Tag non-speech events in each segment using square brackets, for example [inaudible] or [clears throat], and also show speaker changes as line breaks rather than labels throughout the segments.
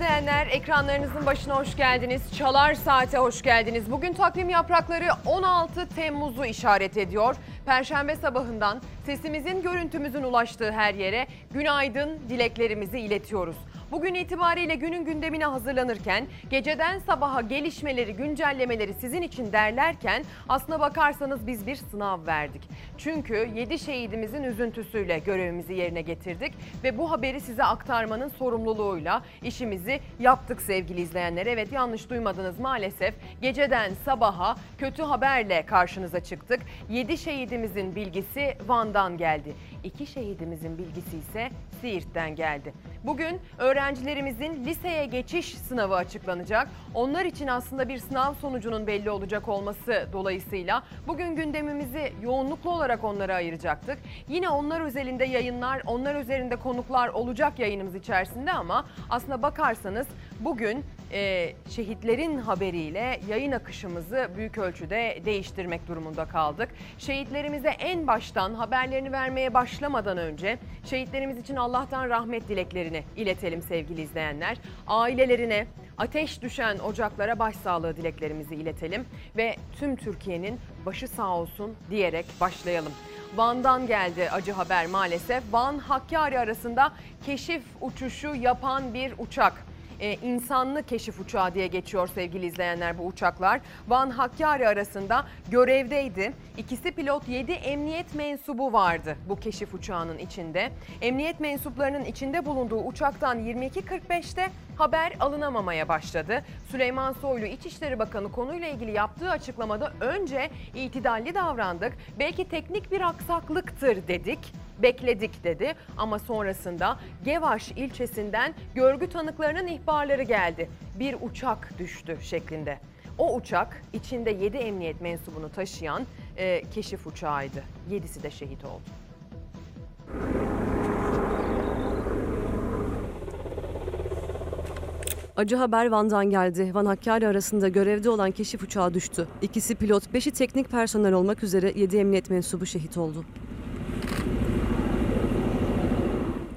İzleyenler. Ekranlarınızın başına hoş geldiniz. Çalar Saat'e hoş geldiniz. Bugün takvim yaprakları 16 Temmuz'u işaret ediyor. Perşembe sabahından sesimizin, görüntümüzün ulaştığı her yere günaydın dileklerimizi iletiyoruz. Bugün itibariyle günün gündemine hazırlanırken, geceden sabaha gelişmeleri, güncellemeleri sizin için derlerken aslına bakarsanız biz bir sınav verdik. Çünkü 7 şehidimizin üzüntüsüyle görevimizi yerine getirdik ve bu haberi size aktarmanın sorumluluğuyla işimizi yaptık sevgili izleyenler. Evet yanlış duymadınız maalesef. Geceden sabaha kötü haberle karşınıza çıktık. 7 şehidimizin bilgisi Van'dan geldi. 2 şehidimizin bilgisi ise Siirt'ten geldi. Bugün öğrencilerimizin liseye geçiş sınavı açıklanacak. Onlar için aslında bir sınav sonucunun belli olacak olması dolayısıyla bugün gündemimizi yoğunluklu olarak onlara ayıracaktık. Yine onlar özelinde yayınlar, onlar üzerinde konuklar olacak yayınımız içerisinde ama aslında bakarsanız bugün e, şehitlerin haberiyle yayın akışımızı büyük ölçüde değiştirmek durumunda kaldık. Şehitlerimize en baştan haberlerini vermeye başlamadan önce şehitlerimiz için Allah'tan rahmet dileklerini iletelim sevgili izleyenler. Ailelerine ateş düşen ocaklara başsağlığı dileklerimizi iletelim ve tüm Türkiye'nin başı sağ olsun diyerek başlayalım. Van'dan geldi acı haber maalesef. Van Hakkari arasında keşif uçuşu yapan bir uçak e, insanlı keşif uçağı diye geçiyor sevgili izleyenler bu uçaklar. Van Hakkari arasında görevdeydi. İkisi pilot 7 emniyet mensubu vardı bu keşif uçağının içinde. Emniyet mensuplarının içinde bulunduğu uçaktan 22.45'te haber alınamamaya başladı. Süleyman Soylu İçişleri Bakanı konuyla ilgili yaptığı açıklamada önce itidalli davrandık. Belki teknik bir aksaklıktır dedik bekledik dedi ama sonrasında Gevaş ilçesinden görgü tanıklarının ihbarları geldi. Bir uçak düştü şeklinde. O uçak içinde 7 emniyet mensubunu taşıyan e, keşif uçağıydı. 7'si de şehit oldu.
Acı haber Van'dan geldi. Van Hakkari arasında görevde olan keşif uçağı düştü. İkisi pilot, beşi teknik personel olmak üzere 7 emniyet mensubu şehit oldu.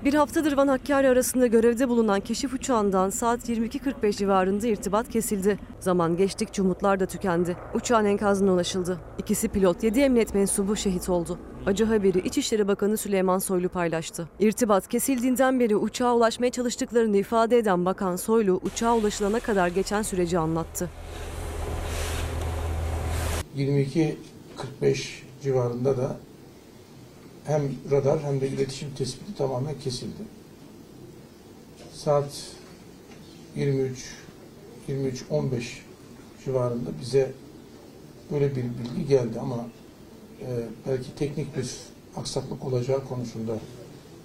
Bir haftadır Van Hakkari arasında görevde bulunan keşif uçağından saat 22.45 civarında irtibat kesildi. Zaman geçtikçe umutlar da tükendi. Uçağın enkazına ulaşıldı. İkisi pilot, 7 emniyet mensubu şehit oldu. Acı haberi İçişleri Bakanı Süleyman Soylu paylaştı. İrtibat kesildiğinden beri uçağa ulaşmaya çalıştıklarını ifade eden Bakan Soylu, uçağa ulaşılana kadar geçen süreci anlattı.
22.45 civarında da hem radar hem de iletişim tespiti tamamen kesildi. Saat 23 23.15 civarında bize böyle bir bilgi geldi ama e, belki teknik bir aksaklık olacağı konusunda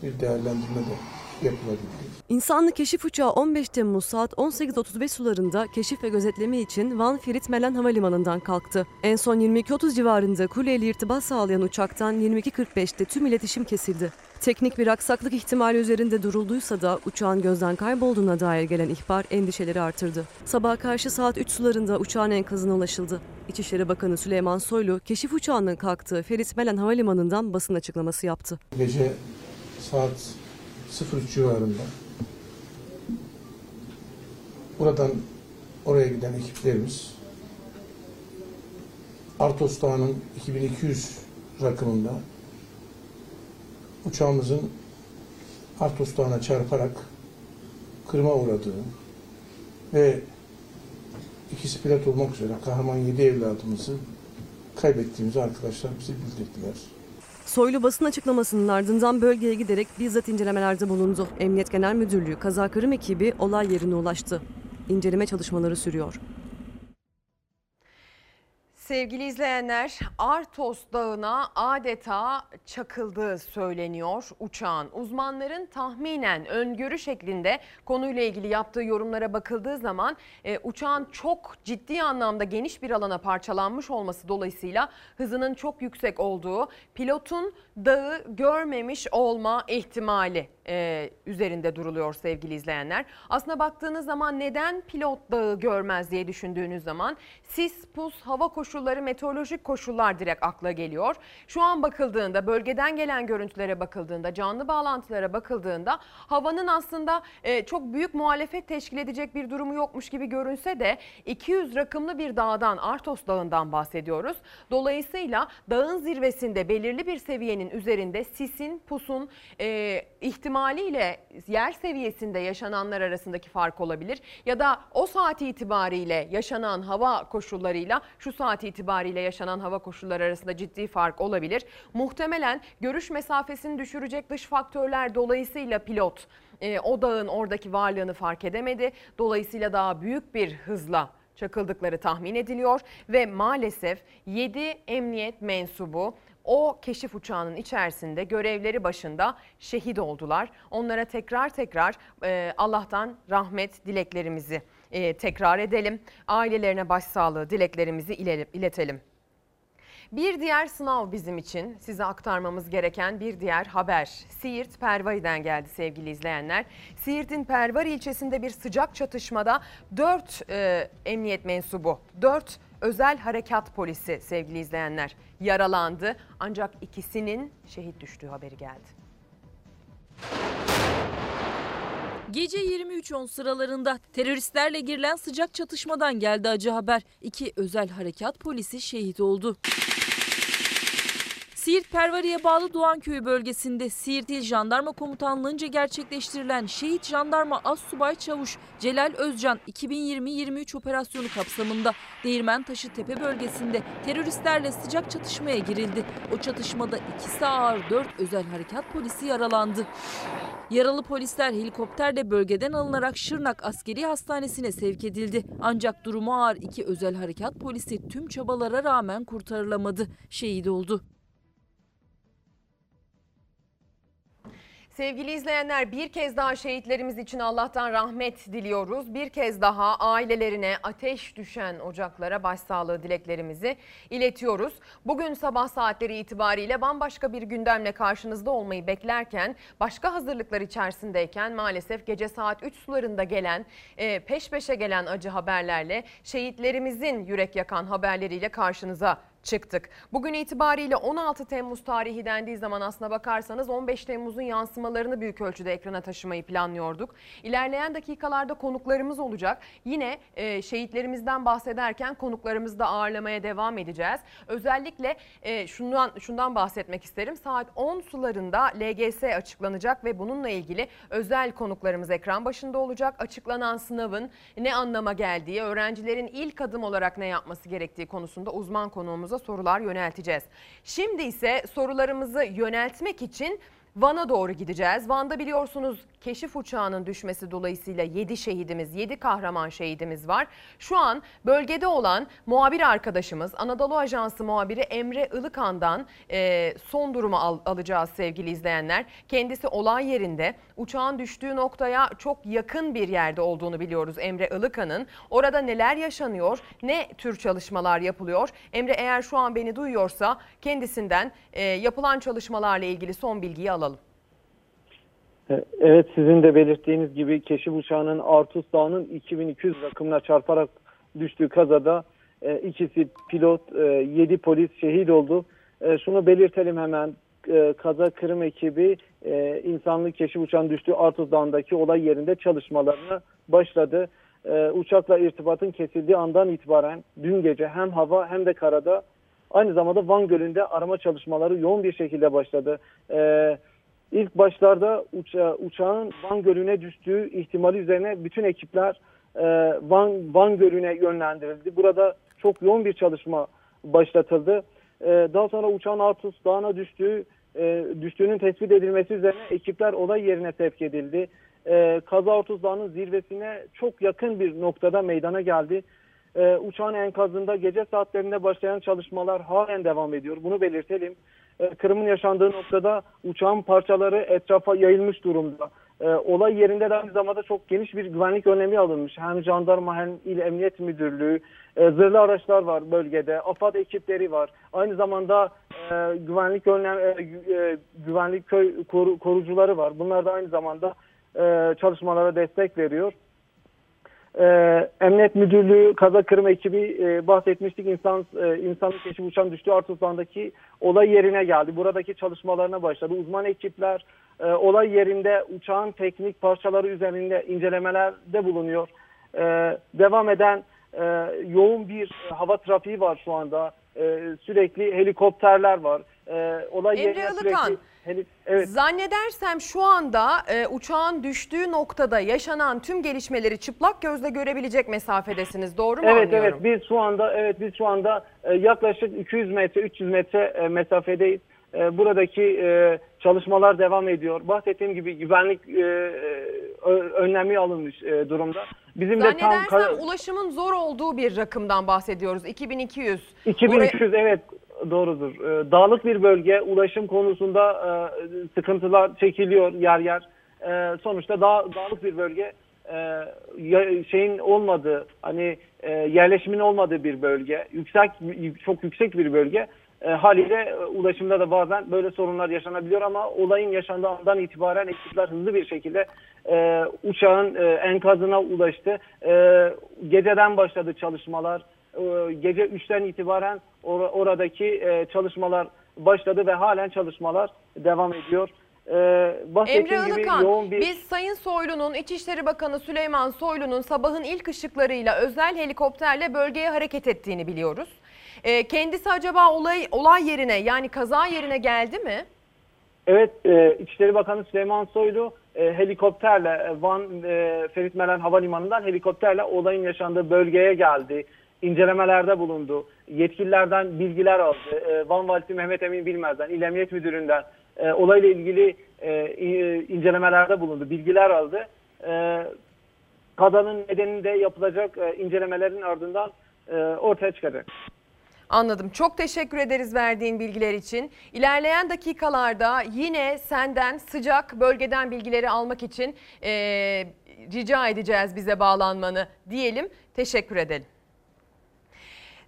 bir değerlendirme de yapılabildi.
İnsanlı keşif uçağı 15 Temmuz saat 18.35 sularında keşif ve gözetleme için Van Ferit Melen Havalimanı'ndan kalktı. En son 22.30 civarında Kuleli irtibat sağlayan uçaktan 22.45'te tüm iletişim kesildi. Teknik bir aksaklık ihtimali üzerinde durulduysa da uçağın gözden kaybolduğuna dair gelen ihbar endişeleri artırdı. Sabah karşı saat 3 sularında uçağın enkazına ulaşıldı. İçişleri Bakanı Süleyman Soylu, keşif uçağının kalktığı Ferit Melen Havalimanı'ndan basın açıklaması yaptı.
Gece saat 03 civarında buradan oraya giden ekiplerimiz Artos Dağı'nın 2200 rakımında uçağımızın Artos Dağı'na çarparak kırma uğradığı ve ikisi pilot olmak üzere kahraman 7 evladımızı kaybettiğimizi arkadaşlar bize bildirdiler.
Soylu basın açıklamasının ardından bölgeye giderek bizzat incelemelerde bulundu. Emniyet Genel Müdürlüğü kaza kırım ekibi olay yerine ulaştı. İnceleme çalışmaları sürüyor.
Sevgili izleyenler, Artos Dağı'na adeta çakıldığı söyleniyor uçağın. Uzmanların tahminen öngörü şeklinde konuyla ilgili yaptığı yorumlara bakıldığı zaman e, uçağın çok ciddi anlamda geniş bir alana parçalanmış olması dolayısıyla hızının çok yüksek olduğu, pilotun dağı görmemiş olma ihtimali e, üzerinde duruluyor sevgili izleyenler. Aslında baktığınız zaman neden pilot dağı görmez diye düşündüğünüz zaman sis, pus, hava koşulları, meteorolojik koşullar direkt akla geliyor. Şu an bakıldığında bölgeden gelen görüntülere bakıldığında canlı bağlantılara bakıldığında havanın aslında e, çok büyük muhalefet teşkil edecek bir durumu yokmuş gibi görünse de 200 rakımlı bir dağdan Artos Dağı'ndan bahsediyoruz. Dolayısıyla dağın zirvesinde belirli bir seviyenin üzerinde sisin, pusun e, ihtimaliyle yer seviyesinde yaşananlar arasındaki fark olabilir. Ya da o saat itibariyle yaşanan hava koşullarıyla şu saat itibariyle yaşanan hava koşulları arasında ciddi fark olabilir. Muhtemelen görüş mesafesini düşürecek dış faktörler dolayısıyla pilot e, o dağın oradaki varlığını fark edemedi. Dolayısıyla daha büyük bir hızla çakıldıkları tahmin ediliyor ve maalesef 7 emniyet mensubu o keşif uçağının içerisinde görevleri başında şehit oldular. Onlara tekrar tekrar e, Allah'tan rahmet dileklerimizi e, tekrar edelim. Ailelerine başsağlığı dileklerimizi iletelim. Bir diğer sınav bizim için size aktarmamız gereken bir diğer haber. Siirt Pervari'den geldi sevgili izleyenler. Siirt'in Pervari ilçesinde bir sıcak çatışmada 4 e, emniyet mensubu, 4 özel harekat polisi sevgili izleyenler yaralandı. Ancak ikisinin şehit düştüğü haberi geldi.
Gece 23.10 sıralarında teröristlerle girilen sıcak çatışmadan geldi acı haber. İki özel harekat polisi şehit oldu. Siirt Pervari'ye bağlı Doğanköy bölgesinde Siirt İl Jandarma Komutanlığı'nca gerçekleştirilen Şehit Jandarma Assubay Çavuş Celal Özcan 2020-23 operasyonu kapsamında Değirmentaşı Tepe bölgesinde teröristlerle sıcak çatışmaya girildi. O çatışmada ikisi ağır 4 özel harekat polisi yaralandı. Yaralı polisler helikopterle bölgeden alınarak Şırnak Askeri Hastanesi'ne sevk edildi. Ancak durumu ağır iki özel harekat polisi tüm çabalara rağmen kurtarılamadı. Şehit oldu.
Sevgili izleyenler bir kez daha şehitlerimiz için Allah'tan rahmet diliyoruz. Bir kez daha ailelerine ateş düşen ocaklara başsağlığı dileklerimizi iletiyoruz. Bugün sabah saatleri itibariyle bambaşka bir gündemle karşınızda olmayı beklerken başka hazırlıklar içerisindeyken maalesef gece saat 3 sularında gelen e, peş peşe gelen acı haberlerle şehitlerimizin yürek yakan haberleriyle karşınıza çıktık. Bugün itibariyle 16 Temmuz tarihi dendiği zaman aslına bakarsanız 15 Temmuz'un yansımalarını büyük ölçüde ekrana taşımayı planlıyorduk. İlerleyen dakikalarda konuklarımız olacak. Yine e, şehitlerimizden bahsederken konuklarımızı da ağırlamaya devam edeceğiz. Özellikle e, şundan, şundan bahsetmek isterim. Saat 10 sularında LGS açıklanacak ve bununla ilgili özel konuklarımız ekran başında olacak. Açıklanan sınavın ne anlama geldiği, öğrencilerin ilk adım olarak ne yapması gerektiği konusunda uzman konuğumuza sorular yönelteceğiz. Şimdi ise sorularımızı yöneltmek için Van'a doğru gideceğiz. Van'da biliyorsunuz keşif uçağının düşmesi dolayısıyla 7 şehidimiz, 7 kahraman şehidimiz var. Şu an bölgede olan muhabir arkadaşımız Anadolu Ajansı muhabiri Emre Ilıkan'dan e, son durumu al, alacağız sevgili izleyenler. Kendisi olay yerinde uçağın düştüğü noktaya çok yakın bir yerde olduğunu biliyoruz Emre Ilıkan'ın. Orada neler yaşanıyor, ne tür çalışmalar yapılıyor? Emre eğer şu an beni duyuyorsa kendisinden e, yapılan çalışmalarla ilgili son bilgiyi alalım.
E, evet sizin de belirttiğiniz gibi keşif uçağının Artus Dağı'nın 2200 rakımına çarparak düştüğü kazada e, ikisi pilot, e, 7 polis şehit oldu. E, şunu belirtelim hemen e, kaza kırım ekibi e, insanlık keşif uçağının düştüğü Artus Dağı'ndaki olay yerinde çalışmalarına başladı. E, uçakla irtibatın kesildiği andan itibaren dün gece hem hava hem de karada aynı zamanda Van Gölü'nde arama çalışmaları yoğun bir şekilde başladı. Evet İlk başlarda uça, uçağın Van Gölü'ne düştüğü ihtimali üzerine bütün ekipler e, Van, Van Gölü'ne yönlendirildi. Burada çok yoğun bir çalışma başlatıldı. E, daha sonra uçağın Artus Dağı'na düştüğü, e, düştüğünün tespit edilmesi üzerine ekipler olay yerine sevk edildi. E, Kaza Artus Dağı'nın zirvesine çok yakın bir noktada meydana geldi. E, uçağın enkazında gece saatlerinde başlayan çalışmalar halen devam ediyor. Bunu belirtelim. E, kırımın yaşandığı noktada uçağın parçaları etrafa yayılmış durumda. E, olay yerinde de aynı zamanda çok geniş bir güvenlik önlemi alınmış. Hem jandarma hem İl Emniyet Müdürlüğü, e, zırhlı araçlar var bölgede, AFAD ekipleri var. Aynı zamanda e, güvenlik önlem, gü- güvenlik köy koru- korucuları var. Bunlar da aynı zamanda çalışmalara destek veriyor. Ee, Emniyet Müdürlüğü kaza kırma ekibi e, bahsetmiştik insan e, insanın keşif uçağın düştüğü Artus'taki olay yerine geldi. Buradaki çalışmalarına başladı. Uzman ekipler e, olay yerinde uçağın teknik parçaları üzerinde incelemelerde bulunuyor. E, devam eden e, yoğun bir hava trafiği var şu anda. E, sürekli helikopterler var. E, olay
Emre
yerine
Ilıkan,
sürekli evet.
Zannedersem şu anda e, uçağın düştüğü noktada yaşanan tüm gelişmeleri çıplak gözle görebilecek mesafedesiniz. Doğru mu
Evet
anlıyorum?
evet biz şu anda evet biz şu anda e, yaklaşık 200 metre 300 metre e, mesafedeyiz. E, buradaki e, çalışmalar devam ediyor. Bahsettiğim gibi güvenlik e, ö- önlemi alınmış e, durumda. Bizim de tam
ulaşımın zor olduğu bir rakımdan bahsediyoruz. 2200.
2200 evet doğrudur. E, dağlık bir bölge ulaşım konusunda e, sıkıntılar çekiliyor yer yer. E, sonuçta dağ, dağlık bir bölge e, ya- şeyin olmadığı hani e, yerleşimin olmadığı bir bölge. Yüksek çok yüksek bir bölge. E, haliyle ulaşımda da bazen böyle sorunlar yaşanabiliyor ama olayın yaşandığı andan itibaren ekipler hızlı bir şekilde e, uçağın e, enkazına ulaştı. Geceden başladı çalışmalar. E, gece 3'ten itibaren or- oradaki e, çalışmalar başladı ve halen çalışmalar devam ediyor. E,
Emre Ilıkan,
bir...
biz Sayın Soylu'nun, İçişleri Bakanı Süleyman Soylu'nun sabahın ilk ışıklarıyla özel helikopterle bölgeye hareket ettiğini biliyoruz. E, kendisi acaba olay olay yerine yani kaza yerine geldi mi?
Evet, e, İçişleri Bakanı Süleyman Soylu e, helikopterle e, Van e, Ferit Melen Havalimanı'ndan helikopterle olayın yaşandığı bölgeye geldi. İncelemelerde bulundu. Yetkililerden bilgiler aldı. E, Van Valisi Mehmet Emin Bilmez'den, İl Emniyet Müdürü'nden e, olayla ilgili e, incelemelerde bulundu. Bilgiler aldı. E, kazanın nedeni de yapılacak e, incelemelerin ardından e, ortaya çıkacak.
Anladım. Çok teşekkür ederiz verdiğin bilgiler için. İlerleyen dakikalarda yine senden sıcak bölgeden bilgileri almak için eee, rica edeceğiz bize bağlanmanı diyelim. Teşekkür edelim.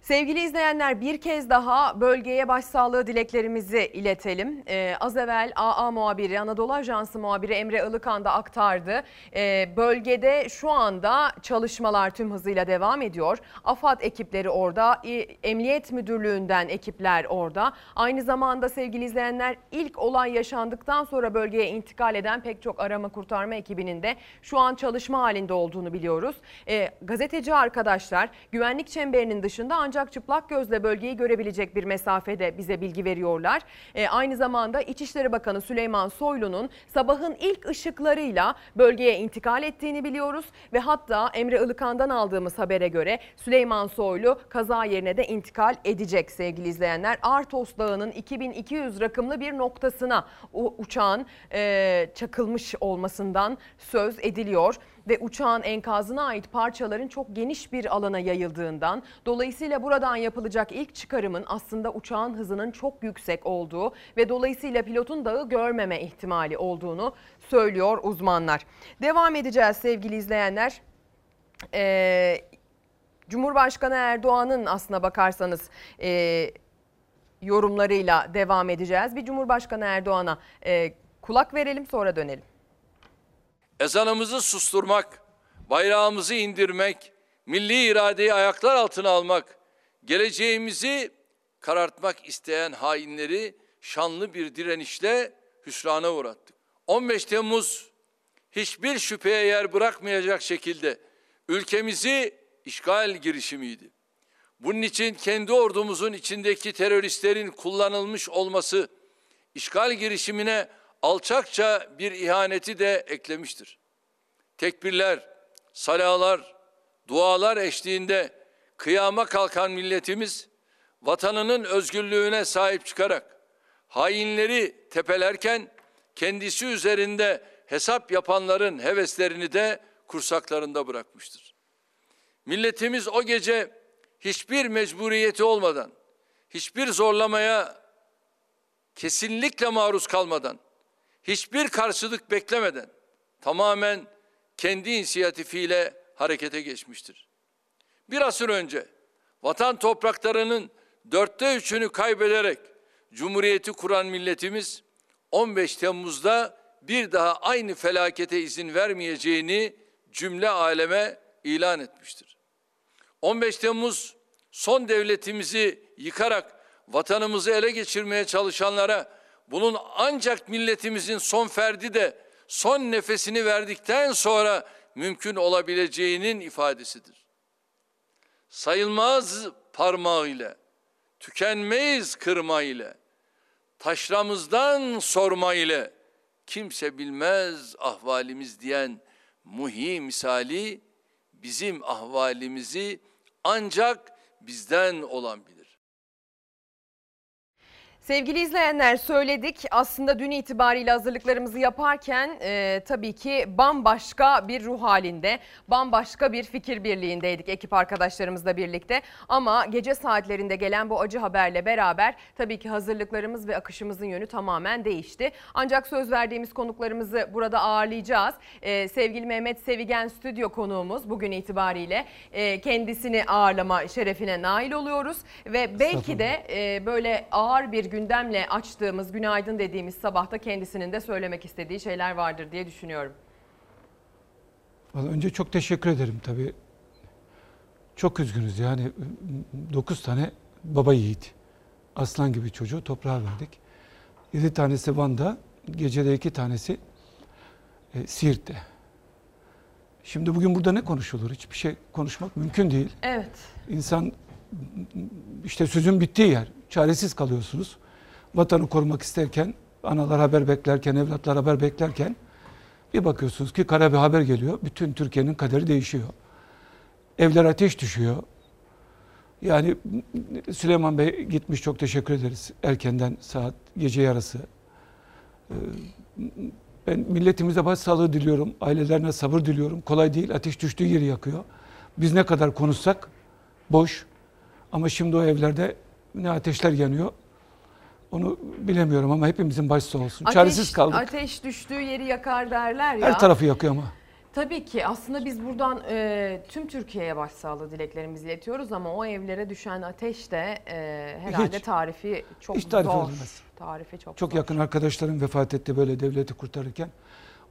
Sevgili izleyenler bir kez daha bölgeye başsağlığı dileklerimizi iletelim. Ee, az evvel AA muhabiri, Anadolu Ajansı muhabiri Emre Ilıkan da aktardı. Ee, bölgede şu anda çalışmalar tüm hızıyla devam ediyor. AFAD ekipleri orada, Emniyet Müdürlüğü'nden ekipler orada. Aynı zamanda sevgili izleyenler ilk olay yaşandıktan sonra bölgeye intikal eden pek çok arama kurtarma ekibinin de şu an çalışma halinde olduğunu biliyoruz. Ee, gazeteci arkadaşlar güvenlik çemberinin dışında ancak çıplak gözle bölgeyi görebilecek bir mesafede bize bilgi veriyorlar. Ee, aynı zamanda İçişleri Bakanı Süleyman Soylu'nun sabahın ilk ışıklarıyla bölgeye intikal ettiğini biliyoruz ve hatta Emre Ilıkan'dan aldığımız habere göre Süleyman Soylu kaza yerine de intikal edecek sevgili izleyenler. Artos Dağı'nın 2200 rakımlı bir noktasına uçağın e, çakılmış olmasından söz ediliyor ve uçağın enkazına ait parçaların çok geniş bir alana yayıldığından dolayısıyla buradan yapılacak ilk çıkarımın aslında uçağın hızının çok yüksek olduğu ve dolayısıyla pilotun dağı görmeme ihtimali olduğunu söylüyor uzmanlar. Devam edeceğiz sevgili izleyenler. Ee, Cumhurbaşkanı Erdoğan'ın aslına bakarsanız e, yorumlarıyla devam edeceğiz. Bir Cumhurbaşkanı Erdoğan'a e, kulak verelim sonra dönelim.
Ezanımızı susturmak, bayrağımızı indirmek, milli iradeyi ayaklar altına almak, geleceğimizi karartmak isteyen hainleri şanlı bir direnişle hüsrana uğrattık. 15 Temmuz hiçbir şüpheye yer bırakmayacak şekilde ülkemizi işgal girişimiydi. Bunun için kendi ordumuzun içindeki teröristlerin kullanılmış olması işgal girişimine alçakça bir ihaneti de eklemiştir. Tekbirler, salalar, dualar eşliğinde kıyama kalkan milletimiz vatanının özgürlüğüne sahip çıkarak hainleri tepelerken kendisi üzerinde hesap yapanların heveslerini de kursaklarında bırakmıştır. Milletimiz o gece hiçbir mecburiyeti olmadan, hiçbir zorlamaya kesinlikle maruz kalmadan, hiçbir karşılık beklemeden tamamen kendi inisiyatifiyle harekete geçmiştir. Bir asır önce vatan topraklarının dörtte üçünü kaybederek Cumhuriyeti kuran milletimiz 15 Temmuz'da bir daha aynı felakete izin vermeyeceğini cümle aleme ilan etmiştir. 15 Temmuz son devletimizi yıkarak vatanımızı ele geçirmeye çalışanlara bunun ancak milletimizin son ferdi de son nefesini verdikten sonra mümkün olabileceğinin ifadesidir. Sayılmaz parmağı ile, tükenmeyiz kırma ile, taşramızdan sorma ile kimse bilmez ahvalimiz diyen muhi misali bizim ahvalimizi ancak bizden olan bilir.
Sevgili izleyenler söyledik aslında dün itibariyle hazırlıklarımızı yaparken e, tabii ki bambaşka bir ruh halinde, bambaşka bir fikir birliğindeydik ekip arkadaşlarımızla birlikte. Ama gece saatlerinde gelen bu acı haberle beraber tabii ki hazırlıklarımız ve akışımızın yönü tamamen değişti. Ancak söz verdiğimiz konuklarımızı burada ağırlayacağız. E, sevgili Mehmet Sevigen stüdyo konuğumuz bugün itibariyle e, kendisini ağırlama şerefine nail oluyoruz. Ve belki de e, böyle ağır bir gündemle açtığımız, günaydın dediğimiz sabahta kendisinin de söylemek istediği şeyler vardır diye düşünüyorum.
Vallahi önce çok teşekkür ederim tabii. Çok üzgünüz yani 9 tane baba yiğit. Aslan gibi çocuğu toprağa verdik. 7 tanesi Van'da, gecede 2 tanesi e, Siirt'te. Şimdi bugün burada ne konuşulur? Hiçbir şey konuşmak mümkün değil.
Evet.
İnsan işte sözün bittiği yer. Çaresiz kalıyorsunuz. Vatanı korumak isterken, analar haber beklerken, evlatlar haber beklerken bir bakıyorsunuz ki kara bir haber geliyor. Bütün Türkiye'nin kaderi değişiyor. Evler ateş düşüyor. Yani Süleyman Bey gitmiş çok teşekkür ederiz. Erkenden saat gece yarısı. Ee, Ben milletimize başsağlığı diliyorum. Ailelerine sabır diliyorum. Kolay değil. Ateş düştüğü yeri yakıyor. Biz ne kadar konuşsak boş. Ama şimdi o evlerde ne ateşler yanıyor. Onu bilemiyorum ama hepimizin başı sağ olsun. Çaresiz kaldık.
Ateş düştüğü yeri yakar derler ya.
Her tarafı yakıyor ama.
Tabii ki aslında biz buradan e, tüm Türkiye'ye başsağlığı dileklerimizi iletiyoruz ama o evlere düşen ateş de e, herhalde
Hiç.
tarifi çok
Hiç tarifi
zor.
edilmez.
Tarifi çok,
Çok
zor.
yakın arkadaşlarım vefat etti böyle devleti kurtarırken.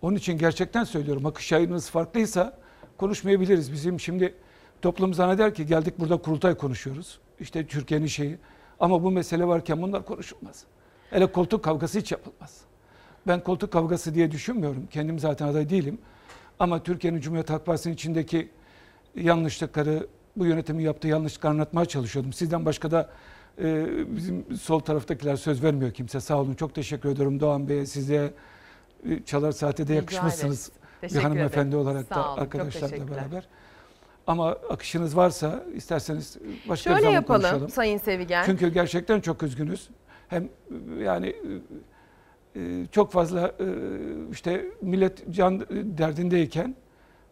Onun için gerçekten söylüyorum. Akış yayınımız farklıysa konuşmayabiliriz. Bizim şimdi toplum zanneder ki geldik burada kurultay konuşuyoruz. İşte Türkiye'nin şeyi. Ama bu mesele varken bunlar konuşulmaz. Hele koltuk kavgası hiç yapılmaz. Ben koltuk kavgası diye düşünmüyorum. Kendim zaten aday değilim. Ama Türkiye'nin Cumhuriyet Halk Partisi'nin içindeki yanlışlıkları, bu yönetimin yaptığı yanlışlıkları anlatmaya çalışıyordum. Sizden başka da e, bizim sol taraftakiler söz vermiyor kimse. Sağ olun. Çok teşekkür ediyorum Doğan Bey'e, size e, Çalar Saat'e de yakışmışsınız. Bir hanımefendi
ederim.
olarak
Sağ
da
olun,
arkadaşlarla beraber. Ama akışınız varsa isterseniz başka bir
Şöyle
zaman
yapalım
konuşalım.
Sayın Sevigen.
Çünkü gerçekten çok üzgünüz. Hem e, yani e, e, çok fazla işte millet can derdindeyken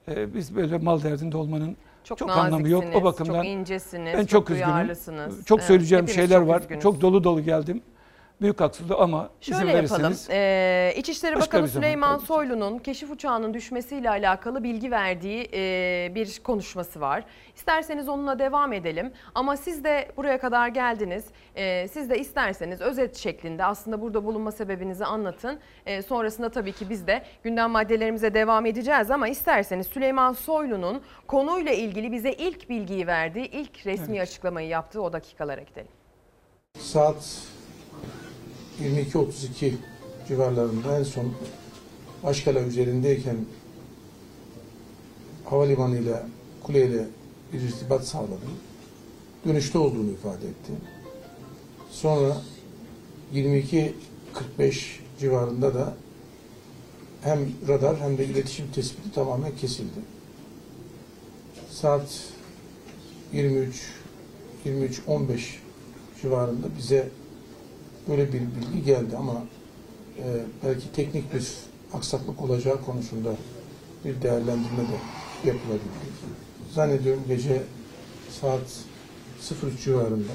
biz böyle mal derdinde olmanın
çok,
çok anlamı yok. O bakımdan
çok incesiniz,
ben
çok,
çok üzgünüm. Çok
Evet,
söyleyeceğim şeyler
çok
var.
üzgünüz.
Çok dolu dolu geldim. Büyük haksızlık ama izin
Şöyle yapalım.
verirseniz
Ee, İçişleri Bakanı Süleyman. Soylu'nun keşif uçağının düşmesiyle alakalı bilgi verdiği e, bir konuşması var. İsterseniz onunla devam edelim. Ama siz de buraya kadar geldiniz. Ee, siz de isterseniz özet şeklinde aslında burada bulunma sebebinizi anlatın. Ee, sonrasında tabii ki biz de gündem maddelerimize devam edeceğiz. Ama isterseniz Süleyman Soylu'nun konuyla ilgili bize ilk bilgiyi verdiği, ilk resmi açıklamayı yaptığı o dakikalara gidelim.
Saat 22.32 civarlarında en son Aşkala üzerindeyken havalimanıyla kuleyle bir irtibat sağladım. Dönüşte olduğunu ifade etti. Sonra 22.45 civarında da hem radar hem de iletişim tespiti tamamen kesildi. Saat 23 23.15 civarında bize böyle bir bilgi geldi ama e, belki teknik bir aksaklık olacağı konusunda bir değerlendirme de yapılabildi. Zannediyorum gece saat 03 civarında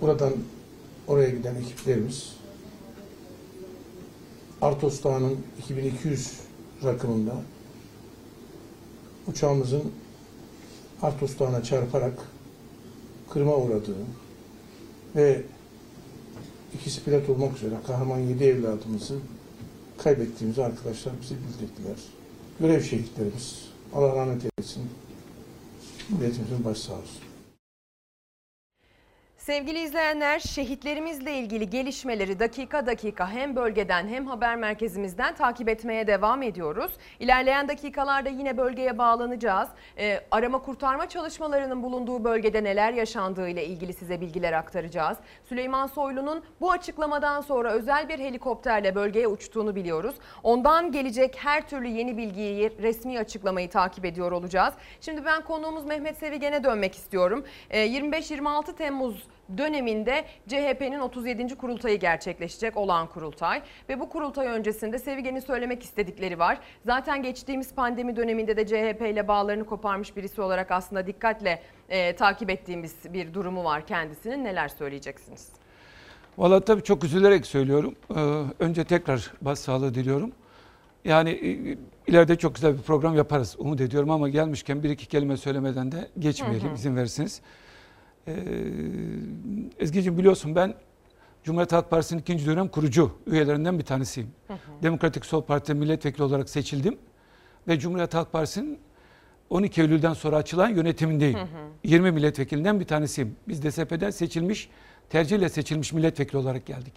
buradan oraya giden ekiplerimiz Artos Dağı'nın 2200 rakımında uçağımızın Artos Dağı'na çarparak kırma uğradığı ve ikisi pilot olmak üzere kahraman 7 evladımızı kaybettiğimizi arkadaşlar bize bildirdiler. Görev şehitlerimiz Allah rahmet eylesin. Milletimizin başı sağ olsun.
Sevgili izleyenler, şehitlerimizle ilgili gelişmeleri dakika dakika hem bölgeden hem haber merkezimizden takip etmeye devam ediyoruz. İlerleyen dakikalarda yine bölgeye bağlanacağız. Ee, arama kurtarma çalışmalarının bulunduğu bölgede neler yaşandığı ile ilgili size bilgiler aktaracağız. Süleyman Soylu'nun bu açıklamadan sonra özel bir helikopterle bölgeye uçtuğunu biliyoruz. Ondan gelecek her türlü yeni bilgiyi, resmi açıklamayı takip ediyor olacağız. Şimdi ben konuğumuz Mehmet Sevigen'e dönmek istiyorum. Ee, 25-26 Temmuz döneminde CHP'nin 37. kurultayı gerçekleşecek olan kurultay ve bu kurultay öncesinde Sevigen'in söylemek istedikleri var. Zaten geçtiğimiz pandemi döneminde de CHP ile bağlarını koparmış birisi olarak aslında dikkatle e, takip ettiğimiz bir durumu var kendisinin. Neler söyleyeceksiniz?
Valla tabii çok üzülerek söylüyorum. Ee, önce tekrar başsağlığı diliyorum. Yani e, ileride çok güzel bir program yaparız umut ediyorum ama gelmişken bir iki kelime söylemeden de geçmeyelim
Hı hı.
izin verirsiniz. Ee, Ezgi'cim biliyorsun ben Cumhuriyet Halk Partisi'nin ikinci dönem kurucu üyelerinden bir tanesiyim. Demokratik Sol Parti milletvekili olarak seçildim ve Cumhuriyet Halk Partisi'nin 12 Eylül'den sonra açılan yönetimindeyim. 20 milletvekilinden bir tanesiyim. Biz DSP'den seçilmiş, tercihle seçilmiş milletvekili olarak geldik.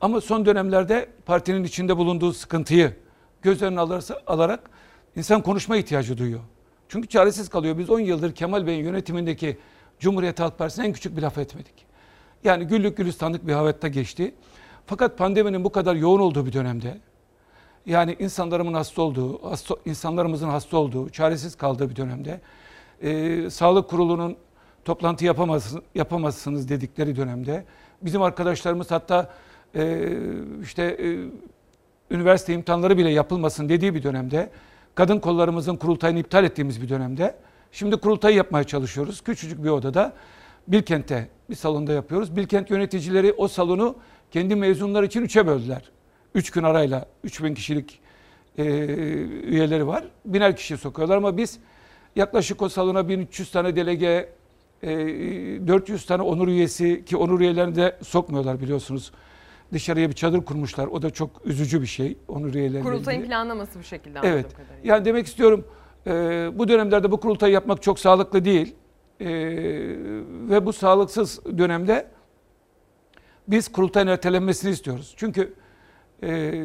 Ama son dönemlerde partinin içinde bulunduğu sıkıntıyı göz önüne alarak insan konuşma ihtiyacı duyuyor. Çünkü çaresiz kalıyor. Biz 10 yıldır Kemal Bey'in yönetimindeki Cumhuriyet Halk Partisi'ne en küçük bir laf etmedik. Yani güllük gülistanlık bir havatta geçti. Fakat pandeminin bu kadar yoğun olduğu bir dönemde yani insanlarımın hasta olduğu, hasta, insanlarımızın hasta olduğu, çaresiz kaldığı bir dönemde e, sağlık kurulunun toplantı yapamazsınız, yapamazsınız dedikleri dönemde bizim arkadaşlarımız hatta e, işte e, üniversite imtihanları bile yapılmasın dediği bir dönemde kadın kollarımızın kurultayını iptal ettiğimiz bir dönemde şimdi kurultayı yapmaya çalışıyoruz. Küçücük bir odada Bilkent'te bir salonda yapıyoruz. Bilkent yöneticileri o salonu kendi mezunlar için üçe böldüler. Üç gün arayla 3000 kişilik e, üyeleri var. Biner kişi sokuyorlar ama biz yaklaşık o salona 1300 tane delege, e, 400 tane onur üyesi ki onur üyelerini de sokmuyorlar biliyorsunuz. Dışarıya bir çadır kurmuşlar. O da çok üzücü bir şey. Onur üyeleriyle
Kurultayın planlaması bu şekilde anladığım
Evet.
kadarıyla.
Yani demek istiyorum e, bu dönemlerde bu kurultayı yapmak çok sağlıklı değil. E, ve bu sağlıksız dönemde biz kurultayın ertelenmesini istiyoruz. Çünkü e,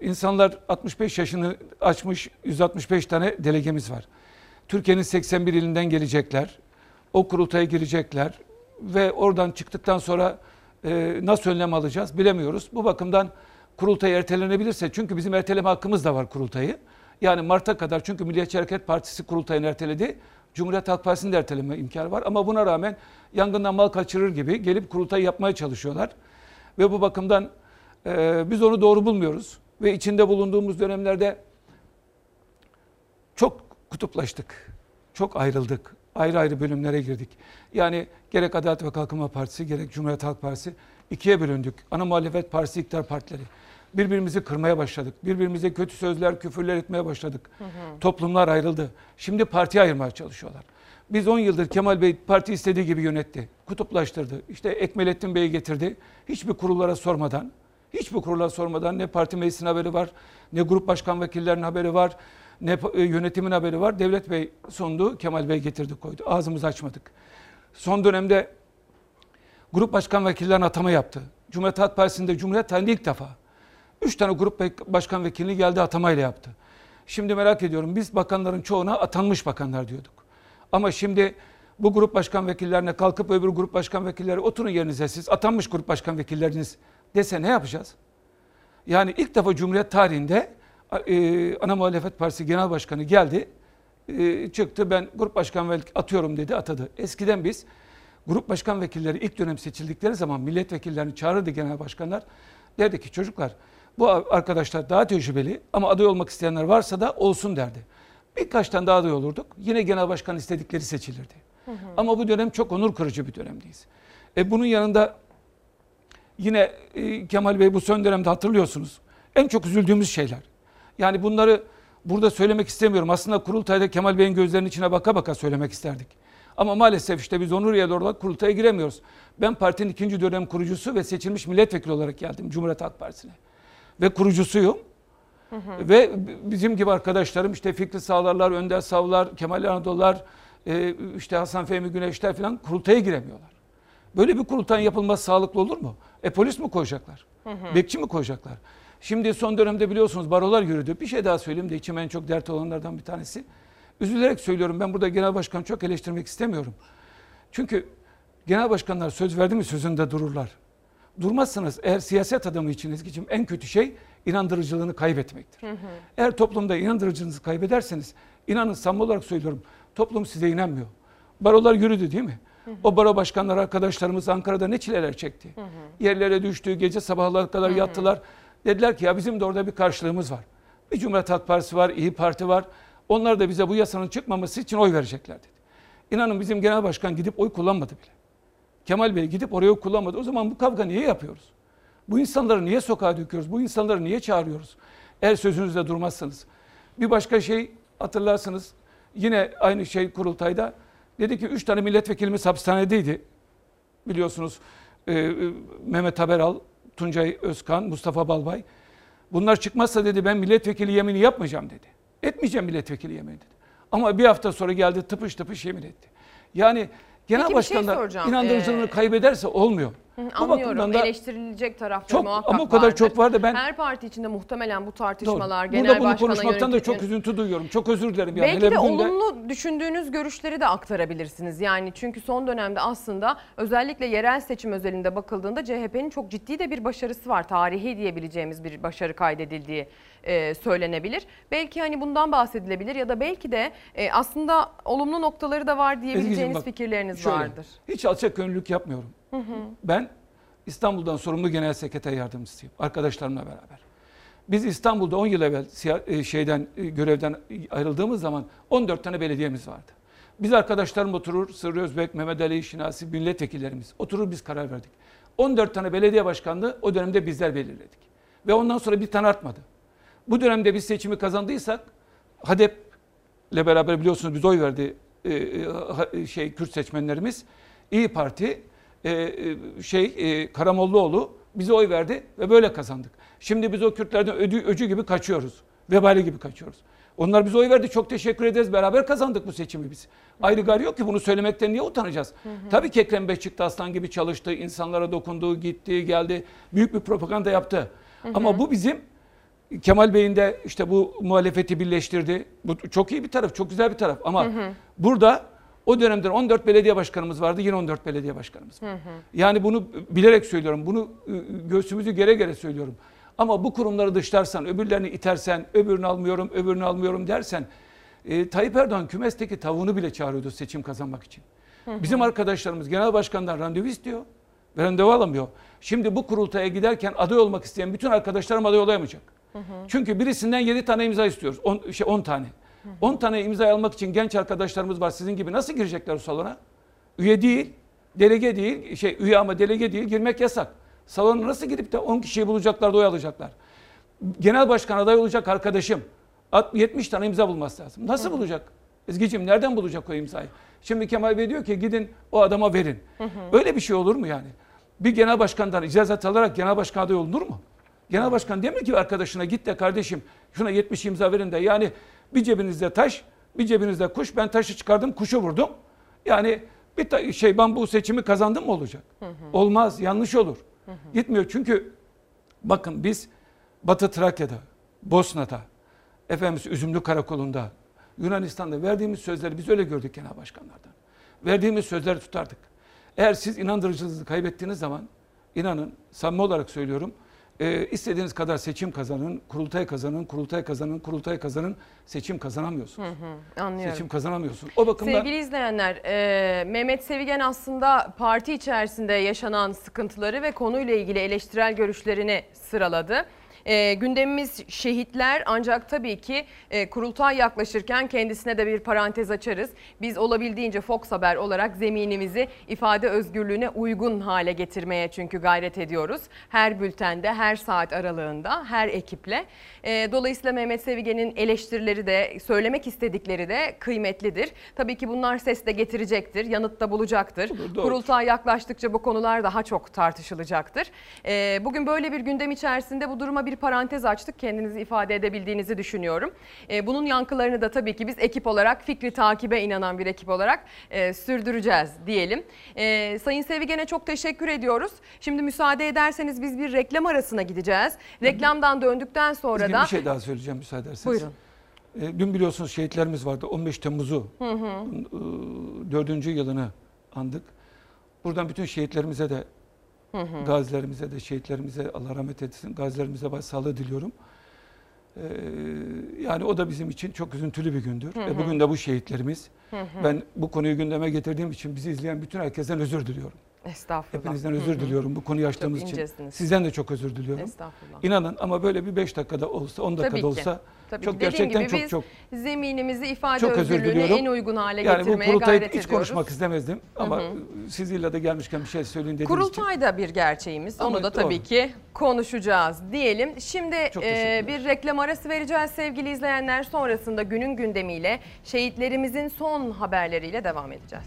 insanlar 65 yaşını açmış 165 tane delegemiz var. Türkiye'nin 81 ilinden gelecekler. O kurultaya girecekler ve oradan çıktıktan sonra e, nasıl önlem alacağız bilemiyoruz. Bu bakımdan kurultay ertelenebilirse çünkü bizim erteleme hakkımız da var kurultayı. Yani Mart'a kadar çünkü Milliyetçi Hareket Partisi kurultayını erteledi. Cumhuriyet Halk Partisi'nin de erteleme imkanı var. Ama buna rağmen yangından mal kaçırır gibi gelip kurultayı yapmaya çalışıyorlar. Ve bu bakımdan e, biz onu doğru bulmuyoruz. Ve içinde bulunduğumuz dönemlerde çok kutuplaştık. Çok ayrıldık. Ayrı ayrı bölümlere girdik. Yani gerek Adalet ve Kalkınma Partisi gerek Cumhuriyet Halk Partisi ikiye bölündük. Ana muhalefet partisi iktidar partileri. Birbirimizi kırmaya başladık. Birbirimize kötü sözler, küfürler etmeye başladık. Toplumlar ayrıldı. Şimdi partiye ayırmaya çalışıyorlar. Biz 10 yıldır Kemal Bey parti istediği gibi yönetti. Kutuplaştırdı. İşte Ekmelettin Bey'i getirdi. Hiçbir kurullara sormadan, hiçbir kurula sormadan ne parti meclisinin haberi var, ne grup başkan vekillerinin haberi var, ne e, yönetimin haberi var. Devlet Bey sundu, Kemal Bey getirdi koydu. Ağzımızı açmadık. Son dönemde grup başkan vekillerine atama yaptı. Cumhuriyet Halk Partisi'nde Cumhuriyet tarihinde ilk defa. Üç tane grup başkan vekilini geldi atamayla yaptı. Şimdi merak ediyorum biz bakanların çoğuna atanmış bakanlar diyorduk. Ama şimdi bu grup başkan vekillerine kalkıp öbür grup başkan vekilleri oturun yerinize siz atanmış grup başkan vekilleriniz dese ne yapacağız? Yani ilk defa Cumhuriyet tarihinde e, ana muhalefet partisi genel başkanı geldi e, çıktı ben grup başkan vekili atıyorum dedi atadı. Eskiden biz grup başkan vekilleri ilk dönem seçildikleri zaman milletvekillerini çağırırdı genel başkanlar. Derdi ki çocuklar bu arkadaşlar daha tecrübeli ama aday olmak isteyenler varsa da olsun derdi. Birkaç tane daha aday olurduk. Yine genel başkan istedikleri seçilirdi. Ama bu dönem çok onur kırıcı bir dönemdeyiz. E bunun yanında yine e, Kemal Bey bu son dönemde hatırlıyorsunuz. en çok üzüldüğümüz şeyler. Yani bunları burada söylemek istemiyorum. Aslında kurultayda Kemal Bey'in gözlerinin içine baka baka söylemek isterdik. Ama maalesef işte biz onur üyeleri olarak kurultaya giremiyoruz. Ben partinin ikinci dönem kurucusu ve seçilmiş milletvekili olarak geldim Cumhuriyet Halk Partisi'ne. Ve kurucusuyum. Ve bizim gibi arkadaşlarım işte Fikri Sağlarlar, Önder Savlar, Kemal Anadolular, e, işte Hasan Fehmi Güneşler falan kurultaya giremiyorlar. Böyle bir kurultayın yapılması sağlıklı olur mu? E polis mi koyacaklar? Bekçi mi koyacaklar? Şimdi son dönemde biliyorsunuz barolar yürüdü. Bir şey daha söyleyeyim de içime en çok dert olanlardan bir tanesi. Üzülerek söylüyorum ben burada genel başkanı çok eleştirmek istemiyorum. Çünkü genel başkanlar söz verdi mi sözünde dururlar. Durmazsanız eğer siyaset adamı için Ezgi'cim en kötü şey inandırıcılığını kaybetmektir. Eğer toplumda inandırıcılığınızı kaybederseniz inanın samimi olarak söylüyorum toplum size inanmıyor. Barolar yürüdü değil mi? O baro başkanları arkadaşlarımız Ankara'da ne çileler çekti. Yerlere düştü, gece sabahlara kadar yattılar. Dediler ki ya bizim de orada bir karşılığımız var. Bir Cumhuriyet Halk Partisi var, İyi Parti var. Onlar da bize bu yasanın çıkmaması için oy verecekler dedi. İnanın bizim genel başkan gidip oy kullanmadı bile. Kemal Bey gidip oraya kullanmadı. O zaman bu kavga niye yapıyoruz? Bu insanları niye sokağa döküyoruz? Bu insanları niye çağırıyoruz? Eğer sözünüzde durmazsanız. Bir başka şey hatırlarsınız. Yine aynı şey kurultayda. Dedi ki üç tane milletvekilimiz hapishanedeydi. Biliyorsunuz e, e, Mehmet Haberal, Tuncay Özkan, Mustafa Balbay. Bunlar çıkmazsa dedi ben milletvekili yemini yapmayacağım dedi. Etmeyeceğim milletvekili yemini dedi. Ama bir hafta sonra geldi tıpış tıpış yemin etti. Yani genel
Peki bir şey
inandırıcılığını
Ee,
kaybederse olmuyor.
Hı,
Bu
Anlıyorum.
bakımdan da
Eleştirilecek tarafları
çok
muhakkak
ama o kadar
vardır.
çok var da ben
Her parti içinde muhtemelen bu
Doğru.
tartışmalar, genel
Burada bunu
başkana
konuşmaktan da çok üzüntü duyuyorum. Çok özür dilerim. Yani.
Belki
Hele
de
bugün de-
olumlu düşündüğünüz görüşleri de aktarabilirsiniz. Yani çünkü son dönemde aslında özellikle yerel seçim özelinde bakıldığında CHP'nin çok ciddi de bir başarısı var. Tarihi diyebileceğimiz bir başarı kaydedildiği e, söylenebilir. Belki hani bundan bahsedilebilir ya da belki de e, aslında olumlu noktaları da var diyebileceğiniz
bak,
fikirleriniz
şöyle,
vardır.
Hiç alçak gönüllülük yapmıyorum. Ben İstanbul'dan sorumlu genel sekreter yardımcısıyım. Arkadaşlarımla beraber. Biz İstanbul'da 10 yıl evvel e, şeyden görevden ayrıldığımız zaman 14 tane belediyemiz vardı. Biz arkadaşlarım oturur, Sırrı Özbek, Mehmet Ali Şinasi, milletvekillerimiz oturur biz karar verdik. 14 tane belediye başkanlığı o dönemde bizler belirledik. Ve ondan sonra bir tane artmadı. Bu dönemde biz seçimi kazandıysak HADEP'le beraber biliyorsunuz biz oy verdi e, e, şey Kürt seçmenlerimiz. İyi Parti e, şey e, Karamollaoğlu bize oy verdi ve böyle kazandık. Şimdi biz o Kürtlerden ödü, öcü gibi kaçıyoruz. Vebali gibi kaçıyoruz. Onlar bize oy verdi. Çok teşekkür ederiz. Beraber kazandık bu seçimi biz. Ayrı gari yok ki bunu söylemekten niye utanacağız? Tabii ki Ekrem Bey çıktı aslan gibi çalıştı. insanlara dokundu, gitti, geldi. Büyük bir propaganda yaptı. Ama bu bizim Kemal Bey'in de işte bu muhalefeti birleştirdi. Bu çok iyi bir taraf, çok güzel bir taraf. Ama burada o dönemde 14 belediye başkanımız vardı, yine 14 belediye başkanımız var. Yani bunu bilerek söylüyorum, bunu ı, göğsümüzü gere gere söylüyorum. Ama bu kurumları dışlarsan, öbürlerini itersen, öbürünü almıyorum, öbürünü almıyorum dersen, e, Tayyip Erdoğan kümesteki tavuğunu bile çağırıyordu seçim kazanmak için. Bizim arkadaşlarımız genel başkandan randevu istiyor ve randevu alamıyor. Şimdi bu kurultaya giderken aday olmak isteyen bütün arkadaşlarım aday olamayacak. Çünkü birisinden 7 tane imza istiyoruz. 10 şey 10 tane. 10 tane imza almak için genç arkadaşlarımız var sizin gibi. Nasıl girecekler o salona? Üye değil, delege değil, şey üye ama delege değil girmek yasak. Salona nasıl gidip de 10 kişiyi bulacaklar da oy alacaklar? Genel başkan aday olacak arkadaşım. At- 70 tane imza bulması lazım. Nasıl bulacak? Ezgi'cim nereden bulacak o imzayı? Şimdi Kemal Bey diyor ki gidin o adama verin. Öyle bir şey olur mu yani? Bir genel başkandan icazet alarak genel başkan adayı olunur mu? Genel başkan demiyor ki arkadaşına git de kardeşim şuna 70 imza verin de yani bir cebinizde taş bir cebinizde kuş ben taşı çıkardım kuşu vurdum. Yani bir şey ben bu seçimi kazandım mı olacak? Olmaz yanlış olur. Gitmiyor çünkü bakın biz Batı Trakya'da, Bosna'da, Efendimiz Üzümlü Karakolu'nda, Yunanistan'da verdiğimiz sözleri biz öyle gördük genel başkanlardan. Verdiğimiz sözleri tutardık. Eğer siz inandırıcılığınızı kaybettiğiniz zaman inanın samimi olarak söylüyorum e, istediğiniz kadar seçim kazanın, kurultay kazanın, kurultay kazanın, kurultay kazanın seçim kazanamıyorsunuz.
Anlıyorum.
Seçim kazanamıyorsun. O bakımdan
Sevgili izleyenler, e, Mehmet Sevigen aslında parti içerisinde yaşanan sıkıntıları ve konuyla ilgili eleştirel görüşlerini sıraladı. E, gündemimiz şehitler ancak tabii ki e, kurultay yaklaşırken kendisine de bir parantez açarız. Biz olabildiğince Fox Haber olarak zeminimizi ifade özgürlüğüne uygun hale getirmeye çünkü gayret ediyoruz. Her bültende, her saat aralığında, her ekiple. E, dolayısıyla Mehmet Sevigen'in eleştirileri de, söylemek istedikleri de kıymetlidir. Tabii ki bunlar ses de getirecektir, yanıt da bulacaktır.
Doğru.
Kurultay yaklaştıkça bu konular daha çok tartışılacaktır. Ee, bugün böyle bir gündem içerisinde bu duruma bir parantez açtık. Kendinizi ifade edebildiğinizi düşünüyorum. Ee, bunun yankılarını da tabii ki biz ekip olarak, fikri takibe inanan bir ekip olarak e, sürdüreceğiz diyelim. Ee, Sayın Sevigen'e çok teşekkür ediyoruz. Şimdi müsaade ederseniz biz bir reklam arasına gideceğiz. Reklamdan döndükten sonra da...
bir şey daha söyleyeceğim müsaade ederseniz.
Buyurun.
E, dün biliyorsunuz şehitlerimiz vardı. 15 Temmuz'u e, dördüncü yılını andık. Buradan bütün şehitlerimize de gazilerimize de şehitlerimize Allah rahmet etsin. Gazilerimize başsağlığı diliyorum. E, yani o da bizim için çok üzüntülü bir gündür. Ve bugün de bu şehitlerimiz. Ben bu konuyu gündeme getirdiğim için bizi izleyen bütün herkesten özür diliyorum.
Estağfurullah.
Hepinizden özür diliyorum bu konuyu açtığımız için. Sizden de çok özür diliyorum.
Estağfurullah.
İnanın ama böyle bir 5 dakikada olsa 10 dakikada
Tabii ki.
olsa
Tabii
çok gerçekten
gibi
çok
biz
çok
zeminimizi ifade
çok diliyorum.
en uygun hale
yani bu
getirmeye
kurultayı
gayret
hiç
ediyoruz.
konuşmak istemezdim ama siz illa da gelmişken bir şey söyleyin dediğiniz için.
Kurultay da bir gerçeğimiz.
Ama
Onu da tabii
doğru.
ki konuşacağız diyelim. Şimdi e, bir reklam arası vereceğiz sevgili izleyenler. Sonrasında günün gündemiyle şehitlerimizin son haberleriyle devam edeceğiz.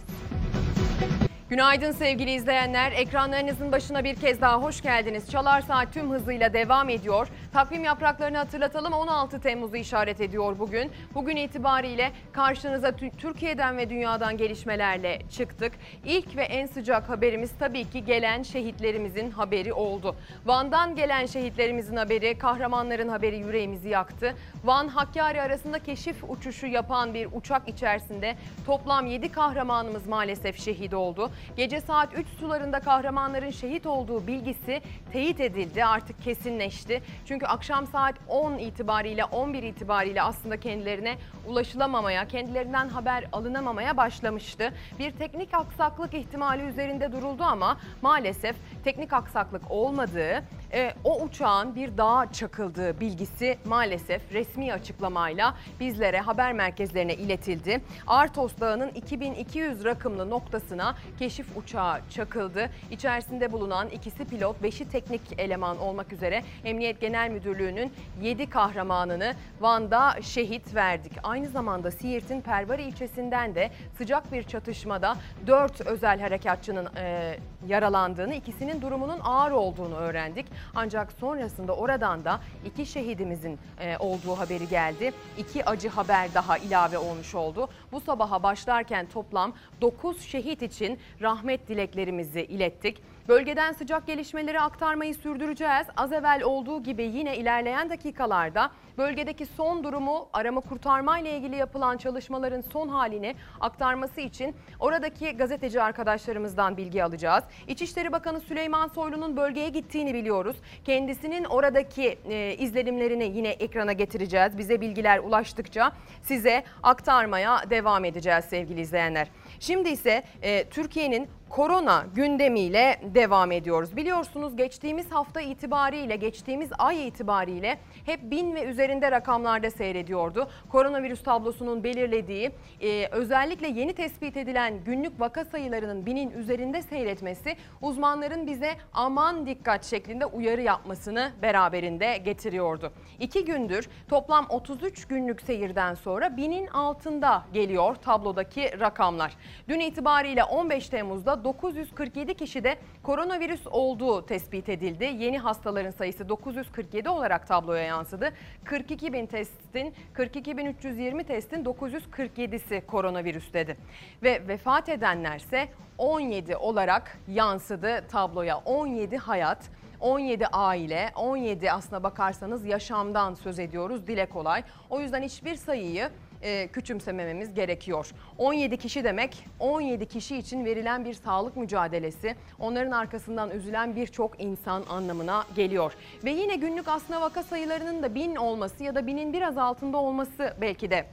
Günaydın sevgili izleyenler. Ekranlarınızın başına bir kez daha hoş geldiniz. Çalar Saat tüm hızıyla devam ediyor. Takvim yapraklarını hatırlatalım. 16 Temmuz'u işaret ediyor bugün. Bugün itibariyle karşınıza tü- Türkiye'den ve dünyadan gelişmelerle çıktık. İlk ve en sıcak haberimiz tabii ki gelen şehitlerimizin haberi oldu. Van'dan gelen şehitlerimizin haberi, kahramanların haberi yüreğimizi yaktı. Van Hakkari arasında keşif uçuşu yapan bir uçak içerisinde toplam 7 kahramanımız maalesef şehit oldu. Gece saat 3 sularında kahramanların şehit olduğu bilgisi teyit edildi, artık kesinleşti. Çünkü akşam saat 10 itibariyle 11 itibariyle aslında kendilerine ulaşılamamaya, kendilerinden haber alınamamaya başlamıştı. Bir teknik aksaklık ihtimali üzerinde duruldu ama maalesef teknik aksaklık olmadığı, e, o uçağın bir dağa çakıldığı bilgisi maalesef resmi açıklamayla bizlere haber merkezlerine iletildi. Artos Dağı'nın 2200 rakımlı noktasına keşif uçağı çakıldı. İçerisinde bulunan ikisi pilot, beşi teknik eleman olmak üzere Emniyet Genel Müdürlüğü'nün 7 kahramanını Van'da şehit verdik. Aynı zamanda Siirt'in Pervari ilçesinden de sıcak bir çatışmada 4 özel harekatçının e, yaralandığını, ikisinin durumunun ağır olduğunu öğrendik. Ancak sonrasında oradan da iki şehidimizin e, olduğu haberi geldi. İki acı haber daha ilave olmuş oldu. Bu sabaha başlarken toplam 9 şehit için rahmet dileklerimizi ilettik. Bölgeden sıcak gelişmeleri aktarmayı sürdüreceğiz. Az evvel olduğu gibi yine ilerleyen dakikalarda bölgedeki son durumu arama kurtarma ile ilgili yapılan çalışmaların son halini aktarması için oradaki gazeteci arkadaşlarımızdan bilgi alacağız. İçişleri Bakanı Süleyman Soylu'nun bölgeye gittiğini biliyoruz. Kendisinin oradaki e, izlenimlerini yine ekrana getireceğiz. Bize bilgiler ulaştıkça size aktarmaya devam edeceğiz sevgili izleyenler. Şimdi ise e, Türkiye'nin korona gündemiyle devam ediyoruz. Biliyorsunuz geçtiğimiz hafta itibariyle, geçtiğimiz ay itibariyle hep bin ve üzerinde rakamlarda seyrediyordu. Koronavirüs tablosunun belirlediği e, özellikle yeni tespit edilen günlük vaka sayılarının binin üzerinde seyretmesi uzmanların bize aman dikkat şeklinde uyarı yapmasını beraberinde getiriyordu. İki gündür toplam 33 günlük seyirden sonra binin altında geliyor tablodaki rakamlar. Dün itibariyle 15 Temmuz'da 947 kişide koronavirüs olduğu tespit edildi. Yeni hastaların sayısı 947 olarak tabloya yansıdı. 42 bin testin 42.320 testin 947'si koronavirüs dedi. Ve vefat edenlerse 17 olarak yansıdı tabloya. 17 hayat 17 aile, 17 aslına bakarsanız yaşamdan söz ediyoruz dile kolay. O yüzden hiçbir sayıyı e, küçümsemememiz gerekiyor. 17 kişi demek 17 kişi için verilen bir sağlık mücadelesi, onların arkasından üzülen birçok insan anlamına geliyor. Ve yine günlük aslına vaka sayılarının da bin olması ya da binin biraz altında olması belki de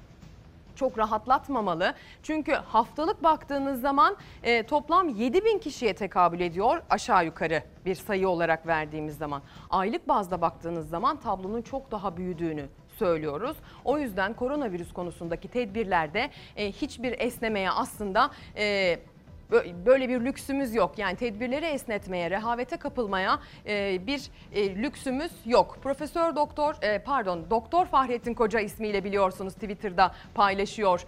çok rahatlatmamalı. Çünkü haftalık baktığınız zaman e, toplam 7 bin kişiye tekabül ediyor aşağı yukarı bir sayı olarak verdiğimiz zaman. Aylık bazda baktığınız zaman tablonun çok daha büyüdüğünü söylüyoruz. O yüzden koronavirüs konusundaki tedbirlerde e, hiçbir esnemeye aslında e, böyle bir lüksümüz yok. Yani tedbirleri esnetmeye, rehavete kapılmaya e, bir e, lüksümüz yok. Profesör Doktor e, pardon Doktor Fahrettin Koca ismiyle biliyorsunuz Twitter'da paylaşıyor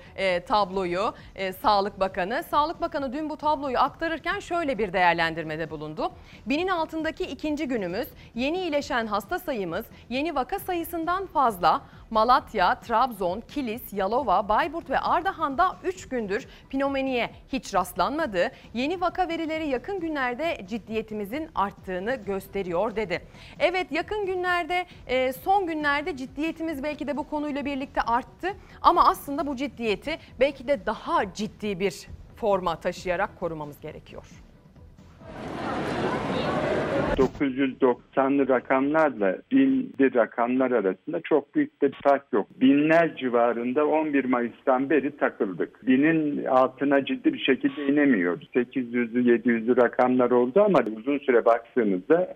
tabloyu Sağlık Bakanı. Sağlık Bakanı dün bu tabloyu aktarırken şöyle bir değerlendirmede bulundu. Binin altındaki ikinci günümüz yeni iyileşen hasta sayımız yeni vaka sayısından fazla. Malatya, Trabzon, Kilis, Yalova, Bayburt ve Ardahan'da 3 gündür pneumoniye hiç rastlanmadı. Yeni vaka verileri yakın günlerde ciddiyetimizin arttığını gösteriyor dedi. Evet yakın günlerde e, son günlerde ciddiyetimiz belki de bu konuyla birlikte arttı ama aslında bu ciddiyeti belki de daha ciddi bir forma taşıyarak korumamız gerekiyor.
990'lı rakamlarla 1000'li rakamlar arasında çok büyük bir fark yok. Binler civarında 11 Mayıs'tan beri takıldık. Binin altına ciddi bir şekilde inemiyoruz. 800'lü 700'lü rakamlar oldu ama uzun süre baktığımızda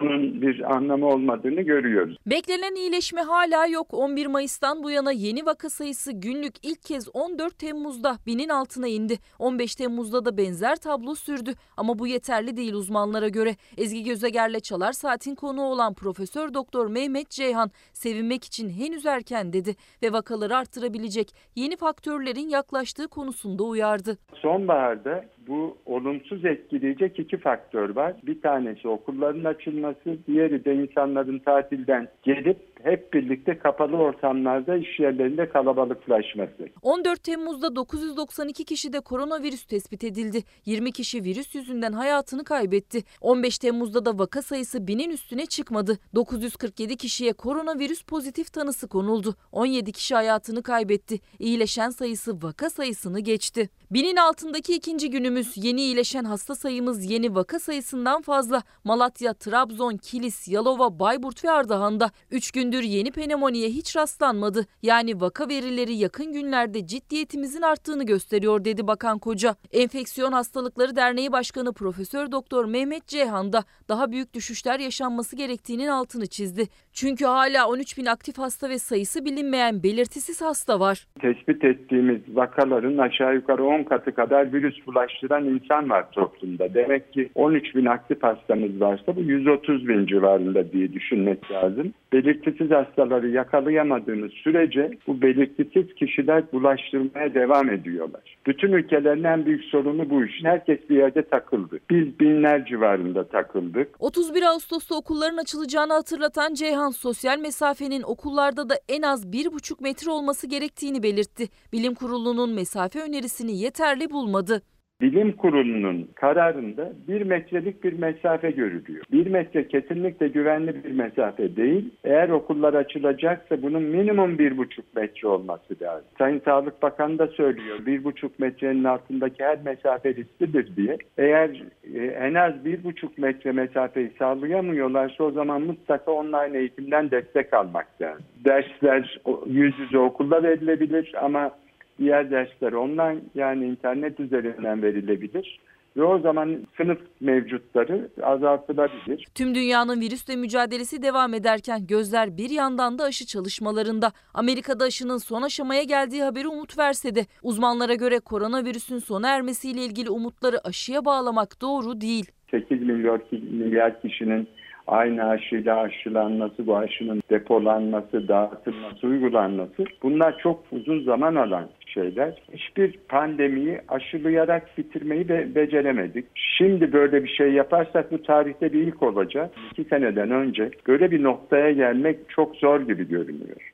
bunun bir anlamı olmadığını görüyoruz.
Beklenen iyileşme hala yok. 11 Mayıs'tan bu yana yeni vaka sayısı günlük ilk kez 14 Temmuz'da binin altına indi. 15 Temmuz'da da benzer tablo sürdü. Ama bu yeterli değil uzmanlara göre. Ezgi Gözeger'le Çalar Saat'in konuğu olan Profesör Doktor Mehmet Ceyhan sevinmek için henüz erken dedi ve vakaları arttırabilecek yeni faktörlerin yaklaştığı konusunda uyardı.
Sonbaharda bu olumsuz etkileyecek iki faktör var. Bir tanesi okulların açılması, diğeri de insanların tatilden gelip hep birlikte kapalı ortamlarda iş yerlerinde kalabalıklaşması.
14 Temmuz'da 992 kişide koronavirüs tespit edildi. 20 kişi virüs yüzünden hayatını kaybetti. 15 Temmuz'da da vaka sayısı binin üstüne çıkmadı. 947 kişiye koronavirüs pozitif tanısı konuldu. 17 kişi hayatını kaybetti. İyileşen sayısı vaka sayısını geçti. Binin altındaki ikinci günümüz yeni iyileşen hasta sayımız yeni vaka sayısından fazla. Malatya, Trabzon, Kilis, Yalova, Bayburt ve Ardahan'da 3 gündür yeni pneumoniye hiç rastlanmadı. Yani vaka verileri yakın günlerde ciddiyetimizin arttığını gösteriyor dedi Bakan Koca. Enfeksiyon Hastalıkları Derneği Başkanı Profesör Doktor Mehmet Ceyhan da daha büyük düşüşler yaşanması gerektiğinin altını çizdi. Çünkü hala 13 bin aktif hasta ve sayısı bilinmeyen belirtisiz hasta var.
Tespit ettiğimiz vakaların aşağı yukarı 10 katı kadar virüs bulaştıran insan var toplumda. Demek ki 13 bin aktif hastamız varsa bu 130 bin civarında diye düşünmek lazım. Belirtisiz hastaları yakalayamadığımız sürece bu belirtisiz kişiler bulaştırmaya devam ediyorlar. Bütün ülkelerin en büyük sorunu bu iş. Herkes bir yerde takıldı. Biz binler civarında takıldık.
31 Ağustos'ta okulların açılacağını hatırlatan Ceyhan sosyal mesafenin okullarda da en az 1,5 metre olması gerektiğini belirtti. Bilim Kurulu'nun mesafe önerisini yeterli bulmadı.
Bilim Kurulu'nun kararında bir metrelik bir mesafe görülüyor. Bir metre kesinlikle güvenli bir mesafe değil. Eğer okullar açılacaksa bunun minimum bir buçuk metre olması lazım. Sayın Sağlık Bakanı da söylüyor. Bir buçuk metrenin altındaki her mesafe risklidir diye. Eğer e, en az bir buçuk metre mesafeyi sağlayamıyorlarsa o zaman mutlaka online eğitimden destek almak lazım. Dersler yüz yüze okulda verilebilir ama diğer dersler online yani internet üzerinden verilebilir ve o zaman sınıf mevcutları azaltılabilir.
Tüm dünyanın virüsle mücadelesi devam ederken gözler bir yandan da aşı çalışmalarında. Amerika'da aşının son aşamaya geldiği haberi umut verse de uzmanlara göre koronavirüsün sona ermesiyle ilgili umutları aşıya bağlamak doğru değil.
8 milyar, milyar kişinin aynı aşıyla aşılanması, bu aşının depolanması, dağıtılması, uygulanması bunlar çok uzun zaman alan şeyler. Hiçbir pandemiyi aşılayarak bitirmeyi de beceremedik. Şimdi böyle bir şey yaparsak bu tarihte bir ilk olacak. İki seneden önce böyle bir noktaya gelmek çok zor gibi görünüyor.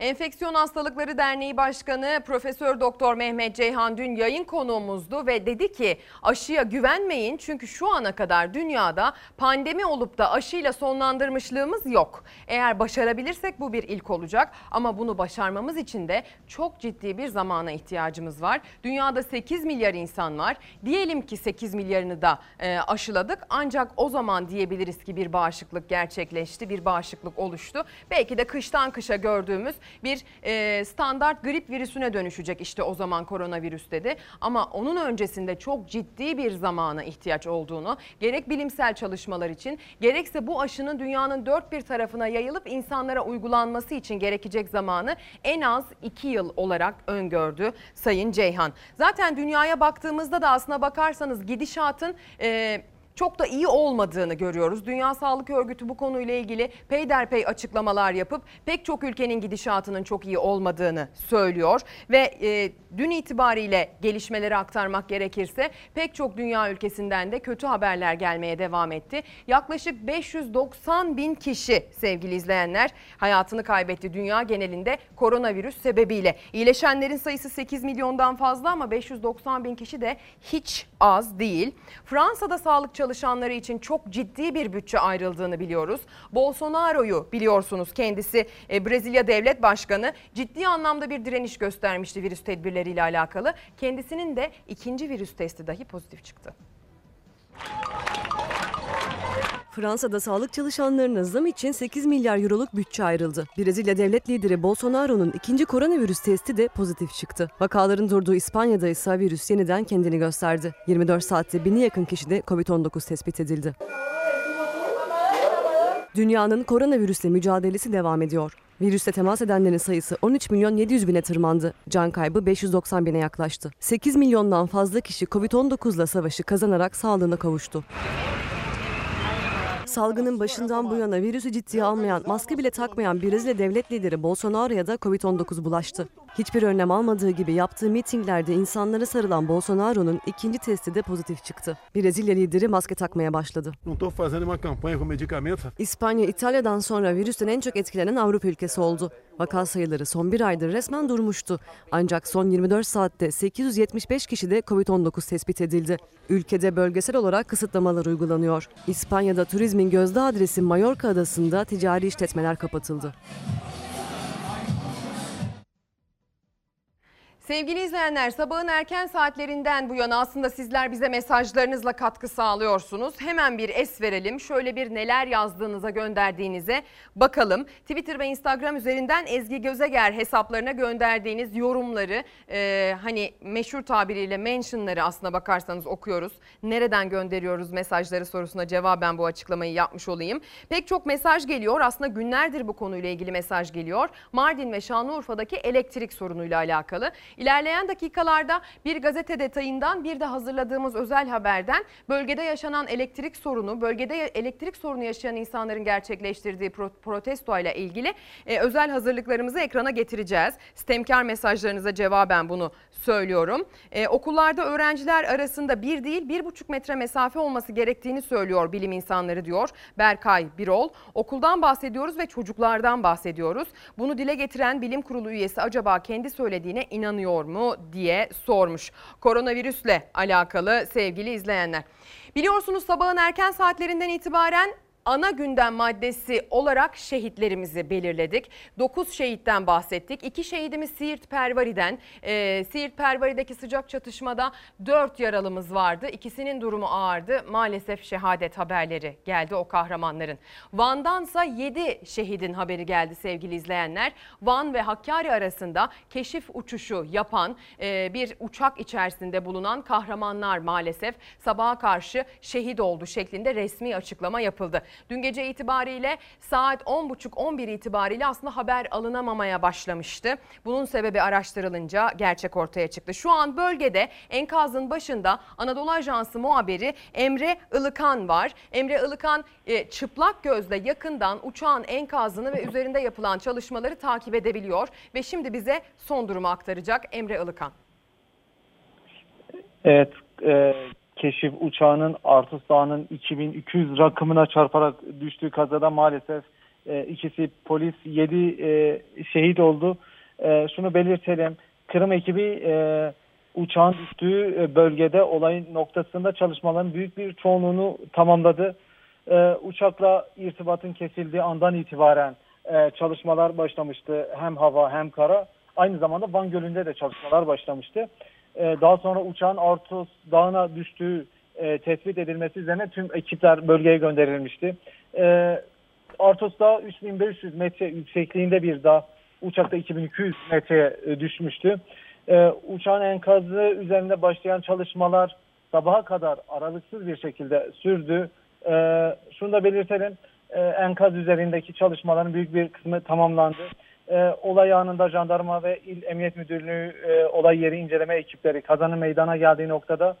Enfeksiyon Hastalıkları Derneği Başkanı Profesör Doktor Mehmet Ceyhan dün yayın konuğumuzdu ve dedi ki aşıya güvenmeyin çünkü şu ana kadar dünyada pandemi olup da aşıyla sonlandırmışlığımız yok. Eğer başarabilirsek bu bir ilk olacak ama bunu başarmamız için de çok ciddi bir zamana ihtiyacımız var. Dünyada 8 milyar insan var. Diyelim ki 8 milyarını da e, aşıladık ancak o zaman diyebiliriz ki bir bağışıklık gerçekleşti, bir bağışıklık oluştu. Belki de kıştan kışa gördüğümüz Bir e, standart grip virüsüne dönüşecek işte o zaman koronavirüs dedi. Ama onun öncesinde çok ciddi bir zamana ihtiyaç olduğunu gerek bilimsel çalışmalar için gerekse bu aşının dünyanın dört bir tarafına yayılıp insanlara uygulanması için gerekecek zamanı en az 2 yıl olarak öngördü Sayın Ceyhan. Zaten dünyaya baktığımızda da aslına bakarsanız gidişatın e, çok da iyi olmadığını görüyoruz. Dünya Sağlık Örgütü bu konuyla ilgili peyderpey açıklamalar yapıp pek çok ülkenin gidişatının çok iyi olmadığını söylüyor ve e, dün itibariyle gelişmeleri aktarmak gerekirse pek çok dünya ülkesinden de kötü haberler gelmeye devam etti. Yaklaşık 590 bin kişi sevgili izleyenler hayatını kaybetti dünya genelinde koronavirüs sebebiyle. İyileşenlerin sayısı 8 milyondan fazla ama 590 bin kişi de hiç az değil. Fransa'da sağlık çalışanları için çok ciddi bir bütçe ayrıldığını biliyoruz. Bolsonaro'yu biliyorsunuz kendisi e, Brezilya Devlet Başkanı ciddi anlamda bir direniş göstermişti virüs tedbirleriyle alakalı. Kendisinin de ikinci virüs testi dahi pozitif çıktı.
Fransa'da sağlık çalışanlarına zam için 8 milyar euroluk bütçe ayrıldı. Brezilya devlet lideri Bolsonaro'nun ikinci koronavirüs testi de pozitif çıktı. Vakaların durduğu İspanya'da ise virüs yeniden kendini gösterdi. 24 saatte bini yakın kişide Covid-19 tespit edildi. Dünyanın koronavirüsle mücadelesi devam ediyor. Virüste temas edenlerin sayısı 13 milyon 700 bine tırmandı. Can kaybı 590 bine yaklaştı. 8 milyondan fazla kişi Covid-19 ile savaşı kazanarak sağlığına kavuştu. Salgının başından bu yana virüsü ciddiye almayan, maske bile takmayan Brezilya devlet lideri Bolsonaro'ya da Covid-19 bulaştı. Hiçbir önlem almadığı gibi yaptığı mitinglerde insanlara sarılan Bolsonaro'nun ikinci testi de pozitif çıktı. Brezilya lideri maske takmaya başladı. İspanya, İtalya'dan sonra virüsten en çok etkilenen Avrupa ülkesi oldu. Vaka sayıları son bir aydır resmen durmuştu. Ancak son 24 saatte 875 kişide Covid-19 tespit edildi. Ülkede bölgesel olarak kısıtlamalar uygulanıyor. İspanya'da turizmin gözde adresi Mallorca adasında ticari işletmeler kapatıldı.
Sevgili izleyenler sabahın erken saatlerinden bu yana aslında sizler bize mesajlarınızla katkı sağlıyorsunuz. Hemen bir es verelim. Şöyle bir neler yazdığınıza gönderdiğinize bakalım. Twitter ve Instagram üzerinden Ezgi Gözeger hesaplarına gönderdiğiniz yorumları e, hani meşhur tabiriyle mentionları aslına bakarsanız okuyoruz. Nereden gönderiyoruz mesajları sorusuna cevaben bu açıklamayı yapmış olayım. Pek çok mesaj geliyor. Aslında günlerdir bu konuyla ilgili mesaj geliyor. Mardin ve Şanlıurfa'daki elektrik sorunuyla alakalı. İlerleyen dakikalarda bir gazete detayından bir de hazırladığımız özel haberden bölgede yaşanan elektrik sorunu, bölgede elektrik sorunu yaşayan insanların gerçekleştirdiği protesto ile ilgili e, özel hazırlıklarımızı ekrana getireceğiz. Stemkar mesajlarınıza cevaben bunu söylüyorum. E, okullarda öğrenciler arasında bir değil bir buçuk metre mesafe olması gerektiğini söylüyor bilim insanları diyor Berkay Birol. Okuldan bahsediyoruz ve çocuklardan bahsediyoruz. Bunu dile getiren bilim kurulu üyesi acaba kendi söylediğine inanıyor mu diye sormuş. Koronavirüsle alakalı sevgili izleyenler. Biliyorsunuz sabahın erken saatlerinden itibaren ana gündem maddesi olarak şehitlerimizi belirledik. 9 şehitten bahsettik. 2 şehidimiz Siirt Pervari'den. E, Siirt Pervari'deki sıcak çatışmada 4 yaralımız vardı. İkisinin durumu ağırdı. Maalesef şehadet haberleri geldi o kahramanların. Van'dansa 7 şehidin haberi geldi sevgili izleyenler. Van ve Hakkari arasında keşif uçuşu yapan e, bir uçak içerisinde bulunan kahramanlar maalesef sabaha karşı şehit oldu şeklinde resmi açıklama yapıldı. Dün gece itibariyle saat 10.30-11 itibariyle aslında haber alınamamaya başlamıştı. Bunun sebebi araştırılınca gerçek ortaya çıktı. Şu an bölgede enkazın başında Anadolu Ajansı muhabiri Emre Ilıkan var. Emre Ilıkan e, çıplak gözle yakından uçağın enkazını ve üzerinde yapılan çalışmaları takip edebiliyor. Ve şimdi bize son durumu aktaracak Emre Ilıkan.
Evet, e, keşif uçağının Artus Dağı'nın 2200 rakımına çarparak düştüğü kazada maalesef e, ikisi polis 7 e, şehit oldu. E, şunu belirtelim. Kırım ekibi e, uçağın düştüğü e, bölgede olayın noktasında çalışmaların büyük bir çoğunluğunu tamamladı. E, uçakla irtibatın kesildiği andan itibaren e, çalışmalar başlamıştı. Hem hava hem kara. Aynı zamanda Van Gölü'nde de çalışmalar başlamıştı. E, daha sonra uçağın Artos Dağı'na düştüğü e, tespit edilmesi üzerine tüm ekipler bölgeye gönderilmişti. E, Artos Dağı 3500 metre yüksekliğinde bir dağ. uçakta 2200 metreye e, düşmüştü. E, uçağın enkazı üzerinde başlayan çalışmalar sabaha kadar aralıksız bir şekilde sürdü. Şunu da belirtelim, enkaz üzerindeki çalışmaların büyük bir kısmı tamamlandı. E, olay anında jandarma ve İl Emniyet Müdürlüğü e, olay yeri inceleme ekipleri kazanın meydana geldiği noktada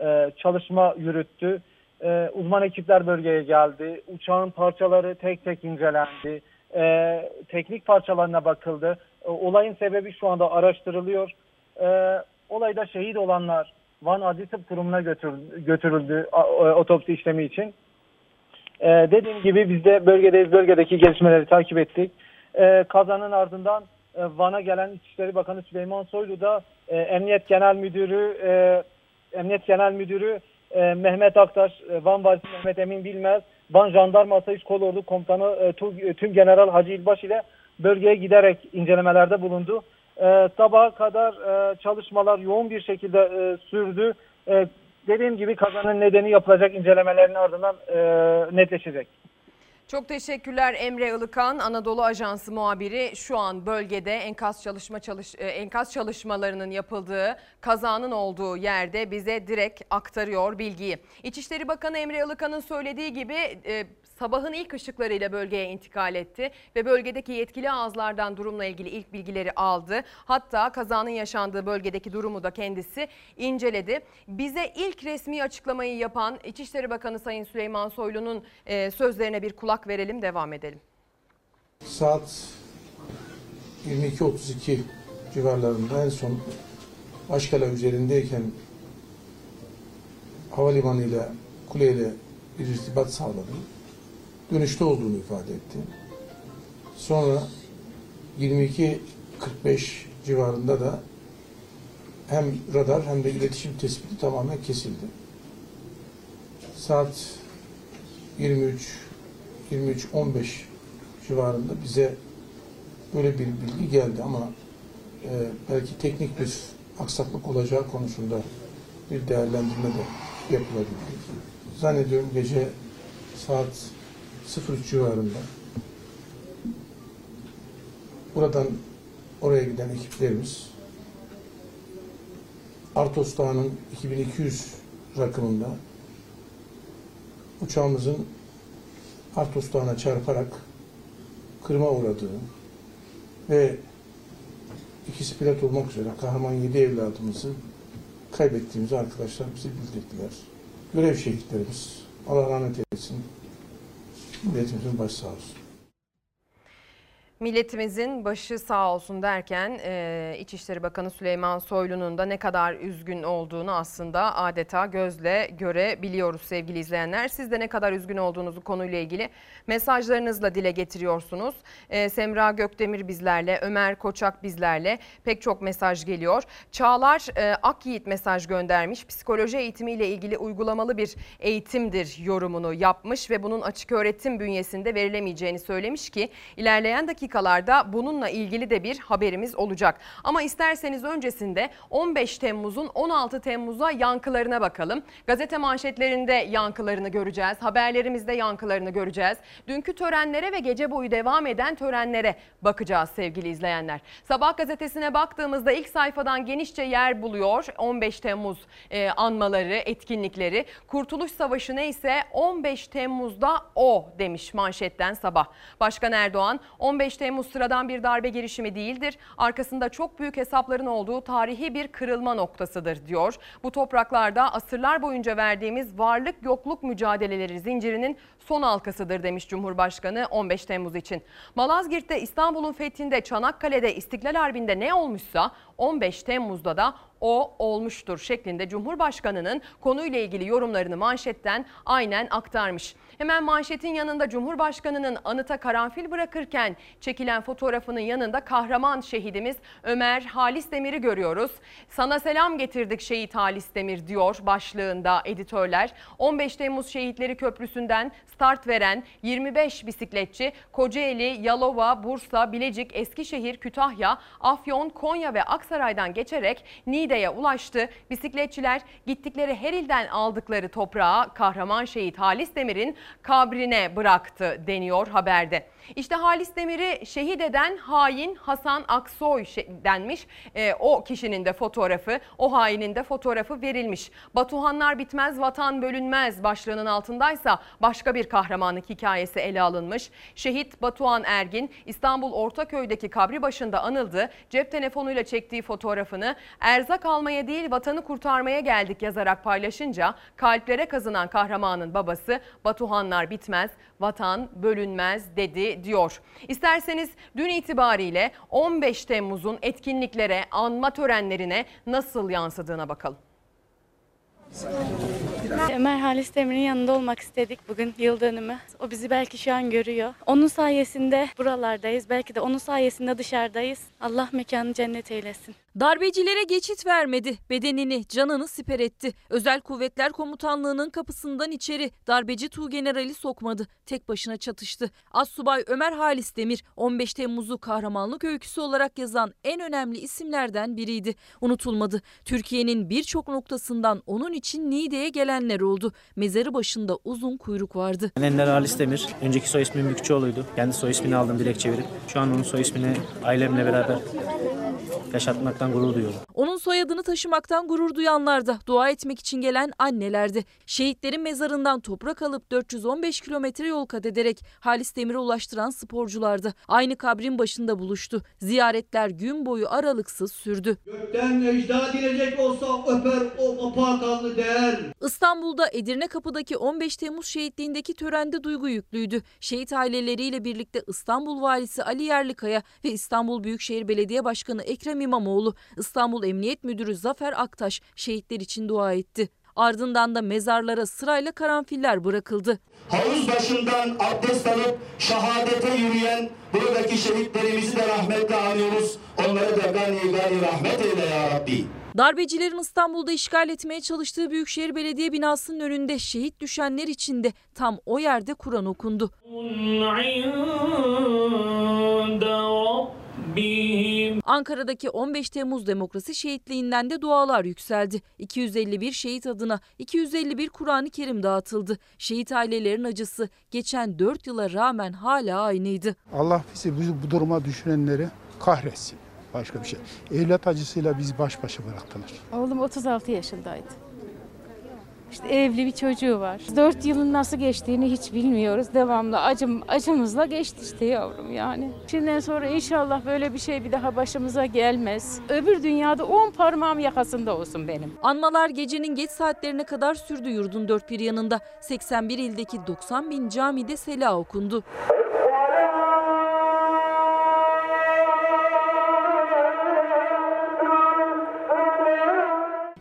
e, çalışma yürüttü. E, uzman ekipler bölgeye geldi. Uçağın parçaları tek tek incelendi. E, teknik parçalarına bakıldı. E, olayın sebebi şu anda araştırılıyor. E, olayda şehit olanlar Van Adli Tıp Kurumu'na götürüldü, götürüldü otopsi işlemi için. E, dediğim gibi biz de bölgedeyiz. Bölgedeki gelişmeleri takip ettik. E, kazanın ardından e, Van'a gelen İçişleri Bakanı Süleyman Soylu da e, Emniyet Genel Müdürü e, Emniyet Genel Müdürü e, Mehmet Aktaş, e, Van Valisi Mehmet Emin Bilmez, Van Jandarma Asayiş Kolordu Komutanı e, Tüm, e, Tüm General Hacı İlbaş ile bölgeye giderek incelemelerde bulundu. E, sabaha kadar e, çalışmalar yoğun bir şekilde e, sürdü. E, dediğim gibi kazanın nedeni yapılacak incelemelerin ardından e, netleşecek.
Çok teşekkürler Emre Ilıkan, Anadolu Ajansı muhabiri. Şu an bölgede enkaz çalışma çalış e, enkaz çalışmalarının yapıldığı, kazanın olduğu yerde bize direkt aktarıyor bilgiyi. İçişleri Bakanı Emre Ilıkan'ın söylediği gibi e, sabahın ilk ışıklarıyla bölgeye intikal etti ve bölgedeki yetkili ağızlardan durumla ilgili ilk bilgileri aldı. Hatta kazanın yaşandığı bölgedeki durumu da kendisi inceledi. Bize ilk resmi açıklamayı yapan İçişleri Bakanı Sayın Süleyman Soylu'nun e, sözlerine bir kulak verelim, devam edelim.
Saat 22.32 civarlarında en son Aşkala üzerindeyken havalimanı ile kule ile bir irtibat sağladım. Dönüşte olduğunu ifade etti. Sonra 22.45 civarında da hem radar hem de iletişim tespiti tamamen kesildi. Saat 23 23.15 civarında bize böyle bir bilgi geldi ama e, belki teknik bir aksaklık olacağı konusunda bir değerlendirme de yapılabilir. Zannediyorum gece saat 03 civarında buradan oraya giden ekiplerimiz Artos Dağı'nın 2200 rakımında uçağımızın Artos Dağı'na çarparak kırma uğradığı ve ikisi pilot olmak üzere kahraman yedi evladımızı kaybettiğimizi arkadaşlar bize bildirdiler. Görev şehitlerimiz Allah rahmet eylesin. Milletimizin başı sağ olsun.
Milletimizin başı sağ olsun derken e, İçişleri Bakanı Süleyman Soylu'nun da ne kadar üzgün olduğunu aslında adeta gözle görebiliyoruz sevgili izleyenler. Siz de ne kadar üzgün olduğunuzu konuyla ilgili mesajlarınızla dile getiriyorsunuz. E, Semra Gökdemir bizlerle, Ömer Koçak bizlerle pek çok mesaj geliyor. Çağlar e, Akyiğit mesaj göndermiş. Psikoloji eğitimiyle ilgili uygulamalı bir eğitimdir yorumunu yapmış ve bunun açık öğretim bünyesinde verilemeyeceğini söylemiş ki ilerleyen dakika dakikalarda bununla ilgili de bir haberimiz olacak. Ama isterseniz öncesinde 15 Temmuz'un 16 Temmuz'a yankılarına bakalım. Gazete manşetlerinde yankılarını göreceğiz. Haberlerimizde yankılarını göreceğiz. Dünkü törenlere ve gece boyu devam eden törenlere bakacağız sevgili izleyenler. Sabah gazetesine baktığımızda ilk sayfadan genişçe yer buluyor 15 Temmuz e, anmaları, etkinlikleri. Kurtuluş Savaşı neyse 15 Temmuz'da o demiş manşetten sabah. Başkan Erdoğan 15 Temmuz sıradan bir darbe girişimi değildir. Arkasında çok büyük hesapların olduğu tarihi bir kırılma noktasıdır diyor. Bu topraklarda asırlar boyunca verdiğimiz varlık yokluk mücadeleleri zincirinin son halkasıdır demiş Cumhurbaşkanı 15 Temmuz için. Malazgirt'te İstanbul'un fethinde, Çanakkale'de, İstiklal Harbi'nde ne olmuşsa 15 Temmuz'da da o olmuştur şeklinde Cumhurbaşkanı'nın konuyla ilgili yorumlarını manşetten aynen aktarmış. Hemen manşetin yanında Cumhurbaşkanı'nın anıta karanfil bırakırken çekilen fotoğrafının yanında kahraman şehidimiz Ömer Halis Demir'i görüyoruz. Sana selam getirdik şehit Halis Demir diyor başlığında editörler. 15 Temmuz Şehitleri Köprüsü'nden start veren 25 bisikletçi Kocaeli, Yalova, Bursa, Bilecik, Eskişehir, Kütahya, Afyon, Konya ve Aksaray'dan geçerek Niğde Niğde'ye ulaştı. Bisikletçiler gittikleri her ilden aldıkları toprağı kahraman şehit Halis Demir'in kabrine bıraktı deniyor haberde. İşte Halis Demir'i şehit eden hain Hasan Aksoy denmiş. E, o kişinin de fotoğrafı, o hainin de fotoğrafı verilmiş. Batuhanlar bitmez, vatan bölünmez başlığının altındaysa başka bir kahramanlık hikayesi ele alınmış. Şehit Batuhan Ergin İstanbul Ortaköy'deki kabri başında anıldı. Cep telefonuyla çektiği fotoğrafını erzak almaya değil vatanı kurtarmaya geldik yazarak paylaşınca kalplere kazınan kahramanın babası Batuhanlar bitmez, vatan bölünmez dedi diyor. İsterseniz dün itibariyle 15 Temmuz'un etkinliklere, anma törenlerine nasıl yansıdığına bakalım.
Ömer Halis Demir'in yanında olmak istedik bugün yıl dönümü. O bizi belki şu an görüyor. Onun sayesinde buralardayız. Belki de onun sayesinde dışarıdayız. Allah mekanı cennet eylesin.
Darbecilere geçit vermedi. Bedenini, canını siper etti. Özel Kuvvetler Komutanlığı'nın kapısından içeri darbeci Tuğgeneral'i sokmadı. Tek başına çatıştı. Assubay Ömer Halis Demir 15 Temmuz'u kahramanlık öyküsü olarak yazan en önemli isimlerden biriydi. Unutulmadı. Türkiye'nin birçok noktasından onun için Niğde'ye gelenler oldu. Mezarı başında uzun kuyruk vardı.
Ender Halis Demir. Önceki soy ismim Bükçüoğlu'ydu. Kendi soy ismini aldım direkt çevirip. Şu an onun soy ismini ailemle beraber yaşatmaktan gurur duyuyorum.
Onun soyadını taşımaktan gurur duyanlar da dua etmek için gelen annelerdi. Şehitlerin mezarından toprak alıp 415 kilometre yol kat ederek Halis Demir'e ulaştıran sporculardı. Aynı kabrin başında buluştu. Ziyaretler gün boyu aralıksız sürdü.
Gökten ecdat inecek olsa öper o apakanlı değer.
İstanbul'da Edirne Kapı'daki 15 Temmuz şehitliğindeki törende duygu yüklüydü. Şehit aileleriyle birlikte İstanbul Valisi Ali Yerlikaya ve İstanbul Büyükşehir Belediye Başkanı Ekrem İmamoğlu, İstanbul Emniyet Müdürü Zafer Aktaş şehitler için dua etti. Ardından da mezarlara sırayla karanfiller bırakıldı.
Havuz başından abdest alıp şehadete yürüyen buradaki şehitlerimizi de rahmetle anıyoruz. Onlara da gani gani rahmet eyle ya Rabbi.
Darbecilerin İstanbul'da işgal etmeye çalıştığı Büyükşehir Belediye binasının önünde şehit düşenler için de tam o yerde Kur'an okundu. Ankara'daki 15 Temmuz Demokrasi Şehitliğinden de dualar yükseldi. 251 şehit adına 251 Kur'an-ı Kerim dağıtıldı. Şehit ailelerin acısı geçen 4 yıla rağmen hala aynıydı.
Allah bizi bu, bu duruma düşürenleri kahretsin. Başka bir şey. Evlat acısıyla bizi baş başa bıraktılar.
Oğlum 36 yaşındaydı. İşte evli bir çocuğu var. 4 yılın nasıl geçtiğini hiç bilmiyoruz. Devamlı acım acımızla geçti işte yavrum yani. Şimdiden sonra inşallah böyle bir şey bir daha başımıza gelmez. Öbür dünyada 10 parmağım yakasında olsun benim.
Anmalar gecenin geç saatlerine kadar sürdü yurdun dört bir yanında. 81 ildeki 90 bin camide sela okundu.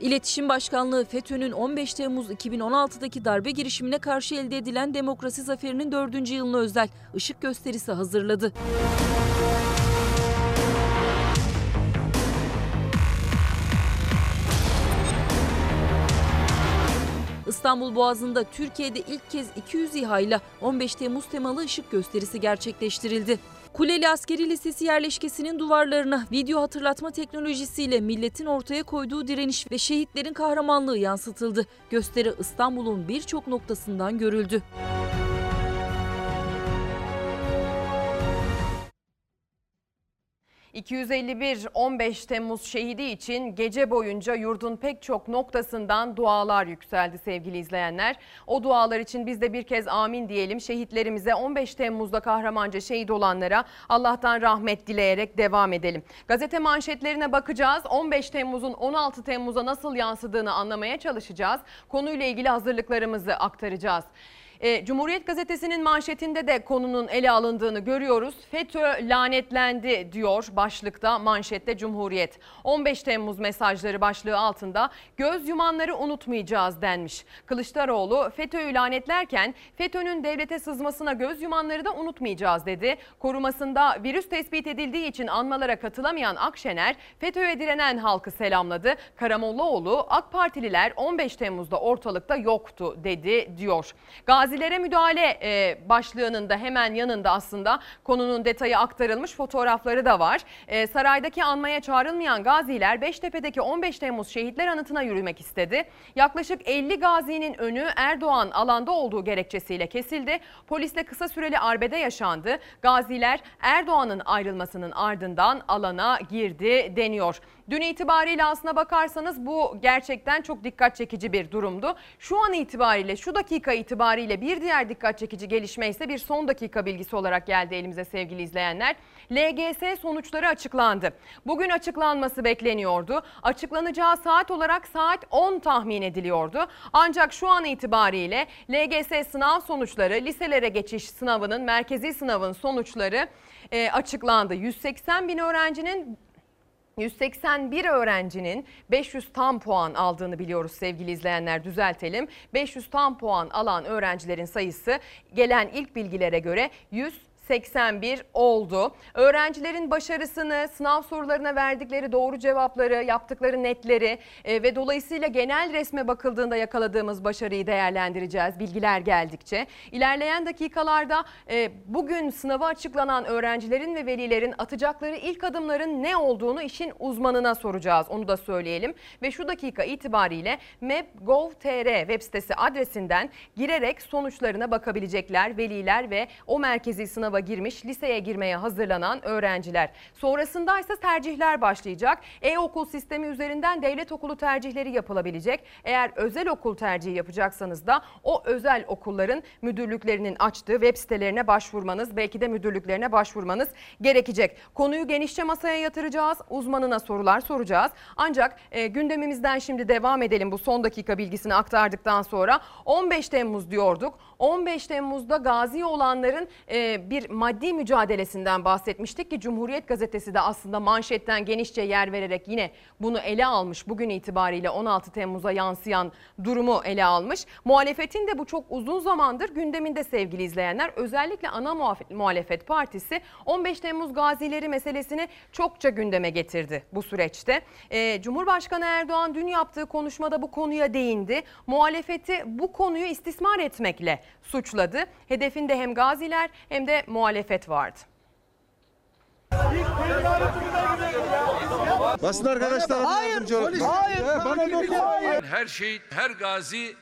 İletişim Başkanlığı FETÖ'nün 15 Temmuz 2016'daki darbe girişimine karşı elde edilen demokrasi zaferinin 4. yılına özel ışık gösterisi hazırladı. İstanbul Boğazı'nda Türkiye'de ilk kez 200 İHA ile 15 Temmuz temalı ışık gösterisi gerçekleştirildi. Kuleli Askeri Lisesi yerleşkesinin duvarlarına video hatırlatma teknolojisiyle milletin ortaya koyduğu direniş ve şehitlerin kahramanlığı yansıtıldı. Gösteri İstanbul'un birçok noktasından görüldü.
...251 15 Temmuz şehidi için gece boyunca yurdun pek çok noktasından dualar yükseldi sevgili izleyenler. O dualar için biz de bir kez amin diyelim. Şehitlerimize 15 Temmuz'da kahramanca şehit olanlara Allah'tan rahmet dileyerek devam edelim. Gazete manşetlerine bakacağız. 15 Temmuz'un 16 Temmuz'a nasıl yansıdığını anlamaya çalışacağız. Konuyla ilgili hazırlıklarımızı aktaracağız. E, Cumhuriyet Gazetesi'nin manşetinde de konunun ele alındığını görüyoruz. FETÖ lanetlendi diyor başlıkta manşette Cumhuriyet. 15 Temmuz mesajları başlığı altında göz yumanları unutmayacağız denmiş. Kılıçdaroğlu FETÖ'yü lanetlerken FETÖ'nün devlete sızmasına göz yumanları da unutmayacağız dedi. Korumasında virüs tespit edildiği için anmalara katılamayan Akşener FETÖ'ye direnen halkı selamladı. Karamollaoğlu AK Partililer 15 Temmuz'da ortalıkta yoktu dedi diyor. Gazi Gazilere müdahale e, başlığının da hemen yanında aslında konunun detayı aktarılmış fotoğrafları da var. E, saraydaki anmaya çağrılmayan gaziler Beştepe'deki 15 Temmuz şehitler anıtına yürümek istedi. Yaklaşık 50 gazinin önü Erdoğan alanda olduğu gerekçesiyle kesildi. Polisle kısa süreli arbede yaşandı. Gaziler Erdoğan'ın ayrılmasının ardından alana girdi deniyor. Dün itibariyle aslına bakarsanız bu gerçekten çok dikkat çekici bir durumdu. Şu an itibariyle şu dakika itibariyle bir diğer dikkat çekici gelişme ise bir son dakika bilgisi olarak geldi elimize sevgili izleyenler. LGS sonuçları açıklandı. Bugün açıklanması bekleniyordu. Açıklanacağı saat olarak saat 10 tahmin ediliyordu. Ancak şu an itibariyle LGS sınav sonuçları liselere geçiş sınavının merkezi sınavın sonuçları e, açıklandı. 180 bin öğrencinin 181 öğrencinin 500 tam puan aldığını biliyoruz sevgili izleyenler düzeltelim. 500 tam puan alan öğrencilerin sayısı gelen ilk bilgilere göre 100 81 oldu. Öğrencilerin başarısını, sınav sorularına verdikleri doğru cevapları, yaptıkları netleri e, ve dolayısıyla genel resme bakıldığında yakaladığımız başarıyı değerlendireceğiz bilgiler geldikçe. İlerleyen dakikalarda e, bugün sınavı açıklanan öğrencilerin ve velilerin atacakları ilk adımların ne olduğunu işin uzmanına soracağız. Onu da söyleyelim ve şu dakika itibariyle map.gov.tr web sitesi adresinden girerek sonuçlarına bakabilecekler veliler ve o merkezi sınava girmiş liseye girmeye hazırlanan öğrenciler. Sonrasında ise tercihler başlayacak. E-okul sistemi üzerinden devlet okulu tercihleri yapılabilecek. Eğer özel okul tercihi yapacaksanız da o özel okulların müdürlüklerinin açtığı web sitelerine başvurmanız, belki de müdürlüklerine başvurmanız gerekecek. Konuyu genişçe masaya yatıracağız. Uzmanına sorular soracağız. Ancak e, gündemimizden şimdi devam edelim bu son dakika bilgisini aktardıktan sonra 15 Temmuz diyorduk. 15 Temmuz'da gazi olanların e, bir maddi mücadelesinden bahsetmiştik ki Cumhuriyet Gazetesi de aslında manşetten genişçe yer vererek yine bunu ele almış. Bugün itibariyle 16 Temmuz'a yansıyan durumu ele almış. Muhalefetin de bu çok uzun zamandır gündeminde sevgili izleyenler. Özellikle ana muhalefet partisi 15 Temmuz gazileri meselesini çokça gündeme getirdi bu süreçte. E, Cumhurbaşkanı Erdoğan dün yaptığı konuşmada bu konuya değindi. Muhalefeti bu konuyu istismar etmekle suçladı. Hedefinde hem gaziler hem de muhalefet vardı.
Basın arkadaşlar yardımcı olun. Hayır. Bana dokunmayın.
Her şehit, her gazi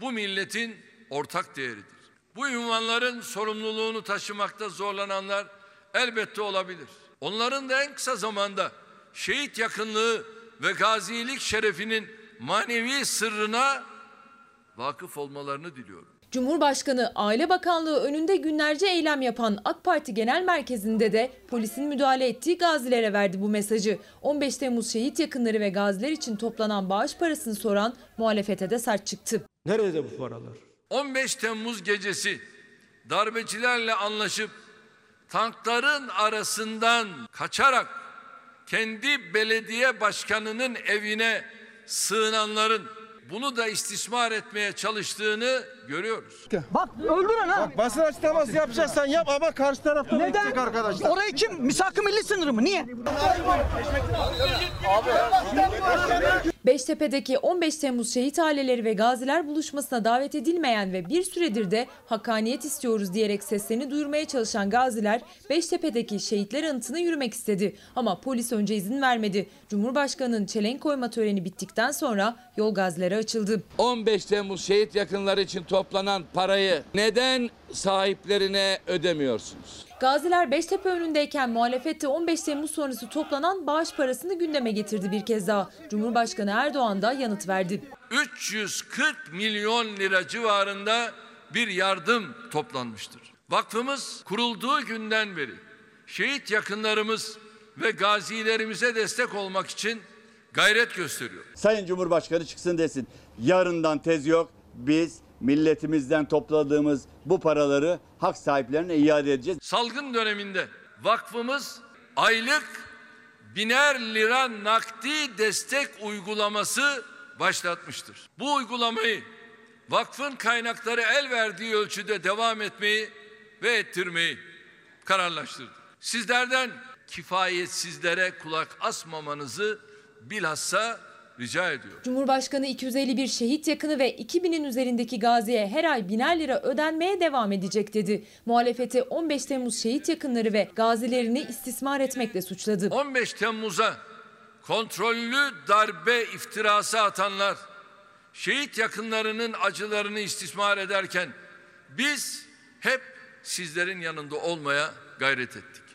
bu milletin ortak değeridir. Bu ünvanların sorumluluğunu taşımakta zorlananlar elbette olabilir. Onların da en kısa zamanda şehit yakınlığı ve gazilik şerefinin manevi sırrına vakıf olmalarını diliyorum.
Cumhurbaşkanı Aile Bakanlığı önünde günlerce eylem yapan AK Parti Genel Merkezi'nde de polisin müdahale ettiği gazilere verdi bu mesajı. 15 Temmuz şehit yakınları ve gaziler için toplanan bağış parasını soran muhalefete de sert çıktı.
Nerede bu paralar?
15 Temmuz gecesi darbecilerle anlaşıp tankların arasından kaçarak kendi belediye başkanının evine sığınanların bunu da istismar etmeye çalıştığını görüyoruz.
Bak öldürün ha.
Bak basın açıklaması yapacaksan yap ama karşı tarafta
Neden?
arkadaşlar.
Orayı kim? Misak-ı milli sınırı mı? Niye?
Beştepe'deki 15 Temmuz şehit aileleri ve gaziler buluşmasına davet edilmeyen ve bir süredir de hakkaniyet istiyoruz diyerek seslerini duyurmaya çalışan gaziler Beştepe'deki şehitler anıtına yürümek istedi. Ama polis önce izin vermedi. Cumhurbaşkanının çelenk koyma töreni bittikten sonra yol gazilere açıldı.
15 Temmuz şehit yakınları için toplanan parayı neden sahiplerine ödemiyorsunuz?
Gaziler Beştepe önündeyken muhalefette 15 Temmuz sonrası toplanan bağış parasını gündeme getirdi bir kez daha. Cumhurbaşkanı Erdoğan da yanıt verdi.
340 milyon lira civarında bir yardım toplanmıştır. Vakfımız kurulduğu günden beri şehit yakınlarımız ve gazilerimize destek olmak için gayret gösteriyor.
Sayın Cumhurbaşkanı çıksın desin. Yarından tez yok. Biz milletimizden topladığımız bu paraları hak sahiplerine iade edeceğiz.
Salgın döneminde vakfımız aylık biner lira nakdi destek uygulaması başlatmıştır. Bu uygulamayı vakfın kaynakları el verdiği ölçüde devam etmeyi ve ettirmeyi kararlaştırdı. Sizlerden kifayetsizlere kulak asmamanızı bilhassa rica ediyorum.
Cumhurbaşkanı 251 şehit yakını ve 2000'in üzerindeki gaziye her ay biner lira ödenmeye devam edecek dedi. Muhalefeti 15 Temmuz şehit yakınları ve gazilerini istismar etmekle suçladı.
15 Temmuz'a kontrollü darbe iftirası atanlar şehit yakınlarının acılarını istismar ederken biz hep sizlerin yanında olmaya gayret ettik.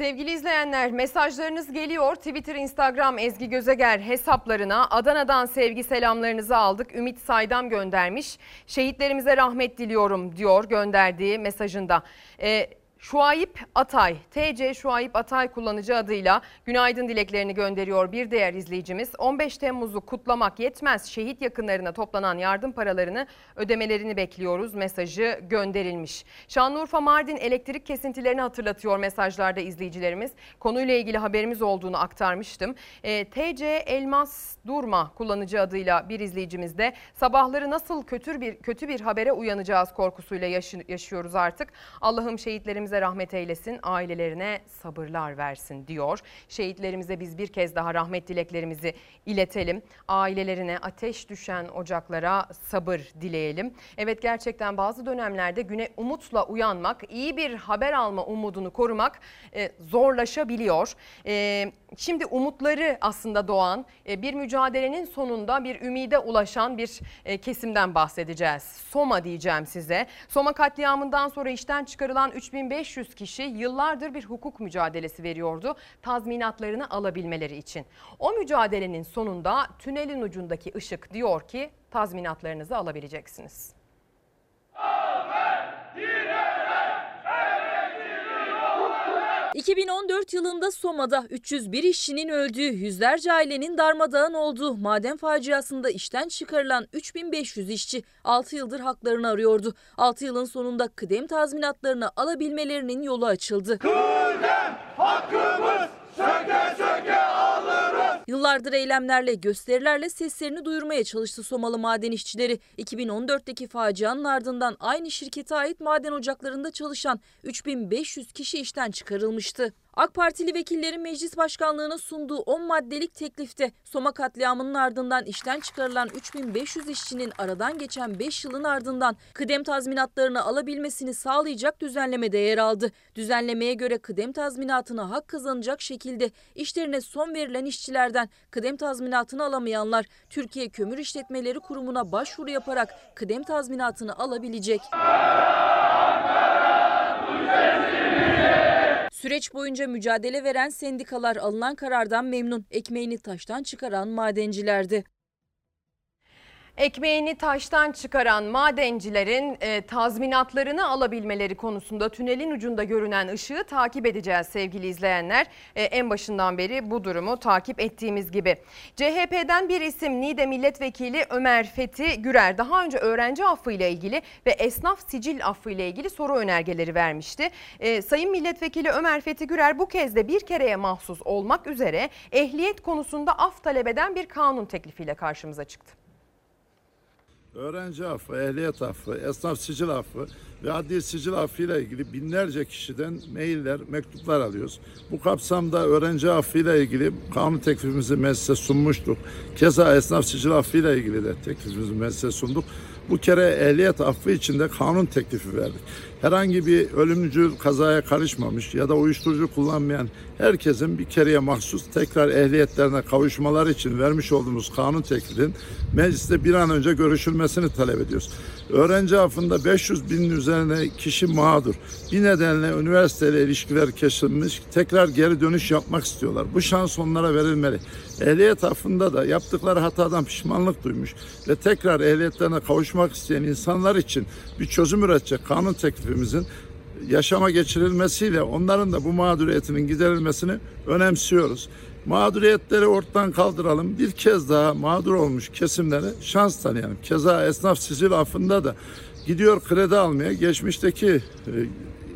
Sevgili izleyenler mesajlarınız geliyor. Twitter, Instagram Ezgi Gözeger hesaplarına Adana'dan sevgi selamlarınızı aldık. Ümit Saydam göndermiş. Şehitlerimize rahmet diliyorum diyor gönderdiği mesajında. Ee, Şuayip Atay, TC Şuayip Atay kullanıcı adıyla günaydın dileklerini gönderiyor bir diğer izleyicimiz. 15 Temmuz'u kutlamak yetmez. Şehit yakınlarına toplanan yardım paralarını ödemelerini bekliyoruz mesajı gönderilmiş. Şanlıurfa Mardin elektrik kesintilerini hatırlatıyor mesajlarda izleyicilerimiz. Konuyla ilgili haberimiz olduğunu aktarmıştım. E, TC Elmas Durma kullanıcı adıyla bir izleyicimiz de sabahları nasıl kötü bir kötü bir habere uyanacağız korkusuyla yaşı- yaşıyoruz artık. Allah'ım şehitlerimize rahmet eylesin, ailelerine sabırlar versin diyor. Şehitlerimize biz bir kez daha rahmet dileklerimizi iletelim. Ailelerine ateş düşen ocaklara sabır dileyelim. Evet gerçekten bazı dönemlerde güne umutla uyanmak, iyi bir haber alma umudunu korumak e, zorlaşabiliyor. E, şimdi umutları aslında doğan e, bir mücadelenin sonunda bir ümide ulaşan bir e, kesimden bahsedeceğiz. Soma diyeceğim size. Soma katliamından sonra işten çıkarılan 3500 kişi yıllardır bir hukuk mücadelesi veriyordu tazminatlarını alabilmeleri için. O mücadelenin sonunda tünelin ucundaki ışık diyor ki tazminatlarınızı alabileceksiniz.
2014 yılında Soma'da 301 işçinin öldüğü, yüzlerce ailenin darmadağın olduğu maden faciasında işten çıkarılan 3500 işçi 6 yıldır haklarını arıyordu. 6 yılın sonunda kıdem tazminatlarını alabilmelerinin yolu açıldı.
Hakkımız söke söke alırız.
Yıllardır eylemlerle, gösterilerle seslerini duyurmaya çalıştı Somalı maden işçileri. 2014'teki facianın ardından aynı şirkete ait maden ocaklarında çalışan 3500 kişi işten çıkarılmıştı. AK Partili vekillerin meclis başkanlığına sunduğu 10 maddelik teklifte Soma katliamının ardından işten çıkarılan 3500 işçinin aradan geçen 5 yılın ardından kıdem tazminatlarını alabilmesini sağlayacak düzenlemede yer aldı. Düzenlemeye göre kıdem tazminatına hak kazanacak şekilde işlerine son verilen işçilerden kıdem tazminatını alamayanlar Türkiye Kömür İşletmeleri Kurumu'na başvuru yaparak kıdem tazminatını alabilecek. Süreç boyunca mücadele veren sendikalar alınan karardan memnun. Ekmeğini taştan çıkaran madencilerdi.
Ekmeğini taştan çıkaran madencilerin e, tazminatlarını alabilmeleri konusunda tünelin ucunda görünen ışığı takip edeceğiz sevgili izleyenler. E, en başından beri bu durumu takip ettiğimiz gibi. CHP'den bir isim Niğde Milletvekili Ömer Fethi Gürer daha önce öğrenci affı ile ilgili ve esnaf sicil affı ile ilgili soru önergeleri vermişti. E, Sayın Milletvekili Ömer Fethi Gürer bu kez de bir kereye mahsus olmak üzere ehliyet konusunda af talep eden bir kanun teklifiyle karşımıza çıktı.
Öğrenci affı, ehliyet affı, esnaf sicil affı ve adli sicil affı ile ilgili binlerce kişiden mailler, mektuplar alıyoruz. Bu kapsamda öğrenci affı ile ilgili kanun teklifimizi meclise sunmuştuk. Keza esnaf sicil affı ile ilgili de teklifimizi meclise sunduk. Bu kere ehliyet affı için de kanun teklifi verdik. Herhangi bir ölümcül kazaya karışmamış ya da uyuşturucu kullanmayan herkesin bir kereye mahsus tekrar ehliyetlerine kavuşmaları için vermiş olduğumuz kanun teklifinin mecliste bir an önce görüşülmesini talep ediyoruz. Öğrenci affında 500 binin üzerine kişi mağdur. Bir nedenle üniversiteyle ilişkiler kesilmiş, tekrar geri dönüş yapmak istiyorlar. Bu şans onlara verilmeli. Ehliyet affında da yaptıkları hatadan pişmanlık duymuş ve tekrar ehliyetlerine kavuşmak isteyen insanlar için bir çözüm üretecek kanun teklifimizin yaşama geçirilmesiyle onların da bu mağduriyetinin giderilmesini önemsiyoruz. Mağduriyetleri ortadan kaldıralım. Bir kez daha mağdur olmuş kesimlere şans tanıyalım. Keza esnaf sicil affında da gidiyor kredi almaya geçmişteki e,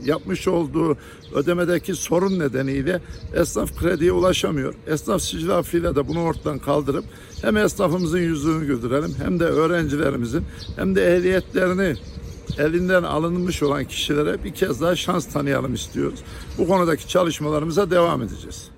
yapmış olduğu ödemedeki sorun nedeniyle esnaf krediye ulaşamıyor. Esnaf sicil affıyla da bunu ortadan kaldırıp hem esnafımızın yüzünü güldürelim hem de öğrencilerimizin hem de ehliyetlerini elinden alınmış olan kişilere bir kez daha şans tanıyalım istiyoruz. Bu konudaki çalışmalarımıza devam edeceğiz.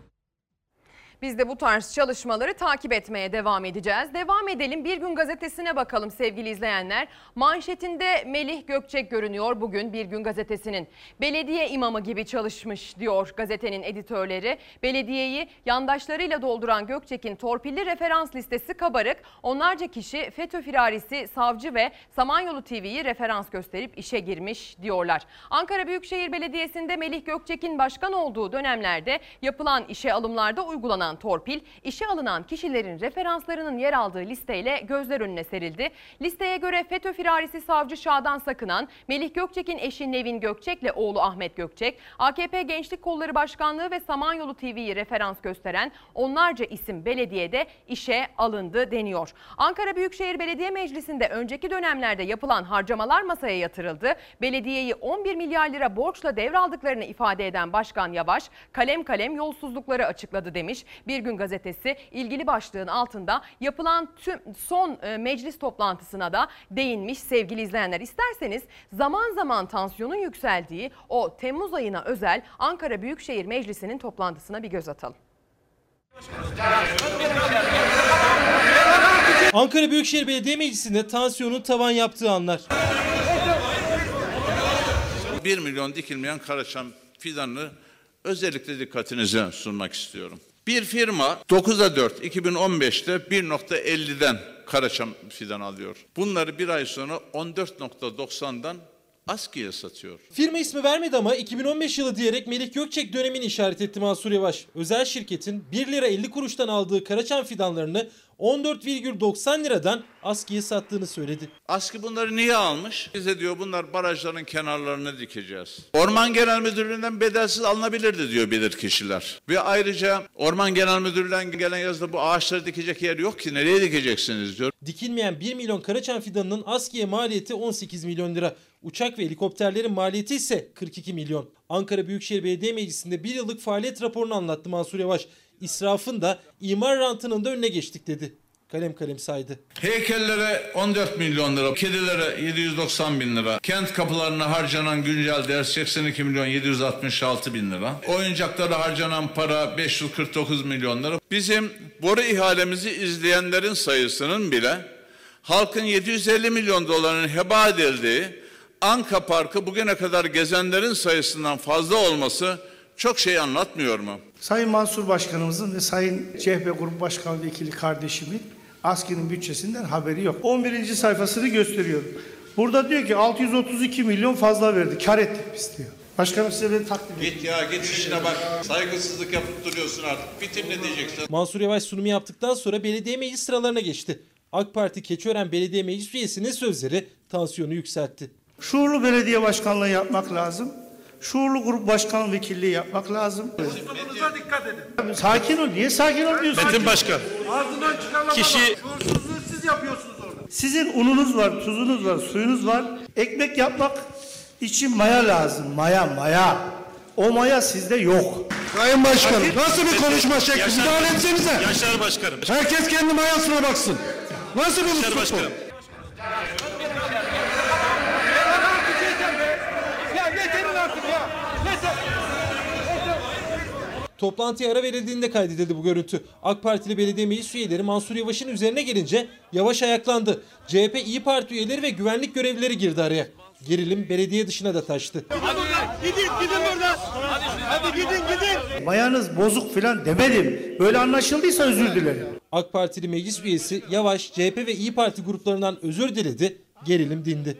Biz de bu tarz çalışmaları takip etmeye devam edeceğiz. Devam edelim. Bir gün gazetesine bakalım sevgili izleyenler. Manşetinde Melih Gökçek görünüyor bugün Bir Gün gazetesinin. Belediye imamı gibi çalışmış diyor gazetenin editörleri. Belediyeyi yandaşlarıyla dolduran Gökçek'in torpilli referans listesi kabarık. Onlarca kişi FETÖ firarisi, savcı ve Samanyolu TV'yi referans gösterip işe girmiş diyorlar. Ankara Büyükşehir Belediyesi'nde Melih Gökçek'in başkan olduğu dönemlerde yapılan işe alımlarda uygulanan torpil, işe alınan kişilerin referanslarının yer aldığı listeyle gözler önüne serildi. Listeye göre FETÖ firarisi savcı Şadan Sakınan, Melih Gökçek'in eşi Nevin Gökçek'le oğlu Ahmet Gökçek, AKP Gençlik Kolları Başkanlığı ve Samanyolu TV'yi referans gösteren onlarca isim belediyede işe alındı deniyor. Ankara Büyükşehir Belediye Meclisi'nde önceki dönemlerde yapılan harcamalar masaya yatırıldı. Belediyeyi 11 milyar lira borçla devraldıklarını ifade eden Başkan Yavaş, kalem kalem yolsuzlukları açıkladı demiş. Bir gün gazetesi ilgili başlığın altında yapılan tüm son e, meclis toplantısına da değinmiş sevgili izleyenler. İsterseniz zaman zaman tansiyonun yükseldiği o Temmuz ayına özel Ankara Büyükşehir Meclisi'nin toplantısına bir göz atalım.
Ankara Büyükşehir Belediye Meclisi'nde tansiyonun tavan yaptığı anlar.
1 milyon dikilmeyen karaçam fidanını özellikle dikkatinize sunmak istiyorum. Bir firma 9'a 4 2015'te 1.50'den karaçam fidan alıyor. Bunları bir ay sonra 14.90'dan askıya satıyor.
Firma ismi vermedi ama 2015 yılı diyerek Melih Gökçek dönemini işaret etti Mansur Yavaş. Özel şirketin 1 lira 50 kuruştan aldığı karaçam fidanlarını 14,90 liradan askıya sattığını söyledi.
Askı bunları niye almış? Bize diyor bunlar barajların kenarlarına dikeceğiz. Orman Genel Müdürlüğü'nden bedelsiz alınabilirdi diyor bilir kişiler. Ve ayrıca Orman Genel Müdürlüğü'nden gelen yazıda bu ağaçları dikecek yer yok ki nereye dikeceksiniz diyor.
Dikilmeyen 1 milyon karaçam fidanının askıya maliyeti 18 milyon lira. Uçak ve helikopterlerin maliyeti ise 42 milyon. Ankara Büyükşehir Belediye Meclisi'nde bir yıllık faaliyet raporunu anlattı Mansur Yavaş. İsrafın da imar rantının da önüne geçtik dedi. Kalem kalem saydı.
Heykellere 14 milyon lira, kedilere 790 bin lira, kent kapılarına harcanan güncel ders 82 milyon 766 bin lira, oyuncaklara harcanan para 549 milyon lira. Bizim boru ihalemizi izleyenlerin sayısının bile halkın 750 milyon dolarının heba edildiği Anka Parkı bugüne kadar gezenlerin sayısından fazla olması çok şey anlatmıyor mu?
Sayın Mansur Başkanımızın ve Sayın CHP Grup Başkanı Vekili kardeşimin ASKİ'nin bütçesinden haberi yok. 11. sayfasını gösteriyorum. Burada diyor ki 632 milyon fazla verdi. Kar ettik biz diyor. Başkanım size beni takdim
Git ya git işine bak. Saygısızlık yapıp duruyorsun artık. Bitir ne diyeceksin?
Mansur Yavaş sunumu yaptıktan sonra belediye meclis sıralarına geçti. AK Parti Keçiören Belediye Meclis Üyesi'nin sözleri tansiyonu yükseltti.
Şuurlu belediye başkanlığı yapmak lazım. Şuurlu grup başkan vekilliği yapmak lazım.
Lafınıza dikkat edin.
Sakin ol. Niye sakin olmuyorsun?
Metin Başkan. Ağzından çıkan
Kişi-.
Şuursuzluğu siz yapıyorsunuz orada.
Sizin ununuz var, tuzunuz var, suyunuz var. Ekmek yapmak için maya lazım. Maya, maya. O maya sizde yok.
Sayın Başkanım nasıl bir konuşma şekli?
Yaşar-
Müdahale etsenize.
Yaşar Başkanım.
Herkes kendi mayasına baksın. Nasıl bir
Yaşar
usluk bu?
Toplantıya ara verildiğinde kaydedildi bu görüntü. AK Partili belediye meclis üyeleri Mansur Yavaş'ın üzerine gelince Yavaş ayaklandı. CHP İyi Parti üyeleri ve güvenlik görevlileri girdi araya. Gerilim belediye dışına da taştı.
Gidin gidin buradan. Hadi gidin gidin.
Mayanız bozuk filan demedim. Böyle anlaşıldıysa özür dilerim.
AK Partili meclis üyesi Yavaş, CHP ve İyi Parti gruplarından özür diledi. Gerilim dindi.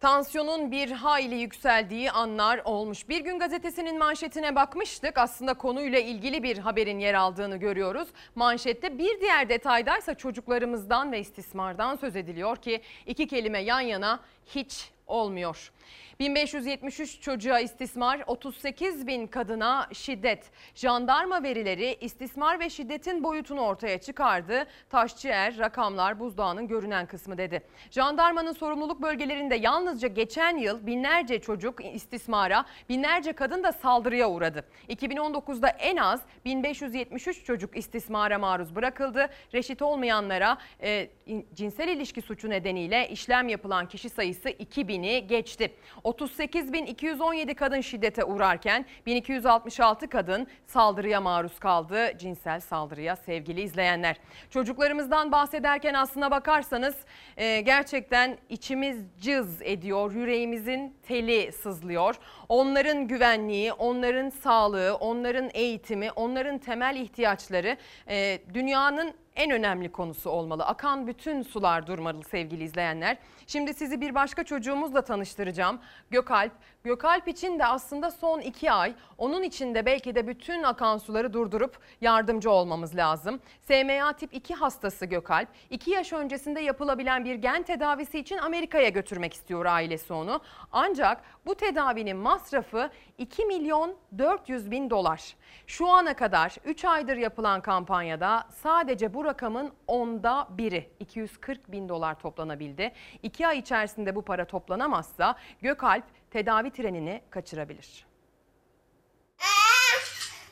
Tansiyonun bir hayli yükseldiği anlar olmuş. Bir gün gazetesinin manşetine bakmıştık. Aslında konuyla ilgili bir haberin yer aldığını görüyoruz. Manşette bir diğer detaydaysa çocuklarımızdan ve istismardan söz ediliyor ki iki kelime yan yana hiç olmuyor. 1573 çocuğa istismar, 38 bin kadına şiddet. Jandarma verileri istismar ve şiddetin boyutunu ortaya çıkardı. Taşçıer rakamlar buzdağının görünen kısmı dedi. Jandarmanın sorumluluk bölgelerinde yalnızca geçen yıl binlerce çocuk istismara, binlerce kadın da saldırıya uğradı. 2019'da en az 1573 çocuk istismara maruz bırakıldı. Reşit olmayanlara e, in- cinsel ilişki suçu nedeniyle işlem yapılan kişi sayısı 2000 bini geçti. 38.217 kadın şiddete uğrarken 1266 kadın saldırıya maruz kaldı. Cinsel saldırıya sevgili izleyenler. Çocuklarımızdan bahsederken aslına bakarsanız e, gerçekten içimiz cız ediyor. Yüreğimizin teli sızlıyor. Onların güvenliği, onların sağlığı, onların eğitimi, onların temel ihtiyaçları e, dünyanın en önemli konusu olmalı. Akan bütün sular durmalı sevgili izleyenler. Şimdi sizi bir başka çocuğumuzla tanıştıracağım. Gökalp. Gökalp için de aslında son iki ay onun için de belki de bütün akan suları durdurup yardımcı olmamız lazım. SMA tip 2 hastası Gökalp 2 yaş öncesinde yapılabilen bir gen tedavisi için Amerika'ya götürmek istiyor ailesi onu. Ancak bu tedavinin masrafı 2 milyon 400 bin dolar. Şu ana kadar 3 aydır yapılan kampanyada sadece bu rakamın onda biri 240 bin dolar toplanabildi. 2 ay içerisinde bu para toplanamazsa Gökalp tedavi trenini kaçırabilir.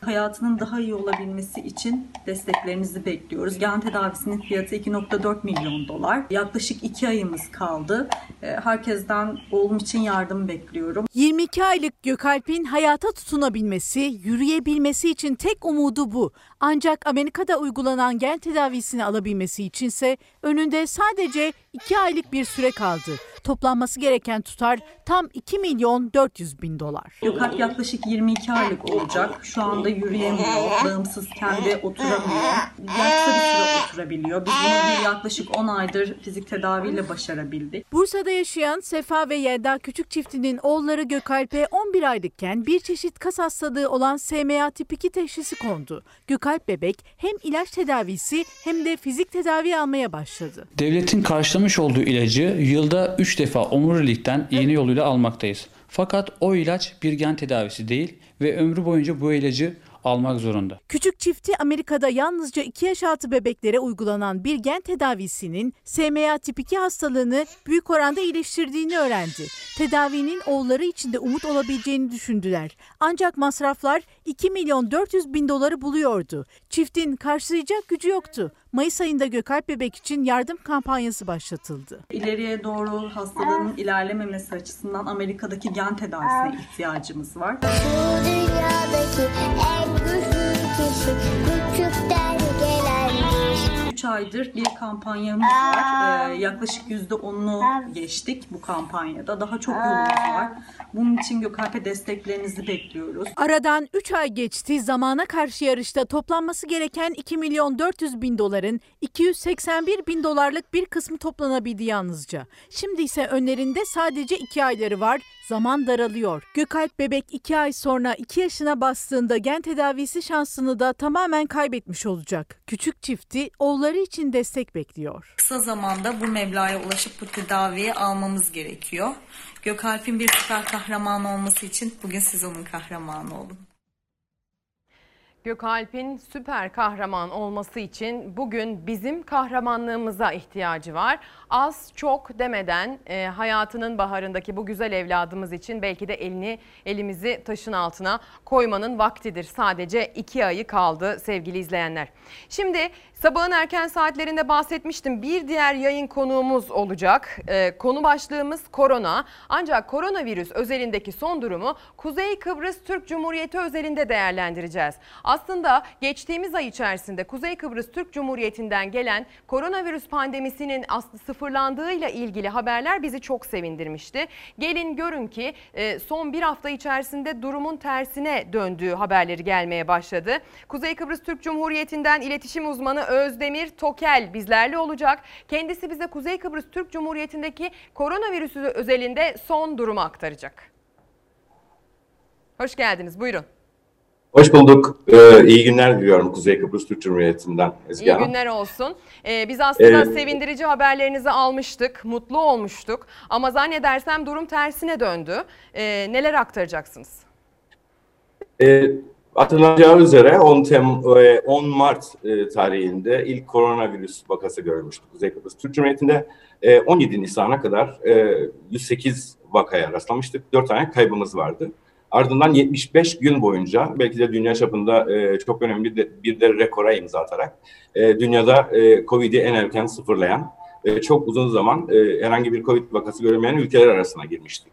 Hayatının daha iyi olabilmesi için desteklerinizi bekliyoruz. Gen tedavisinin fiyatı 2.4 milyon dolar. Yaklaşık 2 ayımız kaldı. Ee, Herkesten oğlum için yardım bekliyorum.
22 aylık Gökalp'in hayata tutunabilmesi, yürüyebilmesi için tek umudu bu. Ancak Amerika'da uygulanan gen tedavisini alabilmesi içinse önünde sadece 2 aylık bir süre kaldı. Toplanması gereken tutar tam 2 milyon 400 bin dolar.
Gökalp yaklaşık 22 aylık olacak. Şu anda yürüyemiyor, bağımsızken de oturamıyor. Yatsa bir süre oturabiliyor. Biz bunu yaklaşık 10 aydır fizik tedaviyle başarabildik.
Bursa'da yaşayan Sefa ve Yelda Küçük çiftinin oğulları Gökalp'e 11 aylıkken bir çeşit kas hastalığı olan SMA tip 2 teşhisi kondu. Gökalp bebek hem ilaç tedavisi hem de fizik tedavi almaya başladı.
Devletin karşılamış olduğu ilacı yılda 3 defa omurilikten iğne yoluyla almaktayız. Fakat o ilaç bir gen tedavisi değil ve ömrü boyunca bu ilacı almak zorunda.
Küçük çifti Amerika'da yalnızca 2 yaş altı bebeklere uygulanan bir gen tedavisinin SMA tip 2 hastalığını büyük oranda iyileştirdiğini öğrendi. Tedavinin oğulları için de umut olabileceğini düşündüler. Ancak masraflar 2 milyon 400 bin doları buluyordu. Çiftin karşılayacak gücü yoktu. Mayıs ayında Gökalp Bebek için yardım kampanyası başlatıldı.
İleriye doğru hastalığın ilerlememesi açısından Amerika'daki gen tedavisine ihtiyacımız var.
Bu dünyadaki en güçlü kişi küçükten.
3 aydır bir kampanyamız var. Ee, yaklaşık %10'unu geçtik bu kampanyada. Daha çok yolumuz var. Bunun için Gökalp'e desteklerinizi bekliyoruz.
Aradan 3 ay geçti. Zamana karşı yarışta toplanması gereken 2 milyon 400 bin doların 281 bin dolarlık bir kısmı toplanabildi yalnızca. Şimdi ise önlerinde sadece 2 ayları var. Zaman daralıyor. Gökalp bebek 2 ay sonra 2 yaşına bastığında gen tedavisi şansını da tamamen kaybetmiş olacak. Küçük çifti oğulları için destek bekliyor.
Kısa zamanda bu meblağa ulaşıp bu tedaviyi almamız gerekiyor. Gökalp'in bir süper kahraman olması için bugün siz onun kahramanı olun.
Gökalp'in süper kahraman olması için bugün bizim kahramanlığımıza ihtiyacı var. Az çok demeden e, hayatının baharındaki bu güzel evladımız için belki de elini elimizi taşın altına koymanın vaktidir. Sadece iki ayı kaldı sevgili izleyenler. Şimdi sabahın erken saatlerinde bahsetmiştim. Bir diğer yayın konuğumuz olacak. E, konu başlığımız korona. Ancak koronavirüs özelindeki son durumu Kuzey Kıbrıs Türk Cumhuriyeti özelinde değerlendireceğiz. Aslında geçtiğimiz ay içerisinde Kuzey Kıbrıs Türk Cumhuriyeti'nden gelen koronavirüs pandemisinin aslı sıfırlandığıyla ilgili haberler bizi çok sevindirmişti. Gelin görün ki e, son bir hafta içerisinde durumun tersine döndüğü haberleri gelmeye başladı. Kuzey Kıbrıs Türk Cumhuriyeti'nden iletişim uzmanı Özdemir Tokel bizlerle olacak. Kendisi bize Kuzey Kıbrıs Türk Cumhuriyeti'ndeki koronavirüsü özelinde son durumu aktaracak. Hoş geldiniz buyurun.
Hoş bulduk. Ee, iyi günler diliyorum Kuzey Kıbrıs Türk Cumhuriyeti'nden Ezgi
İyi
Hanım.
günler olsun. Ee, biz aslında
Ee,
sevindirici haberlerinizi almıştık, mutlu olmuştuk. Ama zannedersem durum tersine döndü. Ee, neler aktaracaksınız?
Ee, hatırlanacağı üzere 10, Tem e, 10 Mart e, tarihinde ilk koronavirüs vakası görülmüştü Kuzey Kıbrıs Türk Cumhuriyeti'nde. E, 17 Nisan'a kadar e, 108 vakaya rastlamıştık. 4 tane kaybımız vardı. Ardından 75 gün boyunca belki de dünya çapında e, çok önemli de, bir de rekora imza atarak e, dünyada e, Covid'i en erken sıfırlayan e, çok uzun zaman e, herhangi bir Covid vakası görülmeyen ülkeler arasına girmiştik.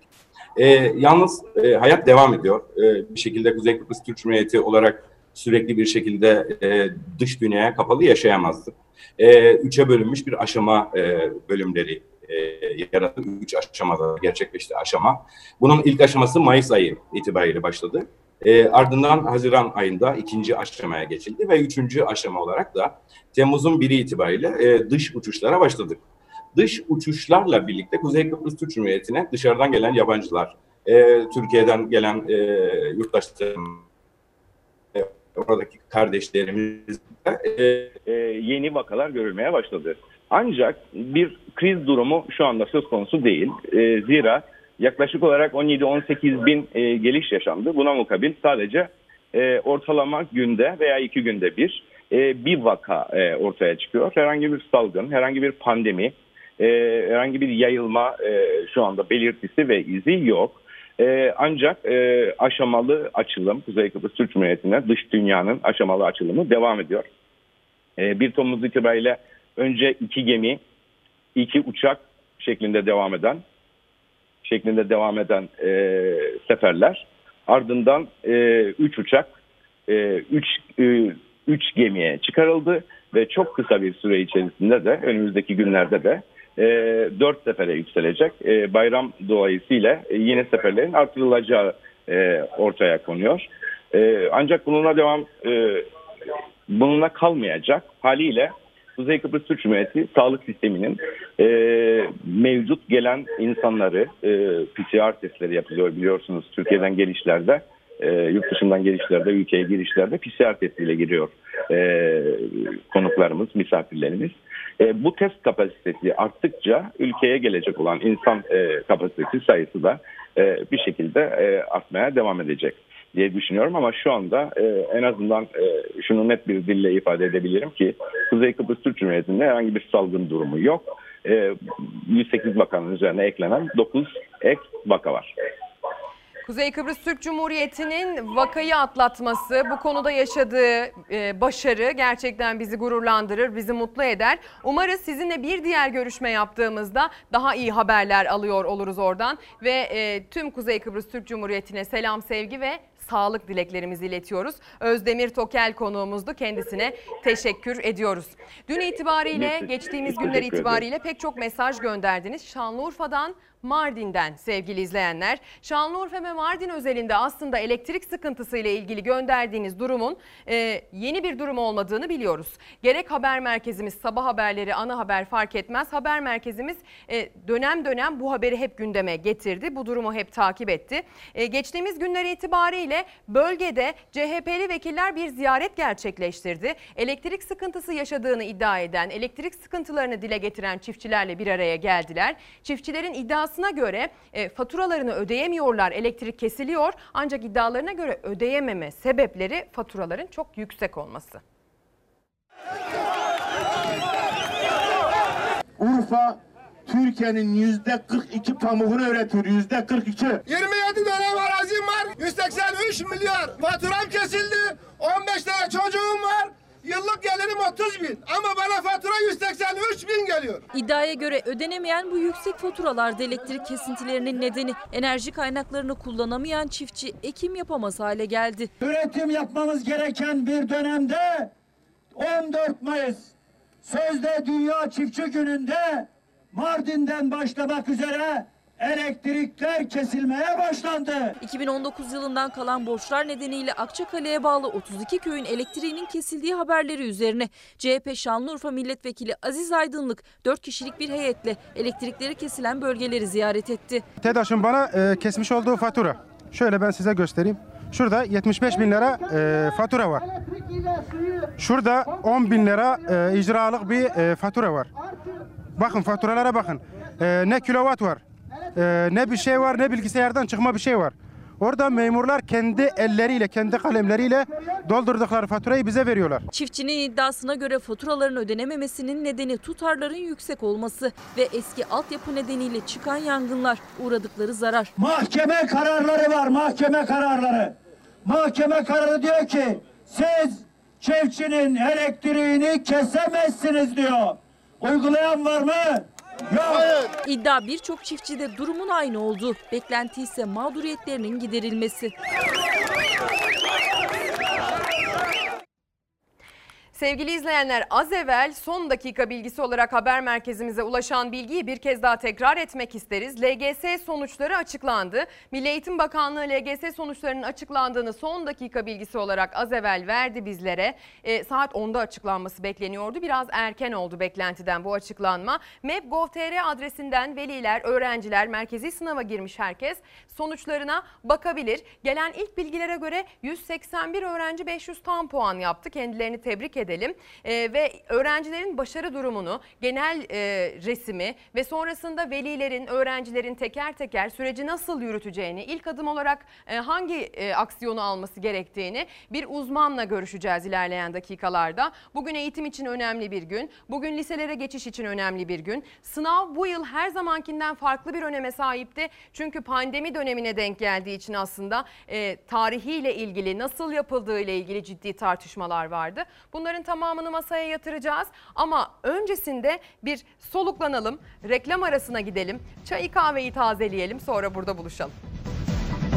E, yalnız e, hayat devam ediyor. E, bir şekilde Kuzey Kıbrıs Türk Cumhuriyeti olarak sürekli bir şekilde e, dış dünyaya kapalı yaşayamazdık. E, üçe bölünmüş bir aşama e, bölümleri e, yarattı. Üç aşamada gerçekleşti aşama. Bunun ilk aşaması Mayıs ayı itibariyle başladı. E, ardından Haziran ayında ikinci aşamaya geçildi ve üçüncü aşama olarak da Temmuz'un biri itibariyle e, dış uçuşlara başladık. Dış uçuşlarla birlikte Kuzey Kıbrıs Türk Cumhuriyeti'ne dışarıdan gelen yabancılar, e, Türkiye'den gelen e, yurttaşlarımız, e, oradaki kardeşlerimiz
e, e, yeni vakalar görülmeye başladı. Ancak bir kriz durumu şu anda söz konusu değil. E, zira yaklaşık olarak 17-18 bin e, geliş yaşandı. Buna mukabil sadece e, ortalama günde veya iki günde bir e, bir vaka e, ortaya çıkıyor. Herhangi bir salgın, herhangi bir pandemi, e, herhangi bir yayılma e, şu anda belirtisi ve izi yok. E, ancak e, aşamalı açılım Kuzey Kıbrıs Türk Cumhuriyeti'ne dış dünyanın aşamalı açılımı devam ediyor. E, 1 Temmuz itibariyle önce iki gemi, iki uçak şeklinde devam eden şeklinde devam eden e, seferler. Ardından e, üç uçak, e, üç, e, üç gemiye çıkarıldı ve çok kısa bir süre içerisinde de önümüzdeki günlerde de e, dört sefere yükselecek. E, bayram dolayısıyla e, yine seferlerin artırılacağı e, ortaya konuyor. E, ancak bununla devam e, bununla kalmayacak haliyle Kuzey Kıbrıs Türk Cumhuriyeti sağlık sisteminin e, mevcut gelen insanları e, PCR testleri yapılıyor biliyorsunuz Türkiye'den gelişlerde e, yurt dışından gelişlerde ülkeye girişlerde PCR testiyle giriyor e, konuklarımız misafirlerimiz. E, bu test kapasitesi arttıkça ülkeye gelecek olan insan e, kapasitesi sayısı da e, bir şekilde e, artmaya devam edecek diye düşünüyorum ama şu anda e, en azından e, şunu net bir dille ifade edebilirim ki Kuzey Kıbrıs Türk Cumhuriyeti'nde herhangi bir salgın durumu yok. E, 108 vakanın üzerine eklenen 9 ek vaka var.
Kuzey Kıbrıs Türk Cumhuriyeti'nin vakayı atlatması, bu konuda yaşadığı e, başarı gerçekten bizi gururlandırır, bizi mutlu eder. Umarız sizinle bir diğer görüşme yaptığımızda daha iyi haberler alıyor oluruz oradan. Ve e, tüm Kuzey Kıbrıs Türk Cumhuriyeti'ne selam, sevgi ve sağlık dileklerimizi iletiyoruz. Özdemir Tokel konuğumuzdu. Kendisine teşekkür ediyoruz. Dün itibariyle, geçtiğimiz günler itibariyle pek çok mesaj gönderdiniz. Şanlıurfa'dan Mardin'den sevgili izleyenler. Şanlıurfa ve Mardin özelinde aslında elektrik sıkıntısı ile ilgili gönderdiğiniz durumun e, yeni bir durum olmadığını biliyoruz. Gerek haber merkezimiz sabah haberleri ana haber fark etmez. Haber merkezimiz e, dönem dönem bu haberi hep gündeme getirdi. Bu durumu hep takip etti. E, geçtiğimiz günler itibariyle bölgede CHP'li vekiller bir ziyaret gerçekleştirdi. Elektrik sıkıntısı yaşadığını iddia eden, elektrik sıkıntılarını dile getiren çiftçilerle bir araya geldiler. Çiftçilerin iddiasına göre e, faturalarını ödeyemiyorlar, elektrik kesiliyor. Ancak iddialarına göre ödeyememe sebepleri faturaların çok yüksek olması.
Urfa Türkiye'nin yüzde 42 pamuğunu üretiyor. Yüzde 42.
27 dönem arazim var. 183 milyar. Faturam kesildi. 15 tane çocuğum var. Yıllık gelirim 30 bin. Ama bana fatura 183 bin geliyor.
İddiaya göre ödenemeyen bu yüksek faturalarda elektrik kesintilerinin nedeni enerji kaynaklarını kullanamayan çiftçi ekim yapamaz hale geldi.
Üretim yapmamız gereken bir dönemde 14 Mayıs sözde Dünya Çiftçi Günü'nde Mardin'den başlamak üzere elektrikler kesilmeye başlandı.
2019 yılından kalan borçlar nedeniyle Akçakale'ye bağlı 32 köyün elektriğinin kesildiği haberleri üzerine CHP Şanlıurfa Milletvekili Aziz Aydınlık 4 kişilik bir heyetle elektrikleri kesilen bölgeleri ziyaret etti.
TEDAŞ'ın bana e, kesmiş olduğu fatura. Şöyle ben size göstereyim. Şurada 75 bin lira e, fatura var. Şurada 10 bin lira e, icralık bir e, fatura var. Bakın faturalara bakın. E, ne kilowatt var, e, ne bir şey var, ne bilgisayardan çıkma bir şey var. Orada memurlar kendi elleriyle, kendi kalemleriyle doldurdukları faturayı bize veriyorlar.
Çiftçinin iddiasına göre faturaların ödenememesinin nedeni tutarların yüksek olması ve eski altyapı nedeniyle çıkan yangınlar uğradıkları zarar.
Mahkeme kararları var, mahkeme kararları. Mahkeme kararı diyor ki siz çiftçinin elektriğini kesemezsiniz diyor. Uygulayan var mı? Yok.
İddia birçok çiftçide durumun aynı oldu. Beklenti ise mağduriyetlerinin giderilmesi.
Sevgili izleyenler az evvel son dakika bilgisi olarak haber merkezimize ulaşan bilgiyi bir kez daha tekrar etmek isteriz. LGS sonuçları açıklandı. Milli Eğitim Bakanlığı LGS sonuçlarının açıklandığını son dakika bilgisi olarak az evvel verdi bizlere. E, saat 10'da açıklanması bekleniyordu. Biraz erken oldu beklentiden bu açıklanma. map.gov.tr adresinden veliler, öğrenciler, merkezi sınava girmiş herkes sonuçlarına bakabilir. Gelen ilk bilgilere göre 181 öğrenci 500 tam puan yaptı. Kendilerini tebrik edelim. Ee, ve öğrencilerin başarı durumunu, genel e, resmi ve sonrasında velilerin, öğrencilerin teker teker süreci nasıl yürüteceğini, ilk adım olarak e, hangi e, aksiyonu alması gerektiğini bir uzmanla görüşeceğiz ilerleyen dakikalarda. Bugün eğitim için önemli bir gün. Bugün liselere geçiş için önemli bir gün. Sınav bu yıl her zamankinden farklı bir öneme sahipti. Çünkü pandemi dönemine denk geldiği için aslında e, tarihiyle ilgili, nasıl yapıldığı ile ilgili ciddi tartışmalar vardı. Bunların tamamını masaya yatıracağız ama öncesinde bir soluklanalım, reklam arasına gidelim, çayı kahveyi tazeleyelim sonra burada buluşalım.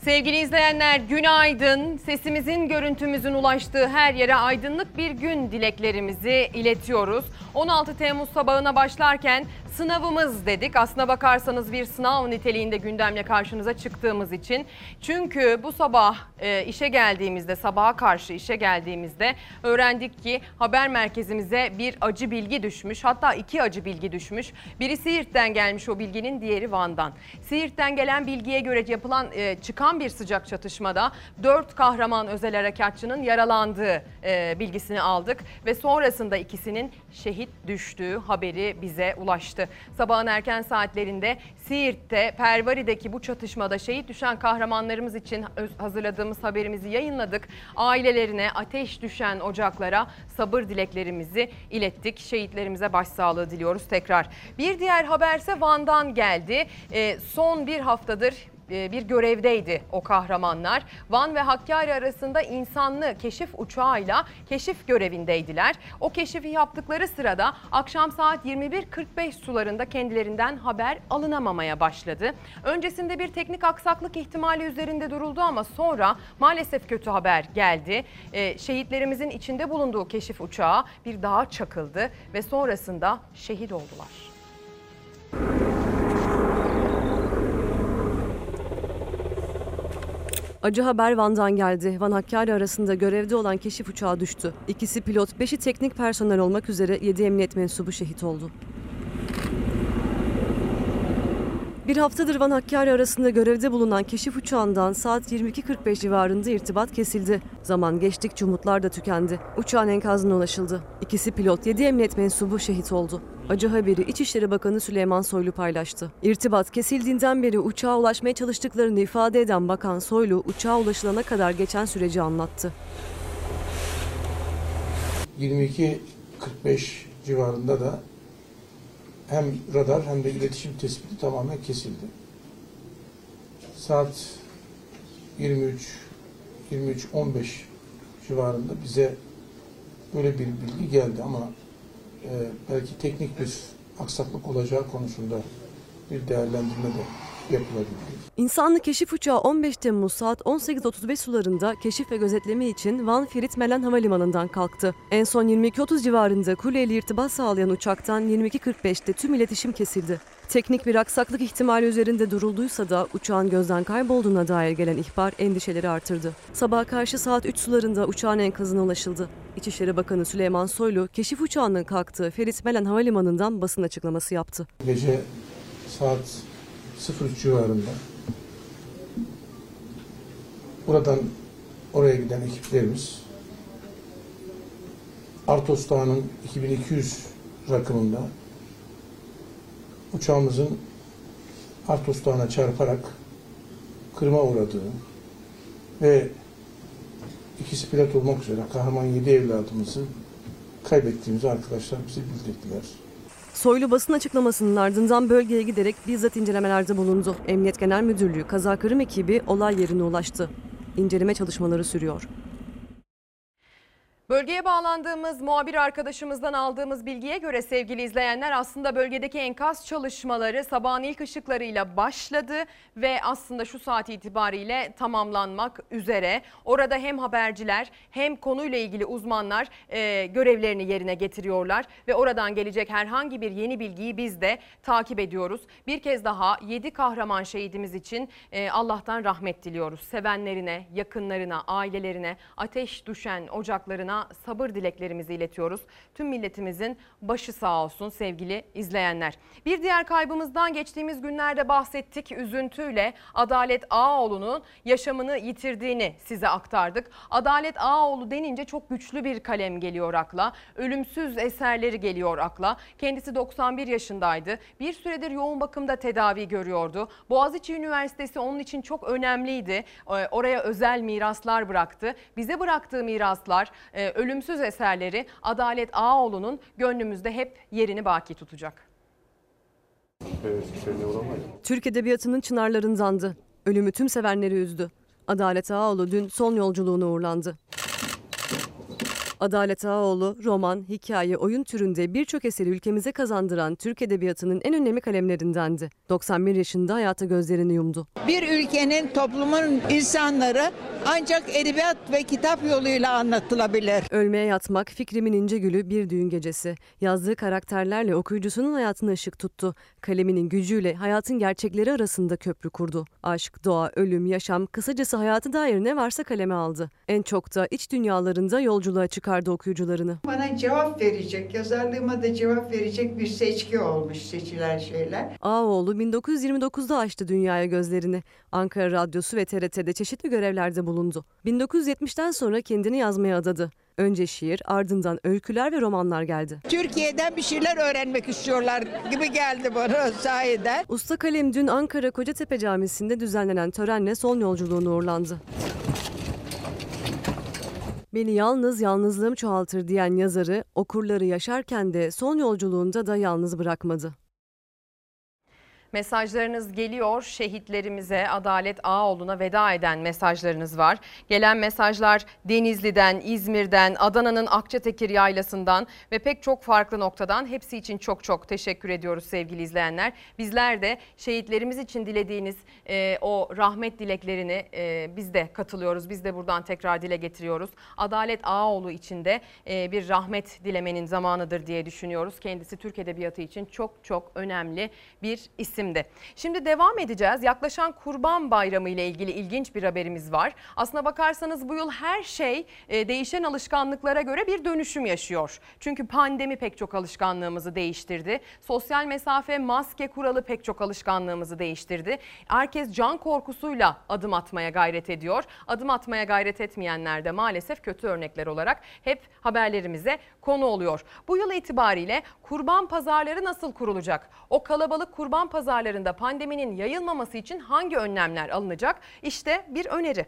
Sevgili izleyenler günaydın. Sesimizin, görüntümüzün ulaştığı her yere aydınlık bir gün dileklerimizi iletiyoruz. 16 Temmuz sabahına başlarken sınavımız dedik. Aslına bakarsanız bir sınav niteliğinde gündemle karşınıza çıktığımız için. Çünkü bu sabah e, işe geldiğimizde, sabaha karşı işe geldiğimizde öğrendik ki haber merkezimize bir acı bilgi düşmüş. Hatta iki acı bilgi düşmüş. Biri Siirt'ten gelmiş o bilginin, diğeri Van'dan. Siirt'ten gelen bilgiye göre yapılan e, çıkan bir sıcak çatışmada 4 kahraman özel harekatçının yaralandığı e, bilgisini aldık ve sonrasında ikisinin şehit düştüğü haberi bize ulaştı. Sabahın erken saatlerinde Siirt'te Pervari'deki bu çatışmada şehit düşen kahramanlarımız için hazırladığımız haberimizi yayınladık. Ailelerine ateş düşen ocaklara sabır dileklerimizi ilettik. Şehitlerimize başsağlığı diliyoruz tekrar. Bir diğer haberse Van'dan geldi. E, son bir haftadır bir görevdeydi o kahramanlar. Van ve Hakkari arasında insanlı keşif uçağıyla keşif görevindeydiler. O keşifi yaptıkları sırada akşam saat 21.45 sularında kendilerinden haber alınamamaya başladı. Öncesinde bir teknik aksaklık ihtimali üzerinde duruldu ama sonra maalesef kötü haber geldi. Ee, şehitlerimizin içinde bulunduğu keşif uçağı bir dağa çakıldı ve sonrasında şehit oldular.
Acı haber Van'dan geldi. Van Hakkari arasında görevde olan keşif uçağı düştü. İkisi pilot, beşi teknik personel olmak üzere 7 emniyet mensubu şehit oldu. Bir haftadır Van Hakkari arasında görevde bulunan keşif uçağından saat 22.45 civarında irtibat kesildi. Zaman geçtikçe umutlar da tükendi. Uçağın enkazına ulaşıldı. İkisi pilot, 7 emniyet mensubu şehit oldu. Acı haberi İçişleri Bakanı Süleyman Soylu paylaştı. İrtibat kesildiğinden beri uçağa ulaşmaya çalıştıklarını ifade eden Bakan Soylu, uçağa ulaşılana kadar geçen süreci anlattı.
22.45 civarında da hem radar hem de iletişim tespiti tamamen kesildi. Saat 23 23.15 civarında bize böyle bir bilgi geldi ama e, belki teknik bir aksaklık olacağı konusunda bir değerlendirme de yapılabilir.
İnsanlı keşif uçağı 15 Temmuz saat 18.35 sularında keşif ve gözetleme için Van Ferit Melen Havalimanı'ndan kalktı. En son 22.30 civarında kuleyle irtibat sağlayan uçaktan 22.45'te tüm iletişim kesildi. Teknik bir aksaklık ihtimali üzerinde durulduysa da uçağın gözden kaybolduğuna dair gelen ihbar endişeleri artırdı. Sabaha karşı saat 3 sularında uçağın enkazına ulaşıldı. İçişleri Bakanı Süleyman Soylu, keşif uçağının kalktığı Ferit Melen Havalimanı'ndan basın açıklaması yaptı.
Gece saat 03 civarında buradan oraya giden ekiplerimiz Artos Dağı'nın 2200 rakımında uçağımızın Artos Dağı'na çarparak kırma uğradığı ve ikisi pilot olmak üzere kahraman yedi evladımızı kaybettiğimizi arkadaşlar bize bildirdiler.
Soylu basın açıklamasının ardından bölgeye giderek bizzat incelemelerde bulundu. Emniyet Genel Müdürlüğü kaza kırım ekibi olay yerine ulaştı. İnceleme çalışmaları sürüyor.
Bölgeye bağlandığımız muhabir arkadaşımızdan aldığımız bilgiye göre sevgili izleyenler aslında bölgedeki enkaz çalışmaları sabahın ilk ışıklarıyla başladı ve aslında şu saat itibariyle tamamlanmak üzere. Orada hem haberciler hem konuyla ilgili uzmanlar e, görevlerini yerine getiriyorlar ve oradan gelecek herhangi bir yeni bilgiyi biz de takip ediyoruz. Bir kez daha 7 kahraman şehidimiz için e, Allah'tan rahmet diliyoruz. Sevenlerine, yakınlarına, ailelerine, ateş düşen ocaklarına sabır dileklerimizi iletiyoruz. Tüm milletimizin başı sağ olsun sevgili izleyenler. Bir diğer kaybımızdan geçtiğimiz günlerde bahsettik. Üzüntüyle Adalet Ağoğlu'nun yaşamını yitirdiğini size aktardık. Adalet Ağoğlu denince çok güçlü bir kalem geliyor akla. Ölümsüz eserleri geliyor akla. Kendisi 91 yaşındaydı. Bir süredir yoğun bakımda tedavi görüyordu. Boğaziçi Üniversitesi onun için çok önemliydi. Ee, Oraya özel miraslar bıraktı. Bize bıraktığı miraslar, e, ölümsüz eserleri Adalet Ağoğlu'nun gönlümüzde hep yerini baki tutacak.
Türk Edebiyatı'nın çınarlarındandı. Ölümü tüm sevenleri üzdü. Adalet Ağaoğlu dün son yolculuğuna uğurlandı. Adalet Ağaoğlu, roman, hikaye, oyun türünde birçok eseri ülkemize kazandıran Türk Edebiyatı'nın en önemli kalemlerindendi. 91 yaşında hayata gözlerini yumdu.
Bir ülkenin, toplumun insanları ancak edebiyat ve kitap yoluyla anlatılabilir.
Ölmeye yatmak Fikrimin İnce Gülü bir düğün gecesi. Yazdığı karakterlerle okuyucusunun hayatına ışık tuttu. Kaleminin gücüyle hayatın gerçekleri arasında köprü kurdu. Aşk, doğa, ölüm, yaşam, kısacası hayatı dair ne varsa kaleme aldı. En çok da iç dünyalarında yolculuğa çıkardı okuyucularını.
Bana cevap verecek, yazarlığıma da cevap verecek bir seçki olmuş seçilen şeyler.
Ağoğlu 1929'da açtı dünyaya gözlerini. Ankara Radyosu ve TRT'de çeşitli görevlerde bulundu. 1970'ten sonra kendini yazmaya adadı. Önce şiir, ardından öyküler ve romanlar geldi.
Türkiye'den bir şeyler öğrenmek istiyorlar gibi geldi bana sahiden.
Usta Kalem dün Ankara Kocatepe Camisi'nde düzenlenen törenle son yolculuğuna uğurlandı. Beni yalnız yalnızlığım çoğaltır diyen yazarı okurları yaşarken de son yolculuğunda da yalnız bırakmadı.
Mesajlarınız geliyor. Şehitlerimize, Adalet Ağoğlu'na veda eden mesajlarınız var. Gelen mesajlar Denizli'den, İzmir'den, Adana'nın Akçatekir Yaylası'ndan ve pek çok farklı noktadan. Hepsi için çok çok teşekkür ediyoruz sevgili izleyenler. Bizler de şehitlerimiz için dilediğiniz e, o rahmet dileklerini e, biz de katılıyoruz. Biz de buradan tekrar dile getiriyoruz. Adalet Ağoğlu için de e, bir rahmet dilemenin zamanıdır diye düşünüyoruz. Kendisi Türk Edebiyatı için çok çok önemli bir isim isimdi. Şimdi devam edeceğiz. Yaklaşan Kurban Bayramı ile ilgili ilginç bir haberimiz var. Aslına bakarsanız bu yıl her şey e, değişen alışkanlıklara göre bir dönüşüm yaşıyor. Çünkü pandemi pek çok alışkanlığımızı değiştirdi. Sosyal mesafe, maske kuralı pek çok alışkanlığımızı değiştirdi. Herkes can korkusuyla adım atmaya gayret ediyor. Adım atmaya gayret etmeyenler de maalesef kötü örnekler olarak hep haberlerimize konu oluyor. Bu yıl itibariyle kurban pazarları nasıl kurulacak? O kalabalık kurban pazarlarında pandeminin yayılmaması için hangi önlemler alınacak? İşte bir öneri.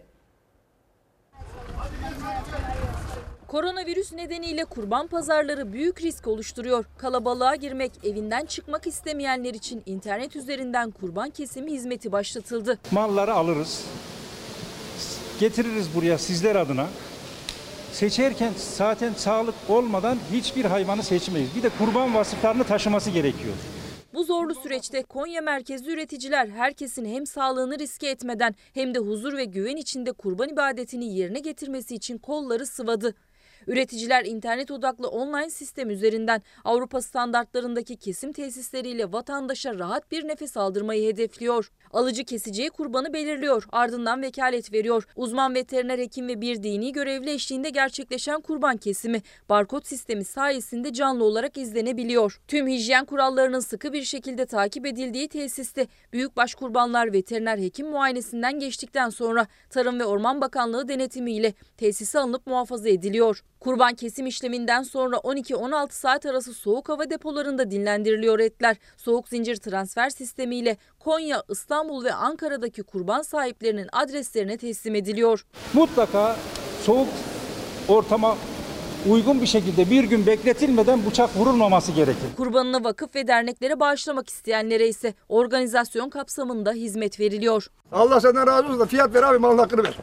Koronavirüs nedeniyle kurban pazarları büyük risk oluşturuyor. Kalabalığa girmek, evinden çıkmak istemeyenler için internet üzerinden kurban kesimi hizmeti başlatıldı.
Malları alırız, getiririz buraya sizler adına. Seçerken zaten sağlık olmadan hiçbir hayvanı seçmeyiz. Bir de kurban vasıflarını taşıması gerekiyor.
Bu zorlu süreçte Konya merkezli üreticiler herkesin hem sağlığını riske etmeden hem de huzur ve güven içinde kurban ibadetini yerine getirmesi için kolları sıvadı. Üreticiler internet odaklı online sistem üzerinden Avrupa standartlarındaki kesim tesisleriyle vatandaşa rahat bir nefes aldırmayı hedefliyor. Alıcı kesiciye kurbanı belirliyor, ardından vekalet veriyor. Uzman veteriner hekim ve bir dini görevli eşliğinde gerçekleşen kurban kesimi barkod sistemi sayesinde canlı olarak izlenebiliyor. Tüm hijyen kurallarının sıkı bir şekilde takip edildiği tesiste büyükbaş kurbanlar veteriner hekim muayenesinden geçtikten sonra Tarım ve Orman Bakanlığı denetimiyle tesise alınıp muhafaza ediliyor. Kurban kesim işleminden sonra 12-16 saat arası soğuk hava depolarında dinlendiriliyor etler. Soğuk zincir transfer sistemiyle Konya, İstanbul ve Ankara'daki kurban sahiplerinin adreslerine teslim ediliyor.
Mutlaka soğuk ortama uygun bir şekilde bir gün bekletilmeden bıçak vurulmaması gerekir.
Kurbanını vakıf ve derneklere bağışlamak isteyenlere ise organizasyon kapsamında hizmet veriliyor.
Allah senden razı olsun da fiyat ver abi malın hakkını ver.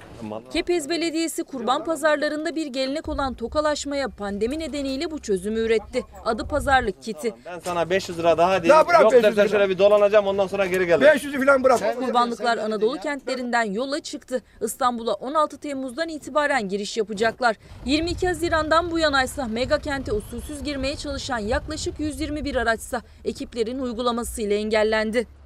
Kepez Belediyesi kurban pazarlarında bir gelenek olan tokalaşmaya pandemi nedeniyle bu çözümü üretti. Adı pazarlık kiti.
Ben sana 500 lira daha diyeyim.
Ya bırak
Yok
500
dersen
lira.
şöyle bir dolanacağım ondan sonra geri gelirim.
500'ü falan bırak.
Kurbanlıklar Anadolu kentlerinden yola çıktı. İstanbul'a 16 Temmuz'dan itibaren giriş yapacaklar. 22 Haziran'dan bu yana mega kente usulsüz girmeye çalışan yaklaşık 121 araçsa ekiplerin uygulamasıyla engellendi.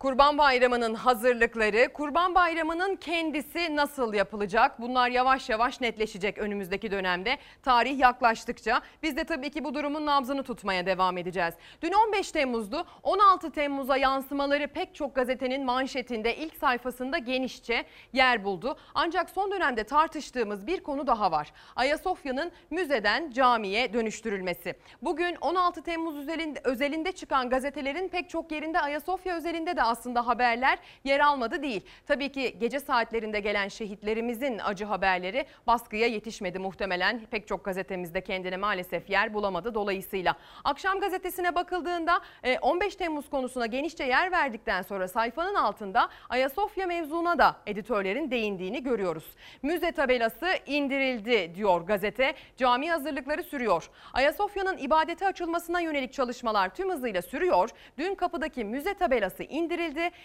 Kurban Bayramı'nın hazırlıkları, Kurban Bayramı'nın kendisi nasıl yapılacak? Bunlar yavaş yavaş netleşecek önümüzdeki dönemde. Tarih yaklaştıkça biz de tabii ki bu durumun nabzını tutmaya devam edeceğiz. Dün 15 Temmuz'du. 16 Temmuz'a yansımaları pek çok gazetenin manşetinde ilk sayfasında genişçe yer buldu. Ancak son dönemde tartıştığımız bir konu daha var. Ayasofya'nın müzeden camiye dönüştürülmesi. Bugün 16 Temmuz özelinde, özelinde çıkan gazetelerin pek çok yerinde Ayasofya özelinde de aslında haberler yer almadı değil. Tabii ki gece saatlerinde gelen şehitlerimizin acı haberleri baskıya yetişmedi muhtemelen. Pek çok gazetemizde kendine maalesef yer bulamadı dolayısıyla. Akşam gazetesine bakıldığında e, 15 Temmuz konusuna genişçe yer verdikten sonra sayfanın altında Ayasofya mevzuna da editörlerin değindiğini görüyoruz. Müze tabelası indirildi diyor gazete. Cami hazırlıkları sürüyor. Ayasofya'nın ibadete açılmasına yönelik çalışmalar tüm hızıyla sürüyor. Dün kapıdaki müze tabelası indirildi.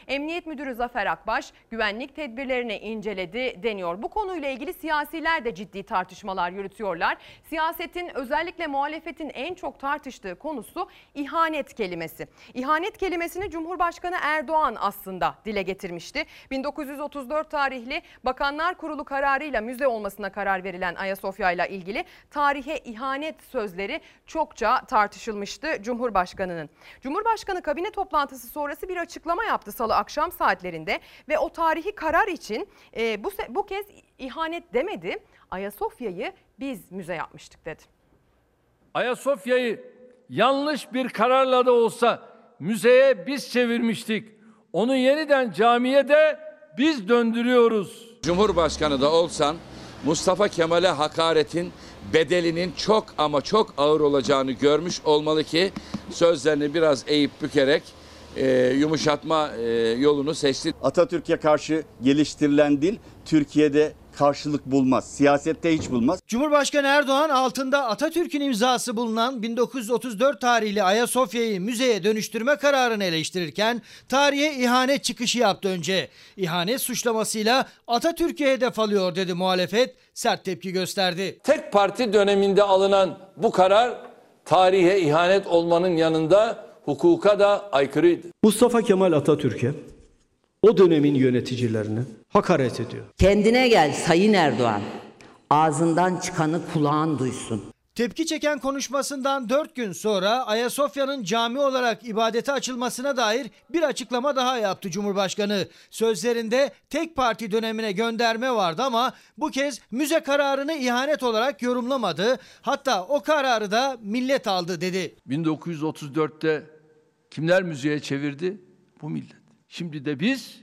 Emniyet Müdürü Zafer Akbaş güvenlik tedbirlerini inceledi deniyor. Bu konuyla ilgili siyasiler de ciddi tartışmalar yürütüyorlar. Siyasetin özellikle muhalefetin en çok tartıştığı konusu ihanet kelimesi. İhanet kelimesini Cumhurbaşkanı Erdoğan aslında dile getirmişti. 1934 tarihli Bakanlar Kurulu kararıyla müze olmasına karar verilen Ayasofya ile ilgili tarihe ihanet sözleri çokça tartışılmıştı Cumhurbaşkanı'nın. Cumhurbaşkanı kabine toplantısı sonrası bir açıklama yaptı salı akşam saatlerinde ve o tarihi karar için e, bu, bu kez ihanet demedi Ayasofya'yı biz müze yapmıştık dedi.
Ayasofya'yı yanlış bir kararla da olsa müzeye biz çevirmiştik. Onu yeniden camiye de biz döndürüyoruz.
Cumhurbaşkanı da olsan Mustafa Kemal'e hakaretin bedelinin çok ama çok ağır olacağını görmüş olmalı ki sözlerini biraz eğip bükerek e, yumuşatma e, yolunu seçti.
Atatürk'e karşı geliştirilen dil Türkiye'de karşılık bulmaz. Siyasette hiç bulmaz.
Cumhurbaşkanı Erdoğan altında Atatürk'ün imzası bulunan 1934 tarihli Ayasofya'yı müzeye dönüştürme kararını eleştirirken tarihe ihanet çıkışı yaptı önce. İhanet suçlamasıyla Atatürk'e hedef alıyor dedi muhalefet sert tepki gösterdi.
Tek parti döneminde alınan bu karar tarihe ihanet olmanın yanında hukuka da aykırıydı.
Mustafa Kemal Atatürk'e o dönemin yöneticilerine hakaret ediyor.
Kendine gel Sayın Erdoğan. Ağzından çıkanı kulağın duysun.
Tepki çeken konuşmasından 4 gün sonra Ayasofya'nın cami olarak ibadete açılmasına dair bir açıklama daha yaptı Cumhurbaşkanı. Sözlerinde tek parti dönemine gönderme vardı ama bu kez müze kararını ihanet olarak yorumlamadı. Hatta o kararı da millet aldı dedi.
1934'te kimler müziğe çevirdi? Bu millet. Şimdi de biz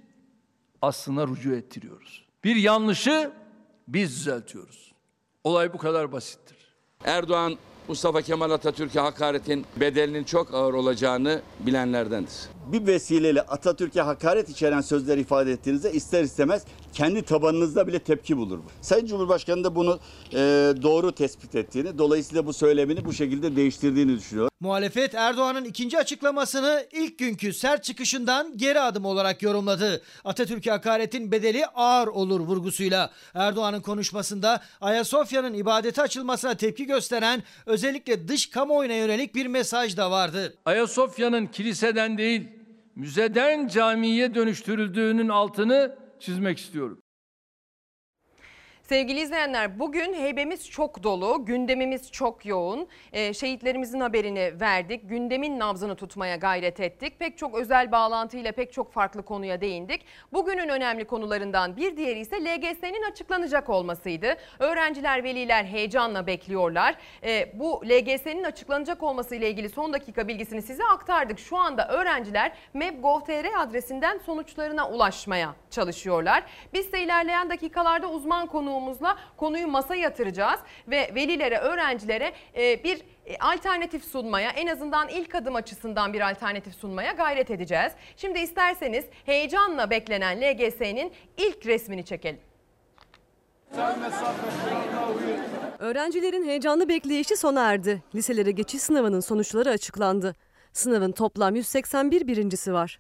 aslına rücu ettiriyoruz. Bir yanlışı biz düzeltiyoruz. Olay bu kadar basittir.
Erdoğan Mustafa Kemal Atatürk'e hakaretin bedelinin çok ağır olacağını bilenlerdendir.
Bir vesileyle Atatürk'e hakaret içeren sözler ifade ettiğinizde ister istemez kendi tabanınızda bile tepki bulur. bu. Sayın Cumhurbaşkanı da bunu e, doğru tespit ettiğini, dolayısıyla bu söylemini bu şekilde değiştirdiğini düşünüyor.
Muhalefet Erdoğan'ın ikinci açıklamasını ilk günkü sert çıkışından geri adım olarak yorumladı. Atatürk'e hakaretin bedeli ağır olur vurgusuyla. Erdoğan'ın konuşmasında Ayasofya'nın ibadete açılmasına tepki gösteren özellikle dış kamuoyuna yönelik bir mesaj da vardı.
Ayasofya'nın kiliseden değil, müzeden camiye dönüştürüldüğünün altını çizmek istiyorum.
Sevgili izleyenler bugün heybemiz çok dolu, gündemimiz çok yoğun. Ee, şehitlerimizin haberini verdik, gündemin nabzını tutmaya gayret ettik. Pek çok özel bağlantıyla pek çok farklı konuya değindik. Bugünün önemli konularından bir diğeri ise LGS'nin açıklanacak olmasıydı. Öğrenciler, veliler heyecanla bekliyorlar. Ee, bu LGS'nin açıklanacak olması ile ilgili son dakika bilgisini size aktardık. Şu anda öğrenciler meb.gov.tr adresinden sonuçlarına ulaşmaya çalışıyorlar. Biz de ilerleyen dakikalarda uzman konuğumuzla konuyu masa yatıracağız ve velilere, öğrencilere e, bir e, alternatif sunmaya en azından ilk adım açısından bir alternatif sunmaya gayret edeceğiz. Şimdi isterseniz heyecanla beklenen LGS'nin ilk resmini çekelim.
Öğrencilerin heyecanlı bekleyişi sona erdi. Liselere geçiş sınavının sonuçları açıklandı. Sınavın toplam 181 birincisi var.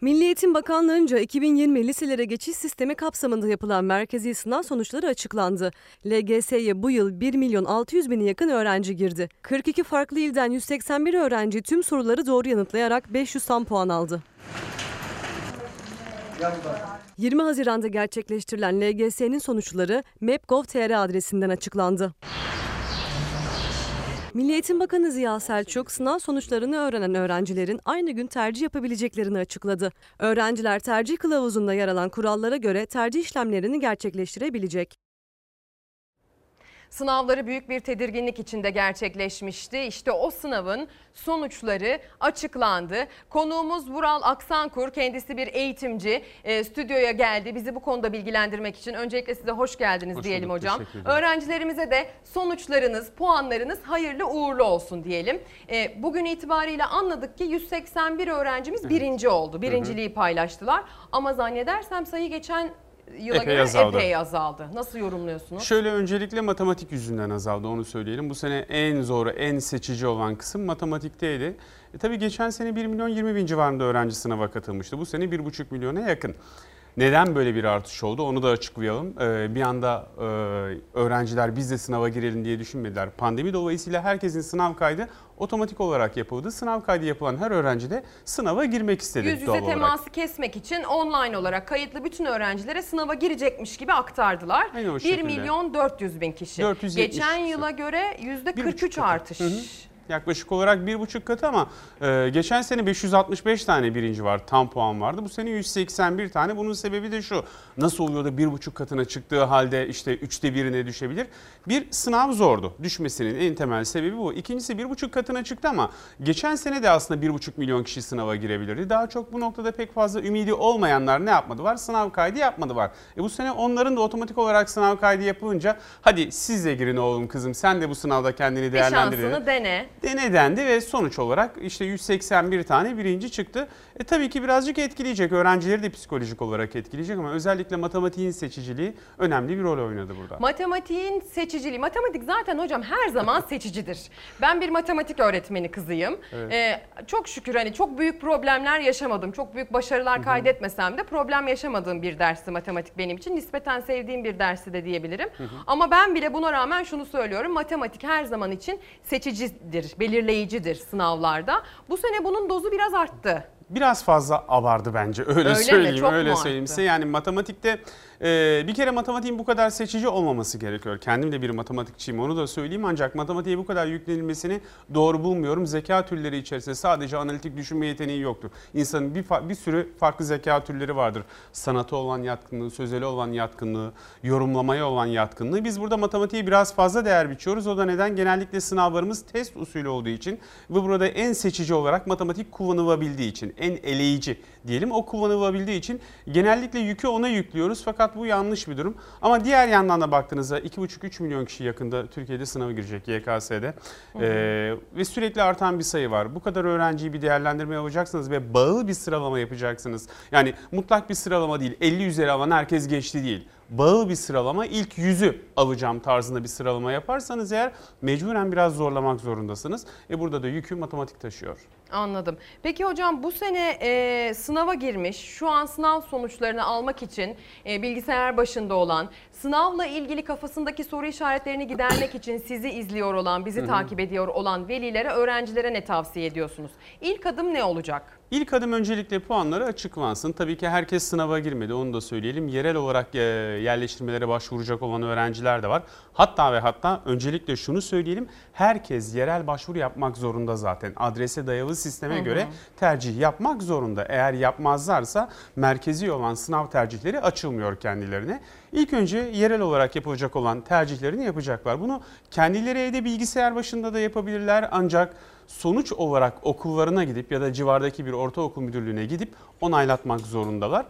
Milli Eğitim Bakanlığı'nca 2020 liselere geçiş sistemi kapsamında yapılan merkezi sınav sonuçları açıklandı. LGS'ye bu yıl 1 milyon 600 bini yakın öğrenci girdi. 42 farklı ilden 181 öğrenci tüm soruları doğru yanıtlayarak 500 tam puan aldı. 20 Haziran'da gerçekleştirilen LGS'nin sonuçları map.gov.tr adresinden açıklandı. Milli Eğitim Bakanı Ziya Selçuk sınav sonuçlarını öğrenen öğrencilerin aynı gün tercih yapabileceklerini açıkladı. Öğrenciler tercih kılavuzunda yer alan kurallara göre tercih işlemlerini gerçekleştirebilecek.
Sınavları büyük bir tedirginlik içinde gerçekleşmişti. İşte o sınavın sonuçları açıklandı. Konuğumuz Vural Aksankur kendisi bir eğitimci e, stüdyoya geldi. Bizi bu konuda bilgilendirmek için öncelikle size hoş geldiniz
Hoş
diyelim
bulduk,
hocam. Öğrencilerimize de sonuçlarınız, puanlarınız hayırlı uğurlu olsun diyelim. E, bugün itibariyle anladık ki 181 öğrencimiz birinci oldu. Birinciliği paylaştılar. Ama zannedersem sayı geçen yıla
Epey
göre
azaldı.
epey azaldı. Nasıl yorumluyorsunuz?
Şöyle öncelikle matematik yüzünden azaldı onu söyleyelim. Bu sene en zoru, en seçici olan kısım matematikteydi. E tabii geçen sene 1 milyon 20 bin civarında öğrenci sınava katılmıştı. Bu sene 1,5 milyona yakın. Neden böyle bir artış oldu onu da açıklayalım. Ee, bir anda e, öğrenciler biz de sınava girelim diye düşünmediler. Pandemi dolayısıyla herkesin sınav kaydı otomatik olarak yapıldı. Sınav kaydı yapılan her öğrenci de sınava girmek istedi
Yüz yüze
olarak.
teması kesmek için online olarak kayıtlı bütün öğrencilere sınava girecekmiş gibi aktardılar.
Aynen o
1
şekilde.
milyon 400 bin kişi.
470
Geçen
kişi.
yıla göre yüzde
Bir buçuk
43
katı.
artış.
Hı hı. Yaklaşık olarak bir buçuk katı ama e, geçen sene 565 tane birinci var, tam puan vardı. Bu sene 181 tane. Bunun sebebi de şu. Nasıl oluyor da bir buçuk katına çıktığı halde işte üçte birine düşebilir? Bir sınav zordu. Düşmesinin en temel sebebi bu. İkincisi bir buçuk katına çıktı ama geçen sene de aslında bir buçuk milyon kişi sınava girebilirdi. Daha çok bu noktada pek fazla ümidi olmayanlar ne yapmadı var? Sınav kaydı yapmadı var. E bu sene onların da otomatik olarak sınav kaydı yapılınca hadi siz de girin oğlum kızım sen de bu sınavda kendini
Bir
değerlendirin.
şansını dene.
Dene dendi ve sonuç olarak işte 181 tane birinci çıktı. E tabii ki birazcık etkileyecek. Öğrencileri de psikolojik olarak etkileyecek ama özellikle matematiğin seçiciliği önemli bir rol oynadı burada.
Matematiğin seçiciliği. Matematik zaten hocam her zaman [laughs] seçicidir. Ben bir matematik öğretmeni kızıyım.
Evet.
Ee, çok şükür hani çok büyük problemler yaşamadım. Çok büyük başarılar kaydetmesem de problem yaşamadığım bir dersi matematik benim için. Nispeten sevdiğim bir dersi de diyebilirim. Ama ben bile buna rağmen şunu söylüyorum. Matematik her zaman için seçicidir, belirleyicidir sınavlarda. Bu sene bunun dozu biraz arttı.
Biraz fazla abardı bence öyle,
Öyle mi?
söyleyeyim
Çok
öyle söyleyeyim size. Yani matematikte e, bir kere matematiğin bu kadar seçici olmaması gerekiyor. Kendim de bir matematikçiyim onu da söyleyeyim ancak matematiğe bu kadar yüklenilmesini doğru bulmuyorum. Zeka türleri içerisinde sadece analitik düşünme yeteneği yoktur. İnsanın bir, bir sürü farklı zeka türleri vardır. Sanata olan yatkınlığı, sözele olan yatkınlığı, yorumlamaya olan yatkınlığı. Biz burada matematiğe biraz fazla değer biçiyoruz. O da neden? Genellikle sınavlarımız test usulü olduğu için ve burada en seçici olarak matematik kullanılabildiği için, en eleyici diyelim o kullanılabildiği için genellikle yükü ona yüklüyoruz fakat bu yanlış bir durum. Ama diğer yandan da baktığınızda 2,5-3 milyon kişi yakında Türkiye'de sınava girecek YKS'de Ee, ve sürekli artan bir sayı var. Bu kadar öğrenciyi bir değerlendirme yapacaksınız ve bağlı bir sıralama yapacaksınız. Yani mutlak bir sıralama değil 50 üzeri alan herkes geçti değil bağıl bir sıralama ilk yüzü alacağım tarzında bir sıralama yaparsanız eğer mecburen biraz zorlamak zorundasınız. E burada da yükü matematik taşıyor.
Anladım. Peki hocam bu sene e, sınava girmiş, şu an sınav sonuçlarını almak için e, bilgisayar başında olan, sınavla ilgili kafasındaki soru işaretlerini gidermek için sizi izliyor olan, bizi takip ediyor olan velilere, öğrencilere ne tavsiye ediyorsunuz? İlk adım ne olacak?
İlk adım öncelikle puanları açıklansın. Tabii ki herkes sınava girmedi onu da söyleyelim. Yerel olarak e, yerleştirmelere başvuracak olan öğrenciler de var. Hatta ve hatta öncelikle şunu söyleyelim. Herkes yerel başvuru yapmak zorunda zaten. Adrese dayalı sisteme
Hı hı.
göre tercih yapmak zorunda. Eğer yapmazlarsa merkezi olan sınav tercihleri açılmıyor kendilerine. İlk önce yerel olarak yapılacak olan tercihlerini yapacaklar. Bunu kendileri evde bilgisayar başında da yapabilirler ancak sonuç olarak okullarına gidip ya da civardaki bir ortaokul müdürlüğüne gidip onaylatmak zorundalar.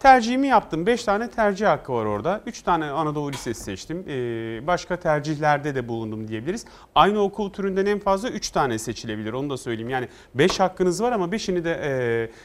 Tercihimi yaptım. 5 tane tercih hakkı var orada. 3 tane Anadolu Lisesi seçtim. Ee, başka tercihlerde de bulundum diyebiliriz. Aynı okul türünden en fazla 3 tane seçilebilir. Onu da söyleyeyim. Yani 5 hakkınız var ama 5'ini de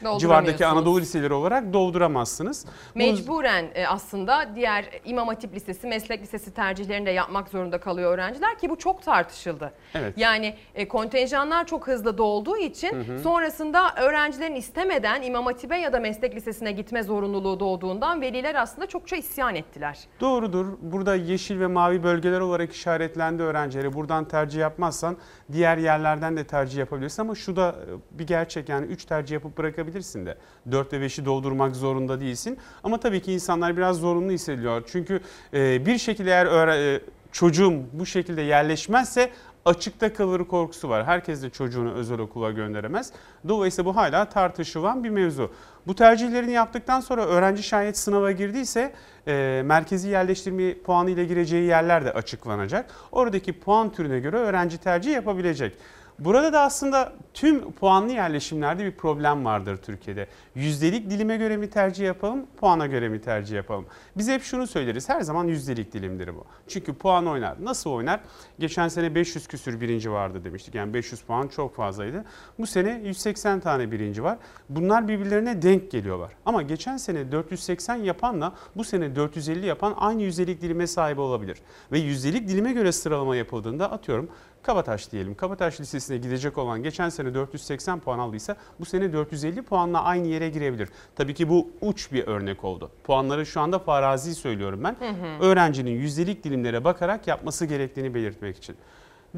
e, civardaki Anadolu Liseleri olarak dolduramazsınız.
Mecburen e, aslında diğer İmam Hatip Lisesi, Meslek Lisesi tercihlerini de yapmak zorunda kalıyor öğrenciler ki bu çok tartışıldı.
Evet.
Yani e, kontenjanlar çok hızlı dolduğu için
Hı hı.
sonrasında öğrencilerin istemeden İmam Hatip'e ya da Meslek Lisesi'ne gitme zorunluluğu doğduğundan veliler aslında çokça isyan ettiler.
Doğrudur. Burada yeşil ve mavi bölgeler olarak işaretlendi öğrencileri. Buradan tercih yapmazsan diğer yerlerden de tercih yapabilirsin ama şu da e, bir gerçek yani 3 tercih yapıp bırakabilirsin de. 4 ve 5'i doldurmak zorunda değilsin. Ama tabii ki insanlar biraz zorunlu hissediyor. Çünkü e, bir şekilde eğer e, çocuğum bu şekilde yerleşmezse açıkta kalır korkusu var. Herkes de çocuğunu özel okula gönderemez. Dolayısıyla bu hala tartışılan bir mevzu. Bu tercihlerini yaptıktan sonra öğrenci şayet sınava girdiyse e, merkezi yerleştirme puanı ile gireceği yerler de açıklanacak. Oradaki puan türüne göre öğrenci tercih yapabilecek. Burada da aslında tüm puanlı yerleşimlerde bir problem vardır Türkiye'de. Yüzdelik dilime göre mi tercih yapalım, puana göre mi tercih yapalım? Biz hep şunu söyleriz, her zaman yüzdelik dilimdir bu. Çünkü puan oynar. Nasıl oynar? Geçen sene 500 küsür birinci vardı demiştik. Yani 500 puan çok fazlaydı. Bu sene 180 tane birinci var. Bunlar birbirlerine denk geliyorlar. Ama geçen sene 480 yapanla bu sene 450 yapan aynı yüzdelik dilime sahip olabilir. Ve yüzdelik dilime göre sıralama yapıldığında atıyorum Kabataş diyelim. Kabataş Lisesi'ne gidecek olan geçen sene 480 puan aldıysa bu sene 450 puanla aynı yere girebilir. Tabii ki bu uç bir örnek oldu. Puanları şu anda farazi söylüyorum ben.
Hı hı.
Öğrencinin yüzdelik dilimlere bakarak yapması gerektiğini belirtmek için.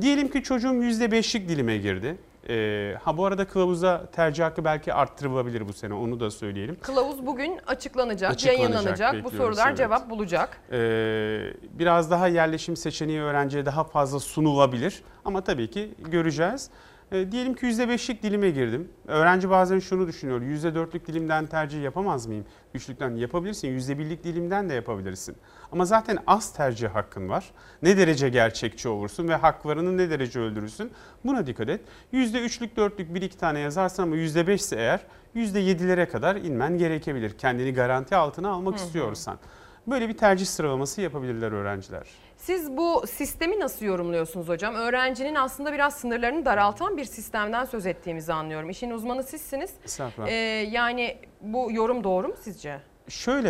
Diyelim ki çocuğum %5'lik dilime girdi. Ee, ha bu arada kılavuza tercih hakkı belki arttırılabilir bu sene onu da söyleyelim.
Kılavuz bugün açıklanacak,
Açıklanacak,
yayınlanacak. Bu sorular
evet.
cevap bulacak.
Ee, biraz daha yerleşim seçeneği öğrenciye daha fazla sunulabilir. Ama tabii ki göreceğiz. Ee, diyelim ki %5'lik dilime girdim. Öğrenci bazen şunu düşünüyor. %4'lük dilimden tercih yapamaz mıyım? Üçlükten yapabilirsin. %1'lik dilimden de yapabilirsin. Ama zaten az tercih hakkın var. Ne derece gerçekçi olursun ve haklarını ne derece öldürürsün? Buna dikkat et. %3'lük, 4'lük bir iki tane yazarsın ama %5 ise eğer %7'lere kadar inmen gerekebilir. Kendini garanti altına almak
Hı hı.
istiyorsan. Böyle bir tercih sıralaması yapabilirler öğrenciler.
Siz bu sistemi nasıl yorumluyorsunuz hocam? Öğrencinin aslında biraz sınırlarını daraltan bir sistemden söz ettiğimizi anlıyorum. İşin uzmanı sizsiniz. Ee, yani bu yorum doğru mu sizce?
Şöyle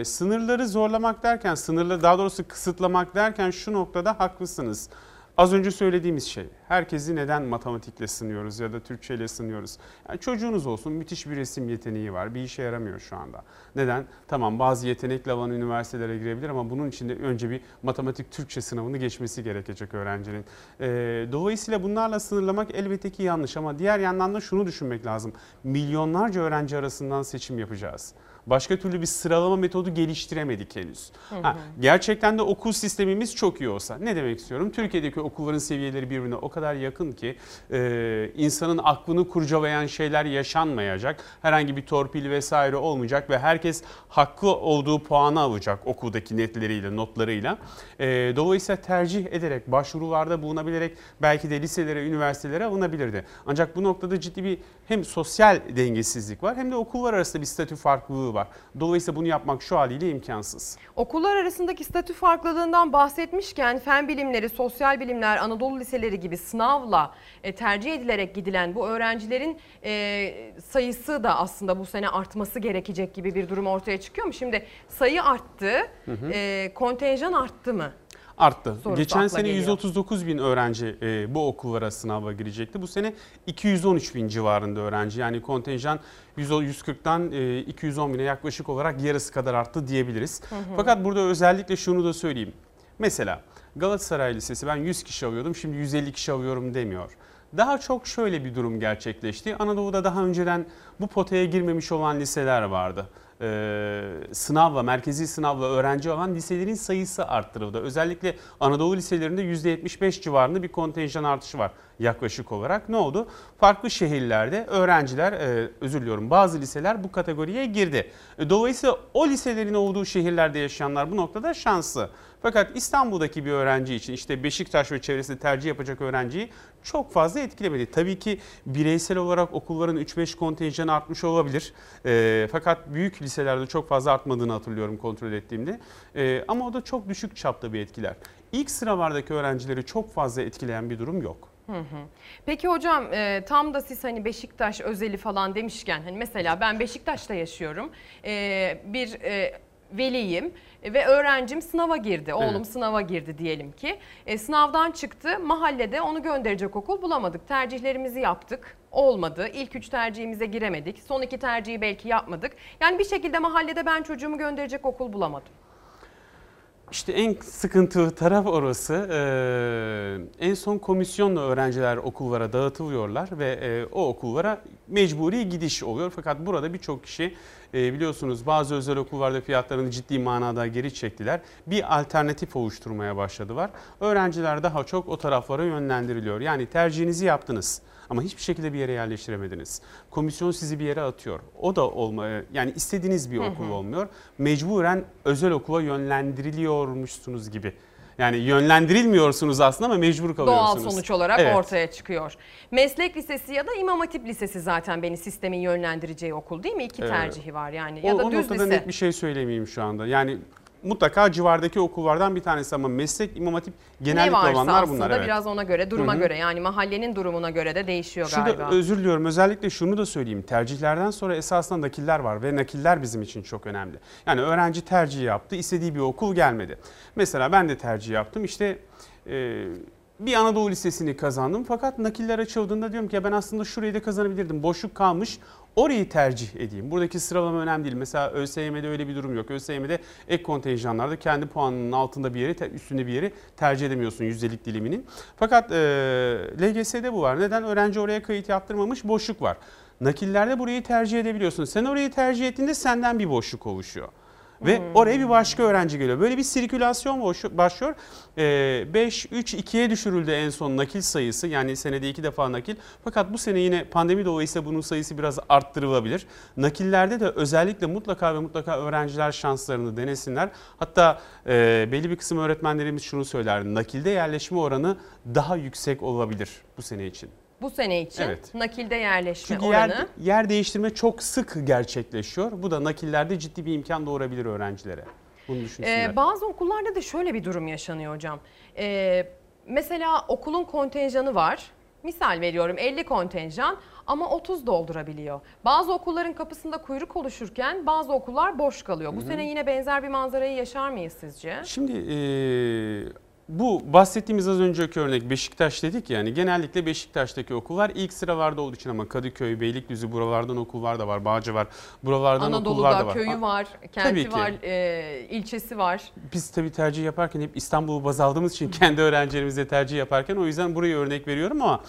e, sınırları zorlamak derken, sınırları daha doğrusu kısıtlamak derken şu noktada haklısınız. Az önce söylediğimiz şey, herkesi neden matematikle sınıyoruz ya da Türkçeyle sınıyoruz? Yani çocuğunuz olsun müthiş bir resim yeteneği var, bir işe yaramıyor şu anda. Neden? Tamam bazı yetenekli olan üniversitelere girebilir ama bunun için de önce bir matematik Türkçe sınavını geçmesi gerekecek öğrencinin. E, dolayısıyla bunlarla sınırlamak elbette ki yanlış ama diğer yandan da şunu düşünmek lazım. Milyonlarca öğrenci arasından seçim yapacağız. Başka türlü bir sıralama metodu geliştiremedik henüz.
Hı hı.
Ha, gerçekten de okul sistemimiz çok iyi olsa. Ne demek istiyorum? Türkiye'deki okulların seviyeleri birbirine o kadar yakın ki e, insanın aklını kurcalayan şeyler yaşanmayacak. Herhangi bir torpil vesaire olmayacak ve herkes haklı olduğu puanı alacak okuldaki netleriyle, notlarıyla. E, dolayısıyla tercih ederek, başvurularda bulunabilerek belki de liselere, üniversitelere alınabilirdi. Ancak bu noktada ciddi bir hem sosyal dengesizlik var hem de okullar arasında bir statü farklılığı var. Dolayısıyla bunu yapmak şu haliyle imkansız.
Okullar arasındaki statü farklılığından bahsetmişken fen bilimleri, sosyal bilimler, Anadolu liseleri gibi sınavla e, tercih edilerek gidilen bu öğrencilerin e, sayısı da aslında bu sene artması gerekecek gibi bir durum ortaya çıkıyor mu? Şimdi sayı arttı,
Hı hı.
e, kontenjan arttı mı?
Arttı.
Sorusu
Geçen sene
geliyor.
139 bin öğrenci e, bu okullara sınava girecekti. Bu sene 213 bin civarında öğrenci. Yani kontenjan 100 140'tan e, 210 bine yaklaşık olarak yarısı kadar arttı diyebiliriz.
Hı hı.
Fakat burada özellikle şunu da söyleyeyim. Mesela Galatasaray Lisesi ben 100 kişi alıyordum şimdi 150 kişi alıyorum demiyor. Daha çok şöyle bir durum gerçekleşti. Anadolu'da daha önceden bu potaya girmemiş olan liseler vardı. Ee, sınavla, merkezi sınavla öğrenci alan liselerin sayısı arttırıldı. Özellikle Anadolu liselerinde %75 civarında bir kontenjan artışı var yaklaşık olarak. Ne oldu? Farklı şehirlerde öğrenciler, e, özür diliyorum bazı liseler bu kategoriye girdi. E, Dolayısıyla o liselerin olduğu şehirlerde yaşayanlar bu noktada şanslı. Fakat İstanbul'daki bir öğrenci için işte Beşiktaş ve çevresinde tercih yapacak öğrenciyi çok fazla etkilemedi. Tabii ki bireysel olarak okulların 3-5 kontenjanı artmış olabilir. E, fakat büyük liselerde çok fazla artmadığını hatırlıyorum kontrol ettiğimde. E, ama o da çok düşük çapta bir etkiler. İlk sıralardaki öğrencileri çok fazla etkileyen bir durum yok.
Peki hocam e, tam da siz hani Beşiktaş özeli falan demişken hani mesela ben Beşiktaş'ta yaşıyorum. E, bir e, veliyim ve öğrencim sınava girdi. Oğlum
Evet.
sınava girdi diyelim ki. E, sınavdan çıktı. Mahallede onu gönderecek okul bulamadık. Tercihlerimizi yaptık. Olmadı. İlk üç tercihimize giremedik. Son iki tercihi belki yapmadık. Yani bir şekilde mahallede ben çocuğumu gönderecek okul bulamadım.
İşte en sıkıntılı taraf orası. Ee, en son komisyonla öğrenciler okullara dağıtılıyorlar ve e, o okullara mecburi gidiş oluyor. Fakat burada birçok kişi e, biliyorsunuz bazı özel okullarda fiyatlarını ciddi manada geri çektiler. Bir alternatif oluşturmaya başladılar. Öğrenciler daha çok o taraflara yönlendiriliyor. Yani tercihinizi yaptınız ama hiçbir şekilde bir yere yerleştiremediniz. Komisyon sizi bir yere atıyor. O da olma yani istediğiniz bir okul olmuyor. Mecburen özel okula yönlendiriliyormuşsunuz gibi. Yani yönlendirilmiyorsunuz aslında ama mecbur kalıyorsunuz.
Doğal sonuç olarak
Evet.
ortaya çıkıyor. Meslek lisesi ya da İmam Hatip Lisesi zaten beni sistemin yönlendireceği okul değil mi? İki
Evet.
tercihi var yani
O,
ya da
o
düz
noktada
lise.
net bir şey söylemeyeyim şu anda. Yani mutlaka civardaki okullardan bir tanesi ama meslek imam hatip
ne
genellikle
varsa
olanlar bunlar. Evet.
biraz ona göre, duruma
Hı hı.
göre yani mahallenin durumuna göre de değişiyor
Şurada
galiba.
özür diliyorum özellikle şunu da söyleyeyim. Tercihlerden sonra esasında nakiller var ve nakiller bizim için çok önemli. Yani öğrenci tercih yaptı istediği bir okul gelmedi. Mesela ben de tercih yaptım işte e, bir Anadolu Lisesi'ni kazandım fakat nakiller açıldığında diyorum ki ya ben aslında şurayı da kazanabilirdim. Boşluk kalmış orayı tercih edeyim. Buradaki sıralama önemli değil. Mesela ÖSYM'de öyle bir durum yok. ÖSYM'de ek kontenjanlarda kendi puanının altında bir yeri üstünde bir yeri tercih edemiyorsun yüzdelik diliminin. Fakat e, LGS'de bu var. Neden? Öğrenci oraya kayıt yaptırmamış boşluk var. Nakillerde burayı tercih edebiliyorsun. Sen orayı tercih ettiğinde senden bir boşluk oluşuyor. Ve oraya bir başka öğrenci geliyor. Böyle bir sirkülasyon başlıyor. 5, 3, 2'ye düşürüldü en son nakil sayısı. Yani senede iki defa nakil. Fakat bu sene yine pandemi dolayısıyla bunun sayısı biraz arttırılabilir. Nakillerde de özellikle mutlaka ve mutlaka öğrenciler şanslarını denesinler. Hatta e, belli bir kısım öğretmenlerimiz şunu söyler. Nakilde yerleşme oranı daha yüksek olabilir bu sene için.
Bu sene için
Evet.
nakilde yerleşme
Çünkü
oranı.
yer, yer değiştirme çok sık gerçekleşiyor. Bu da nakillerde ciddi bir imkan doğurabilir öğrencilere. Bunu düşünsünler.
Ee, bazı okullarda da şöyle bir durum yaşanıyor hocam. Ee, mesela okulun kontenjanı var. Misal veriyorum 50 kontenjan ama 30 doldurabiliyor. Bazı okulların kapısında kuyruk oluşurken bazı okullar boş kalıyor. Bu
Hı hı.
sene yine benzer bir manzarayı yaşar mıyız sizce?
Şimdi e, bu bahsettiğimiz az önceki örnek Beşiktaş dedik yani genellikle Beşiktaş'taki okullar ilk sıralarda olduğu için ama Kadıköy, Beylikdüzü buralardan okullar da var, Bağcı var. Buralardan okullar da
Anadolu'da
var.
köyü var,
Tabii
kenti
ki.
var, e, ilçesi var.
Biz tabii tercih yaparken hep İstanbul'u baz aldığımız için [laughs] kendi öğrencilerimizle tercih yaparken o yüzden burayı örnek veriyorum ama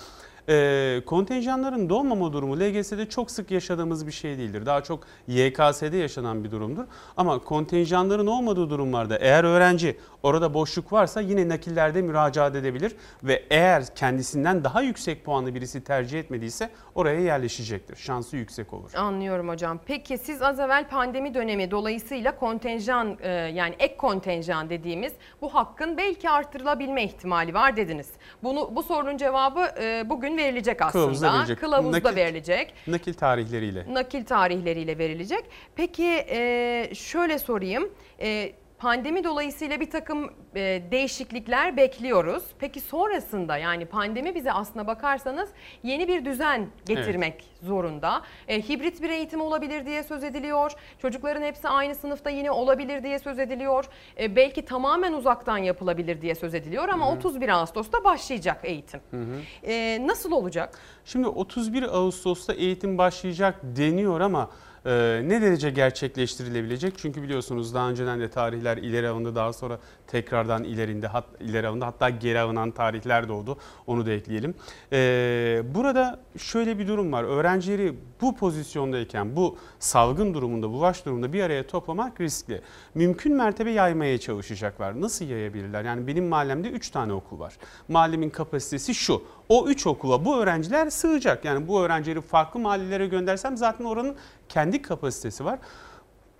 e, kontenjanların dolmama durumu LGS'de çok sık yaşadığımız bir şey değildir. Daha çok YKS'de yaşanan bir durumdur. Ama kontenjanların olmadığı durumlarda eğer öğrenci orada boşluk varsa yine nakillerde müracaat edebilir ve eğer kendisinden daha yüksek puanlı birisi tercih etmediyse oraya yerleşecektir. Şansı yüksek olur.
Anlıyorum hocam. Peki siz az evvel pandemi dönemi dolayısıyla kontenjan e, yani ek kontenjan dediğimiz bu hakkın belki artırılabilme ihtimali var dediniz. Bunu bu sorunun cevabı e, bugün verilecek aslında.
Kılavuzda verilecek.
Kılavuzda
Nakil-
verilecek.
Nakil tarihleriyle.
Nakil tarihleriyle verilecek. Peki e, şöyle sorayım. E, Pandemi dolayısıyla bir takım e, değişiklikler bekliyoruz. Peki sonrasında yani pandemi bize aslına bakarsanız yeni bir düzen getirmek zorunda. E, hibrit bir eğitim olabilir diye söz ediliyor. Çocukların hepsi aynı sınıfta yine olabilir diye söz ediliyor. E, belki tamamen uzaktan yapılabilir diye söz ediliyor ama
Hı hı.
31 Ağustos'ta başlayacak eğitim.
Hı hı.
E, nasıl olacak?
Şimdi 31 Ağustos'ta eğitim başlayacak deniyor ama e, ne derece gerçekleştirilebilecek? Çünkü biliyorsunuz daha önceden de tarihler ileri alındı daha sonra tekrardan ilerinde hat, ileri alındı hatta geri alınan tarihler de oldu onu da ekleyelim. E, burada şöyle bir durum var öğrencileri bu pozisyondayken bu salgın durumunda bulaş durumunda bir araya toplamak riskli. Mümkün mertebe yaymaya çalışacaklar. Nasıl yayabilirler? Yani benim mahallemde 3 tane okul var. Mahallemin kapasitesi şu. O 3 okula bu öğrenciler sığacak. Yani bu öğrencileri farklı mahallelere göndersem zaten oranın kendi kapasitesi var.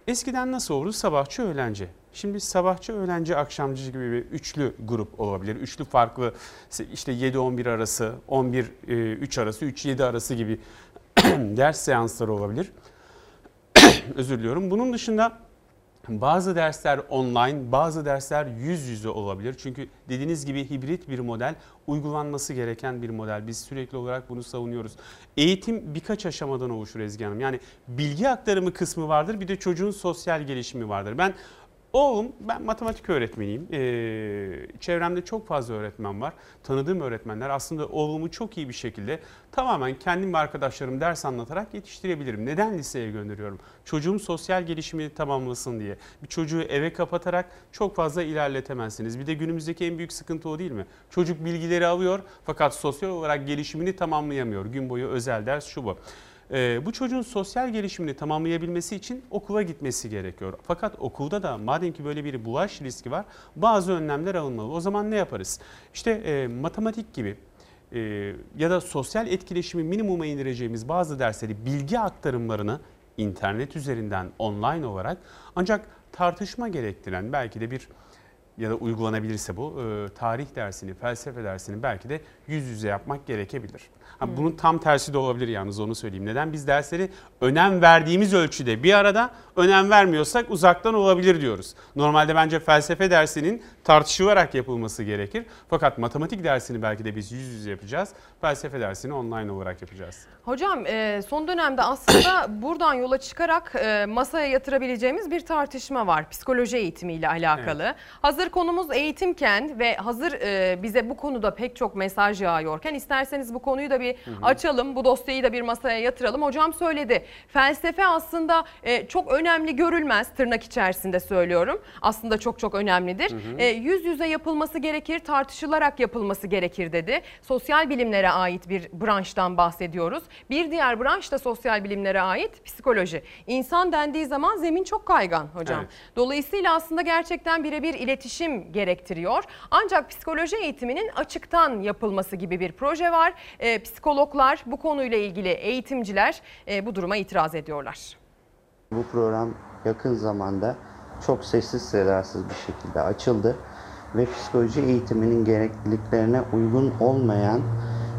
Eskiden nasıl oldu? Sabahçı öğlenci. Şimdi sabahçı, öğlenci, akşamcı gibi bir üçlü grup olabilir. Üçlü farklı işte 7-11 arası, 11-3 arası, 3-7 arası gibi [clears throat] ders seansları olabilir. [clears throat] Özür diliyorum. Bunun dışında bazı dersler online, bazı dersler yüz yüze olabilir. Çünkü dediğiniz gibi hibrit bir model, uygulanması gereken bir model. Biz sürekli olarak bunu savunuyoruz. Eğitim birkaç aşamadan oluşur Ezgi Hanım. Yani bilgi aktarımı kısmı vardır, bir de çocuğun sosyal gelişimi vardır. Ben Oğlum ben matematik öğretmeniyim. Ee, çevremde çok fazla öğretmen var. Tanıdığım öğretmenler aslında oğlumu çok iyi bir şekilde tamamen kendim ve arkadaşlarım ders anlatarak yetiştirebilirim. Neden liseye gönderiyorum? Çocuğum sosyal gelişimini tamamlasın diye. Bir çocuğu eve kapatarak çok fazla ilerletemezsiniz. Bir de günümüzdeki en büyük sıkıntı o değil mi? Çocuk bilgileri alıyor fakat sosyal olarak gelişimini tamamlayamıyor. Gün boyu özel ders şu bu. E, bu çocuğun sosyal gelişimini tamamlayabilmesi için okula gitmesi gerekiyor. Fakat okulda da madem ki böyle bir bulaş riski var bazı önlemler alınmalı. O zaman ne yaparız? İşte e, matematik gibi e, ya da sosyal etkileşimi minimuma indireceğimiz bazı dersleri bilgi aktarımlarını internet üzerinden online olarak ancak tartışma gerektiren belki de bir ya da uygulanabilirse bu e, tarih dersini, felsefe dersini belki de yüz yüze yapmak gerekebilir. Ha. Bunun tam tersi de olabilir yalnız onu söyleyeyim. Neden? Biz dersleri önem verdiğimiz ölçüde bir arada önem vermiyorsak uzaktan olabilir diyoruz. Normalde bence felsefe dersinin tartışılarak yapılması gerekir. Fakat matematik dersini belki de biz yüz yüze yapacağız. Felsefe dersini online olarak yapacağız.
Hocam e, son dönemde aslında [clears throat] buradan yola çıkarak e, masaya yatırabileceğimiz bir tartışma var. Psikoloji eğitimiyle alakalı. Evet. Hazır konumuz eğitimken ve hazır e, bize bu konuda pek çok mesaj yağıyorken isterseniz bu konuyu da bir hı hı. açalım. Bu dosyayı da bir masaya yatıralım. Hocam söyledi. Felsefe aslında çok önemli görülmez tırnak içerisinde söylüyorum. Aslında çok çok önemlidir. Hı hı. Yüz yüze yapılması gerekir, tartışılarak yapılması gerekir dedi. Sosyal bilimlere ait bir branştan bahsediyoruz. Bir diğer branş da sosyal bilimlere ait psikoloji. İnsan dendiği zaman zemin çok kaygan hocam. Evet. Dolayısıyla aslında gerçekten birebir iletişim gerektiriyor. Ancak psikoloji eğitiminin açıktan yapılması gibi bir proje var. E, psikologlar bu konuyla ilgili eğitimciler e, bu duruma itiraz ediyorlar.
Bu program yakın zamanda çok sessiz sedasız bir şekilde açıldı ve psikoloji eğitiminin gerekliliklerine uygun olmayan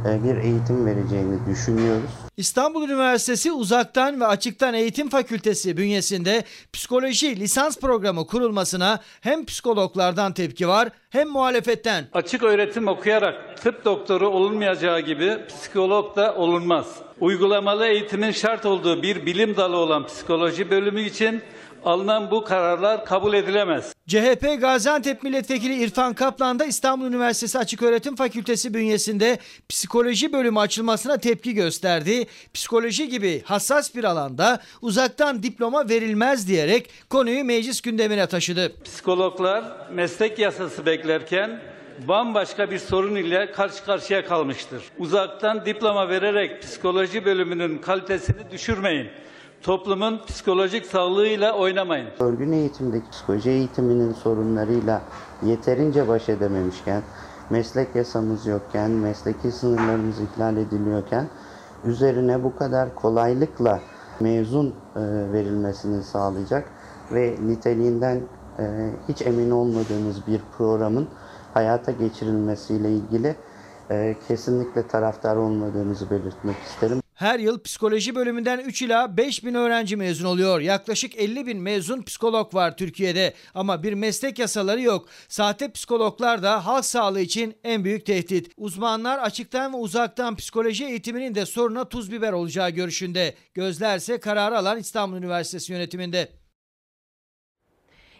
e, bir eğitim vereceğini düşünüyoruz.
İstanbul Üniversitesi Uzaktan ve Açıktan Eğitim Fakültesi bünyesinde psikoloji lisans programı kurulmasına hem psikologlardan tepki var hem muhalefetten.
Açık öğretim okuyarak tıp doktoru olunmayacağı gibi psikolog da olunmaz. Uygulamalı eğitimin şart olduğu bir bilim dalı olan psikoloji bölümü için alınan bu kararlar kabul edilemez.
CHP Gaziantep Milletvekili İrfan Kaplan da İstanbul Üniversitesi Açıköğretim Fakültesi bünyesinde psikoloji bölümü açılmasına tepki gösterdi. Psikoloji gibi hassas bir alanda uzaktan diploma verilmez diyerek konuyu meclis gündemine taşıdı.
Psikologlar meslek yasası beklerken bambaşka bir sorun ile karşı karşıya kalmıştır. Uzaktan diploma vererek psikoloji bölümünün kalitesini düşürmeyin toplumun psikolojik sağlığıyla oynamayın.
Örgün eğitimdeki psikoloji eğitiminin sorunlarıyla yeterince baş edememişken, meslek yasamız yokken, mesleki sınırlarımız ihlal ediliyorken, üzerine bu kadar kolaylıkla mezun e, verilmesini sağlayacak ve niteliğinden e, hiç emin olmadığımız bir programın hayata geçirilmesiyle ilgili e, kesinlikle taraftar olmadığımızı belirtmek isterim.
Her yıl psikoloji bölümünden 3 ila 5 bin öğrenci mezun oluyor. Yaklaşık 50 bin mezun psikolog var Türkiye'de ama bir meslek yasaları yok. Sahte psikologlar da halk sağlığı için en büyük tehdit. Uzmanlar açıktan ve uzaktan psikoloji eğitiminin de soruna tuz biber olacağı görüşünde. Gözlerse kararı alan İstanbul Üniversitesi yönetiminde.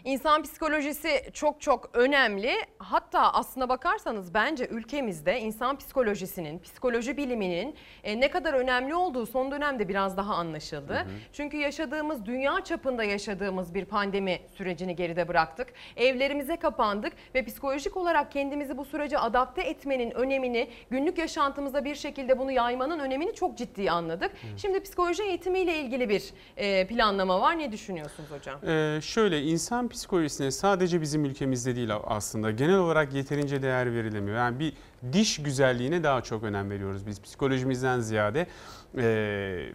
İnsan psikolojisi çok çok önemli. Hatta aslına bakarsanız bence ülkemizde insan psikolojisinin, psikoloji biliminin e, ne kadar önemli olduğu son dönemde biraz daha anlaşıldı. Hı hı. Çünkü yaşadığımız, dünya çapında yaşadığımız bir pandemi sürecini geride bıraktık. Evlerimize kapandık ve psikolojik olarak kendimizi bu sürece adapte etmenin önemini, günlük yaşantımızda bir şekilde bunu yaymanın önemini çok ciddi anladık. Hı. Şimdi psikoloji eğitimiyle ilgili bir e, planlama var. Ne düşünüyorsunuz hocam?
Ee, şöyle insan psikolojisine sadece bizim ülkemizde değil aslında genel olarak yeterince değer verilemiyor. Yani bir diş güzelliğine daha çok önem veriyoruz biz psikolojimizden ziyade. Ee,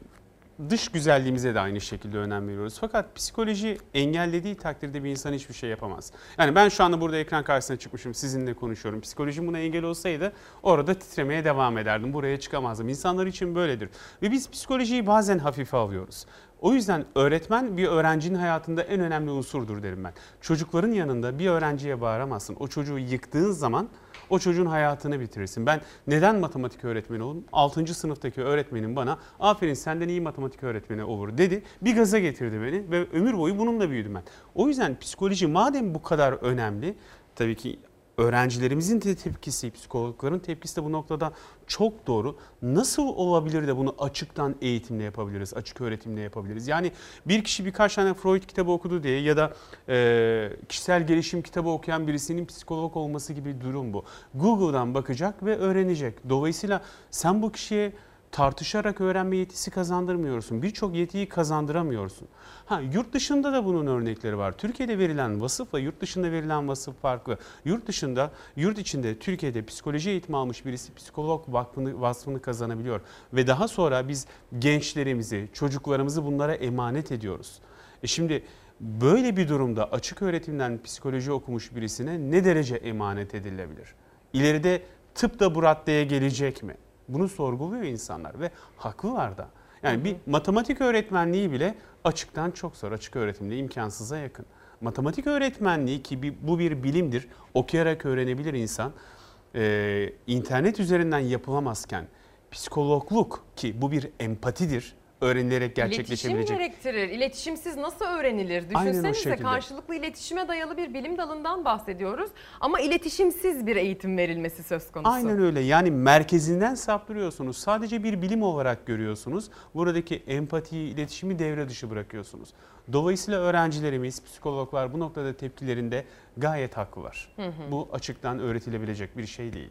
dış güzelliğimize de aynı şekilde önem veriyoruz. Fakat psikoloji engellediği takdirde bir insan hiçbir şey yapamaz. Yani ben şu anda burada ekran karşısına çıkmışım, sizinle konuşuyorum. Psikolojim buna engel olsaydı orada titremeye devam ederdim. Buraya çıkamazdım. İnsanlar için böyledir. Ve biz psikolojiyi bazen hafife alıyoruz. O yüzden öğretmen bir öğrencinin hayatında en önemli unsurdur derim ben. Çocukların yanında bir öğrenciye bağıramazsın. O çocuğu yıktığın zaman o çocuğun hayatını bitirirsin. Ben neden matematik öğretmeni oldum? 6. sınıftaki öğretmenim bana aferin senden iyi matematik öğretmeni olur dedi. Bir gaza getirdi beni ve ömür boyu bununla büyüdüm ben. O yüzden psikoloji madem bu kadar önemli tabii ki öğrencilerimizin de tepkisi, psikologların tepkisi de bu noktada çok doğru. Nasıl olabilir de bunu açıktan eğitimle yapabiliriz, açık öğretimle yapabiliriz? Yani bir kişi birkaç tane Freud kitabı okudu diye ya da e, kişisel gelişim kitabı okuyan birisinin psikolog olması gibi bir durum bu. Google'dan bakacak ve öğrenecek. Dolayısıyla sen bu kişiye tartışarak öğrenme yetisi kazandırmıyorsun. Birçok yetiyi kazandıramıyorsun. Ha yurt dışında da bunun örnekleri var. Türkiye'de verilen vasıfla yurt dışında verilen vasıf farklı. Yurt dışında, yurt içinde Türkiye'de psikoloji eğitimi almış birisi psikolog vakfını, vasfını kazanabiliyor. Ve daha sonra biz gençlerimizi, çocuklarımızı bunlara emanet ediyoruz. E şimdi böyle bir durumda açık öğretimden psikoloji okumuş birisine ne derece emanet edilebilir? İleride tıp da bu raddeye gelecek mi? Bunu sorguluyor insanlar ve haklılar da. Yani bir matematik öğretmenliği bile açıktan çok zor. Açık öğretimde imkansıza yakın. Matematik öğretmenliği ki bu bir bilimdir. Okuyarak öğrenebilir insan. Ee, internet üzerinden yapılamazken psikologluk ki bu bir empatidir öğrenilerek gerçekleşebilecek.
İletişim gerektirir. İletişimsiz nasıl öğrenilir? Düşünsenize karşılıklı iletişime dayalı bir bilim dalından bahsediyoruz. Ama iletişimsiz bir eğitim verilmesi söz konusu.
Aynen öyle. Yani merkezinden saptırıyorsunuz. Sadece bir bilim olarak görüyorsunuz. Buradaki empatiyi, iletişimi devre dışı bırakıyorsunuz. Dolayısıyla öğrencilerimiz, psikologlar bu noktada tepkilerinde gayet haklılar.
Hı hı.
Bu açıktan öğretilebilecek bir şey değil.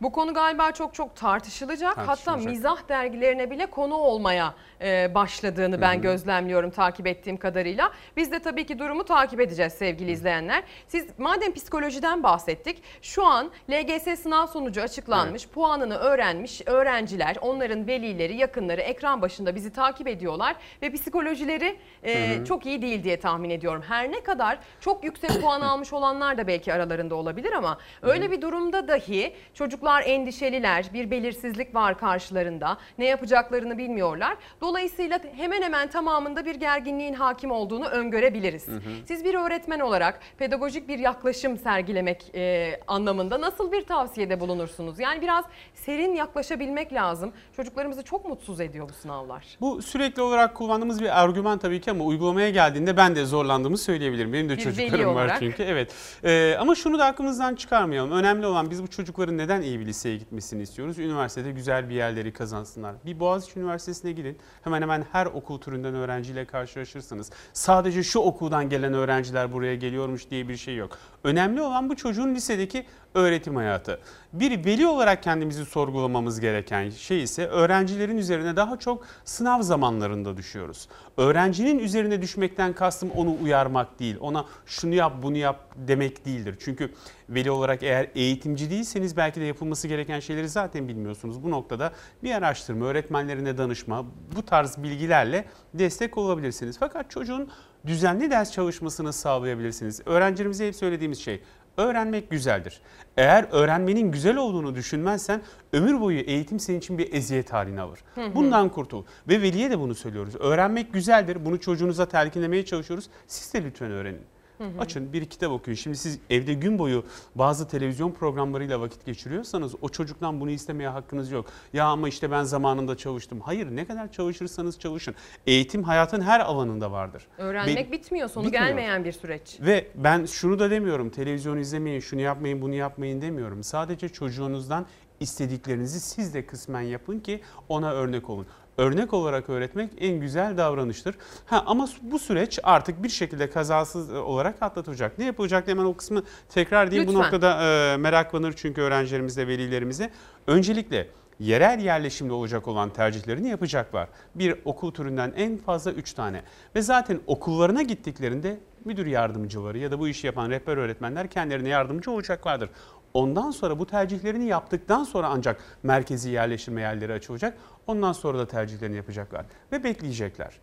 Bu konu galiba çok çok tartışılacak. Hatta mizah dergilerine bile konu olmaya e, başladığını ben gözlemliyorum takip ettiğim kadarıyla. Biz de tabii ki durumu takip edeceğiz sevgili izleyenler. Siz madem psikolojiden bahsettik. Şu an LGS sınav sonucu açıklanmış. Puanını öğrenmiş öğrenciler, onların velileri, yakınları ekran başında bizi takip ediyorlar ve psikolojileri e, çok iyi değil diye tahmin ediyorum. Her ne kadar çok yüksek puan [coughs] almış olanlar da belki aralarında olabilir ama öyle bir durumda dahi çocuklar endişeliler, bir belirsizlik var karşılarında, ne yapacaklarını bilmiyorlar. Dolayısıyla hemen hemen tamamında bir gerginliğin hakim olduğunu öngörebiliriz.
Hı hı.
Siz bir öğretmen olarak pedagojik bir yaklaşım sergilemek e, anlamında nasıl bir tavsiyede bulunursunuz? Yani biraz serin yaklaşabilmek lazım. Çocuklarımızı çok mutsuz ediyor bu sınavlar.
Bu sürekli olarak kullandığımız bir argüman tabii ki ama uygulamaya geldiğinde ben de zorlandığımı söyleyebilirim. Benim de
Bir
çocuklarım var
olarak.
çünkü. Evet. Ee, ama şunu da aklımızdan çıkarmayalım. Önemli olan biz bu çocukların neden iyi bir liseye gitmesini istiyoruz? Üniversitede güzel bir yerleri kazansınlar. Bir Boğaziçi Üniversitesi'ne gidin. Hemen hemen her okul türünden öğrenciyle karşılaşırsınız. Sadece şu okuldan gelen öğrenciler buraya geliyormuş diye bir şey yok. Önemli olan bu çocuğun lisedeki öğretim hayatı. Bir veli olarak kendimizi sorgulamamız gereken şey ise öğrencilerin üzerine daha çok sınav zamanlarında düşüyoruz. Öğrencinin üzerine düşmekten kastım onu uyarmak değil, ona şunu yap bunu yap demek değildir. Çünkü veli olarak eğer eğitimci değilseniz belki de yapılması gereken şeyleri zaten bilmiyorsunuz. Bu noktada bir araştırma, öğretmenlerine danışma, bu tarz bilgilerle destek olabilirsiniz. Fakat çocuğun düzenli ders çalışmasını sağlayabilirsiniz. Öğrencilerimize hep söylediğimiz şey Öğrenmek güzeldir. Eğer öğrenmenin güzel olduğunu düşünmezsen ömür boyu eğitim senin için bir eziyet haline alır.
Hı hı.
Bundan kurtul. Ve veliye de bunu söylüyoruz. Öğrenmek güzeldir. Bunu çocuğunuza telkinlemeye çalışıyoruz. Siz de lütfen öğrenin.
Hı hı.
Açın bir kitap okuyun. Şimdi siz evde gün boyu bazı televizyon programlarıyla vakit geçiriyorsanız o çocuktan bunu istemeye hakkınız yok. Ya ama işte ben zamanında çalıştım. Hayır ne kadar çalışırsanız çalışın. Eğitim hayatın her alanında vardır.
Öğrenmek
Be-
bitmiyor, sonu
bitmiyor.
gelmeyen bir süreç.
Ve ben şunu da demiyorum. Televizyon izlemeyin, şunu yapmayın, bunu yapmayın demiyorum. Sadece çocuğunuzdan istediklerinizi siz de kısmen yapın ki ona örnek olun. Örnek olarak öğretmek en güzel davranıştır. Ha ama bu süreç artık bir şekilde kazasız e, olarak atlatılacak. Ne yapılacak hemen o kısmı tekrar diyeyim. Bu noktada e, meraklanır çünkü öğrencilerimiz de velilerimize. Öncelikle yerel yerleşimde olacak olan tercihlerini yapacaklar. Bir okul türünden en fazla 3 tane. Ve zaten okullarına gittiklerinde müdür yardımcıları ya da bu işi yapan rehber öğretmenler kendilerine yardımcı olacaklardır. Ondan sonra bu tercihlerini yaptıktan sonra ancak merkezi yerleştirme yerleri açılacak. Ondan sonra da tercihlerini yapacaklar ve bekleyecekler.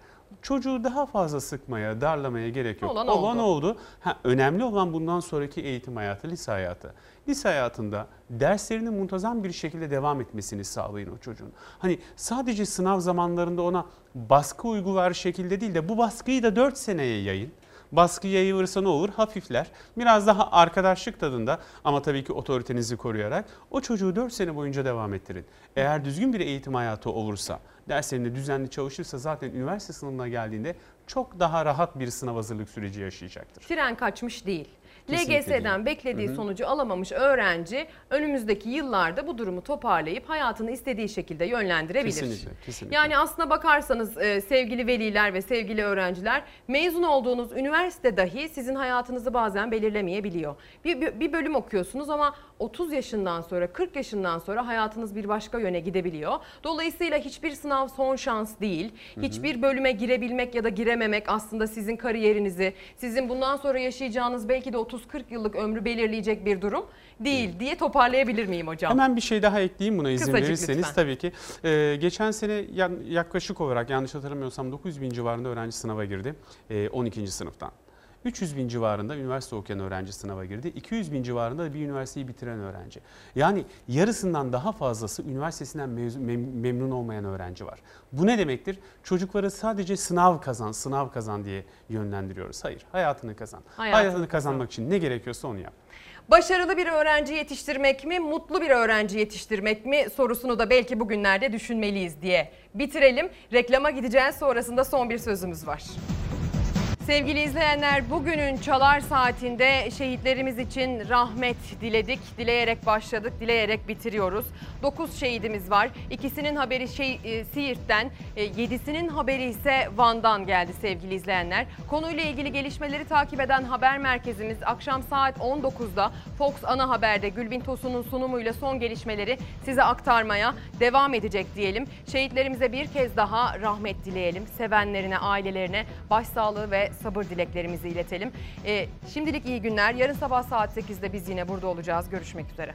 Çocuğu daha fazla sıkmaya, darlamaya gerek yok.
Olan
Olan
oldu.
oldu. Ha, önemli olan bundan sonraki eğitim hayatı, lise hayatı. Lise hayatında derslerinin muntazam bir şekilde devam etmesini sağlayın o çocuğun. Hani sadece sınav zamanlarında ona baskı uygular şekilde değil de bu baskıyı da 4 seneye yayın. Baskı yayılırsa ne olur? Hafifler. Biraz daha arkadaşlık tadında ama tabii ki otoritenizi koruyarak o çocuğu 4 sene boyunca devam ettirin. Eğer düzgün bir eğitim hayatı olursa, derslerinde düzenli çalışırsa zaten üniversite sınavına geldiğinde çok daha rahat bir sınav hazırlık süreci yaşayacaktır.
Tren kaçmış değil.
Kesinlikle
LGS'den
değil.
beklediği
Hı hı.
sonucu alamamış öğrenci önümüzdeki yıllarda bu durumu toparlayıp hayatını istediği şekilde yönlendirebilir.
Kesinlikle, kesinlikle.
Yani aslına bakarsanız e, sevgili veliler ve sevgili öğrenciler mezun olduğunuz üniversite dahi sizin hayatınızı bazen belirlemeyebiliyor. Bir, bir, bir bölüm okuyorsunuz ama 30 yaşından sonra 40 yaşından sonra hayatınız bir başka yöne gidebiliyor. Dolayısıyla hiçbir sınav son şans değil.
Hı hı.
Hiçbir bölüme girebilmek ya da girememek aslında sizin kariyerinizi, sizin bundan sonra yaşayacağınız belki de 30-40 yıllık ömrü belirleyecek bir durum değil diye toparlayabilir miyim hocam?
Hemen bir şey daha ekleyeyim buna izin
Kısacık
verirseniz
lütfen.
tabii ki. Ee, geçen sene yaklaşık olarak yanlış hatırlamıyorsam 900 bin civarında öğrenci sınava girdi ee, 12. sınıftan. 300 bin civarında üniversite okuyan öğrenci sınava girdi. 200 bin civarında da bir üniversiteyi bitiren öğrenci. Yani yarısından daha fazlası üniversitesinden mezun- mem- memnun olmayan öğrenci var. Bu ne demektir? Çocukları sadece sınav kazan, sınav kazan diye yönlendiriyoruz. Hayır, hayatını kazan.
Hayatını
hayatını kazanmak için ne gerekiyorsa onu yap.
Başarılı bir öğrenci yetiştirmek mi, mutlu bir öğrenci yetiştirmek mi sorusunu da belki bugünlerde düşünmeliyiz diye bitirelim. Reklama gideceğiz sonrasında son bir sözümüz var. Sevgili izleyenler bugünün çalar saatinde şehitlerimiz için rahmet diledik. Dileyerek başladık, dileyerek bitiriyoruz. 9 şehidimiz var. İkisinin haberi şey, e, Siirt'ten, 7'sinin haberi ise Van'dan geldi sevgili izleyenler. Konuyla ilgili gelişmeleri takip eden haber merkezimiz akşam saat 19'da Fox Ana Haber'de Gülbin Tosun'un sunumuyla son gelişmeleri size aktarmaya devam edecek diyelim. Şehitlerimize bir kez daha rahmet dileyelim. Sevenlerine, ailelerine başsağlığı ve sabır dileklerimizi iletelim. Ee, şimdilik iyi günler. Yarın sabah saat 8'de biz yine burada olacağız. Görüşmek üzere.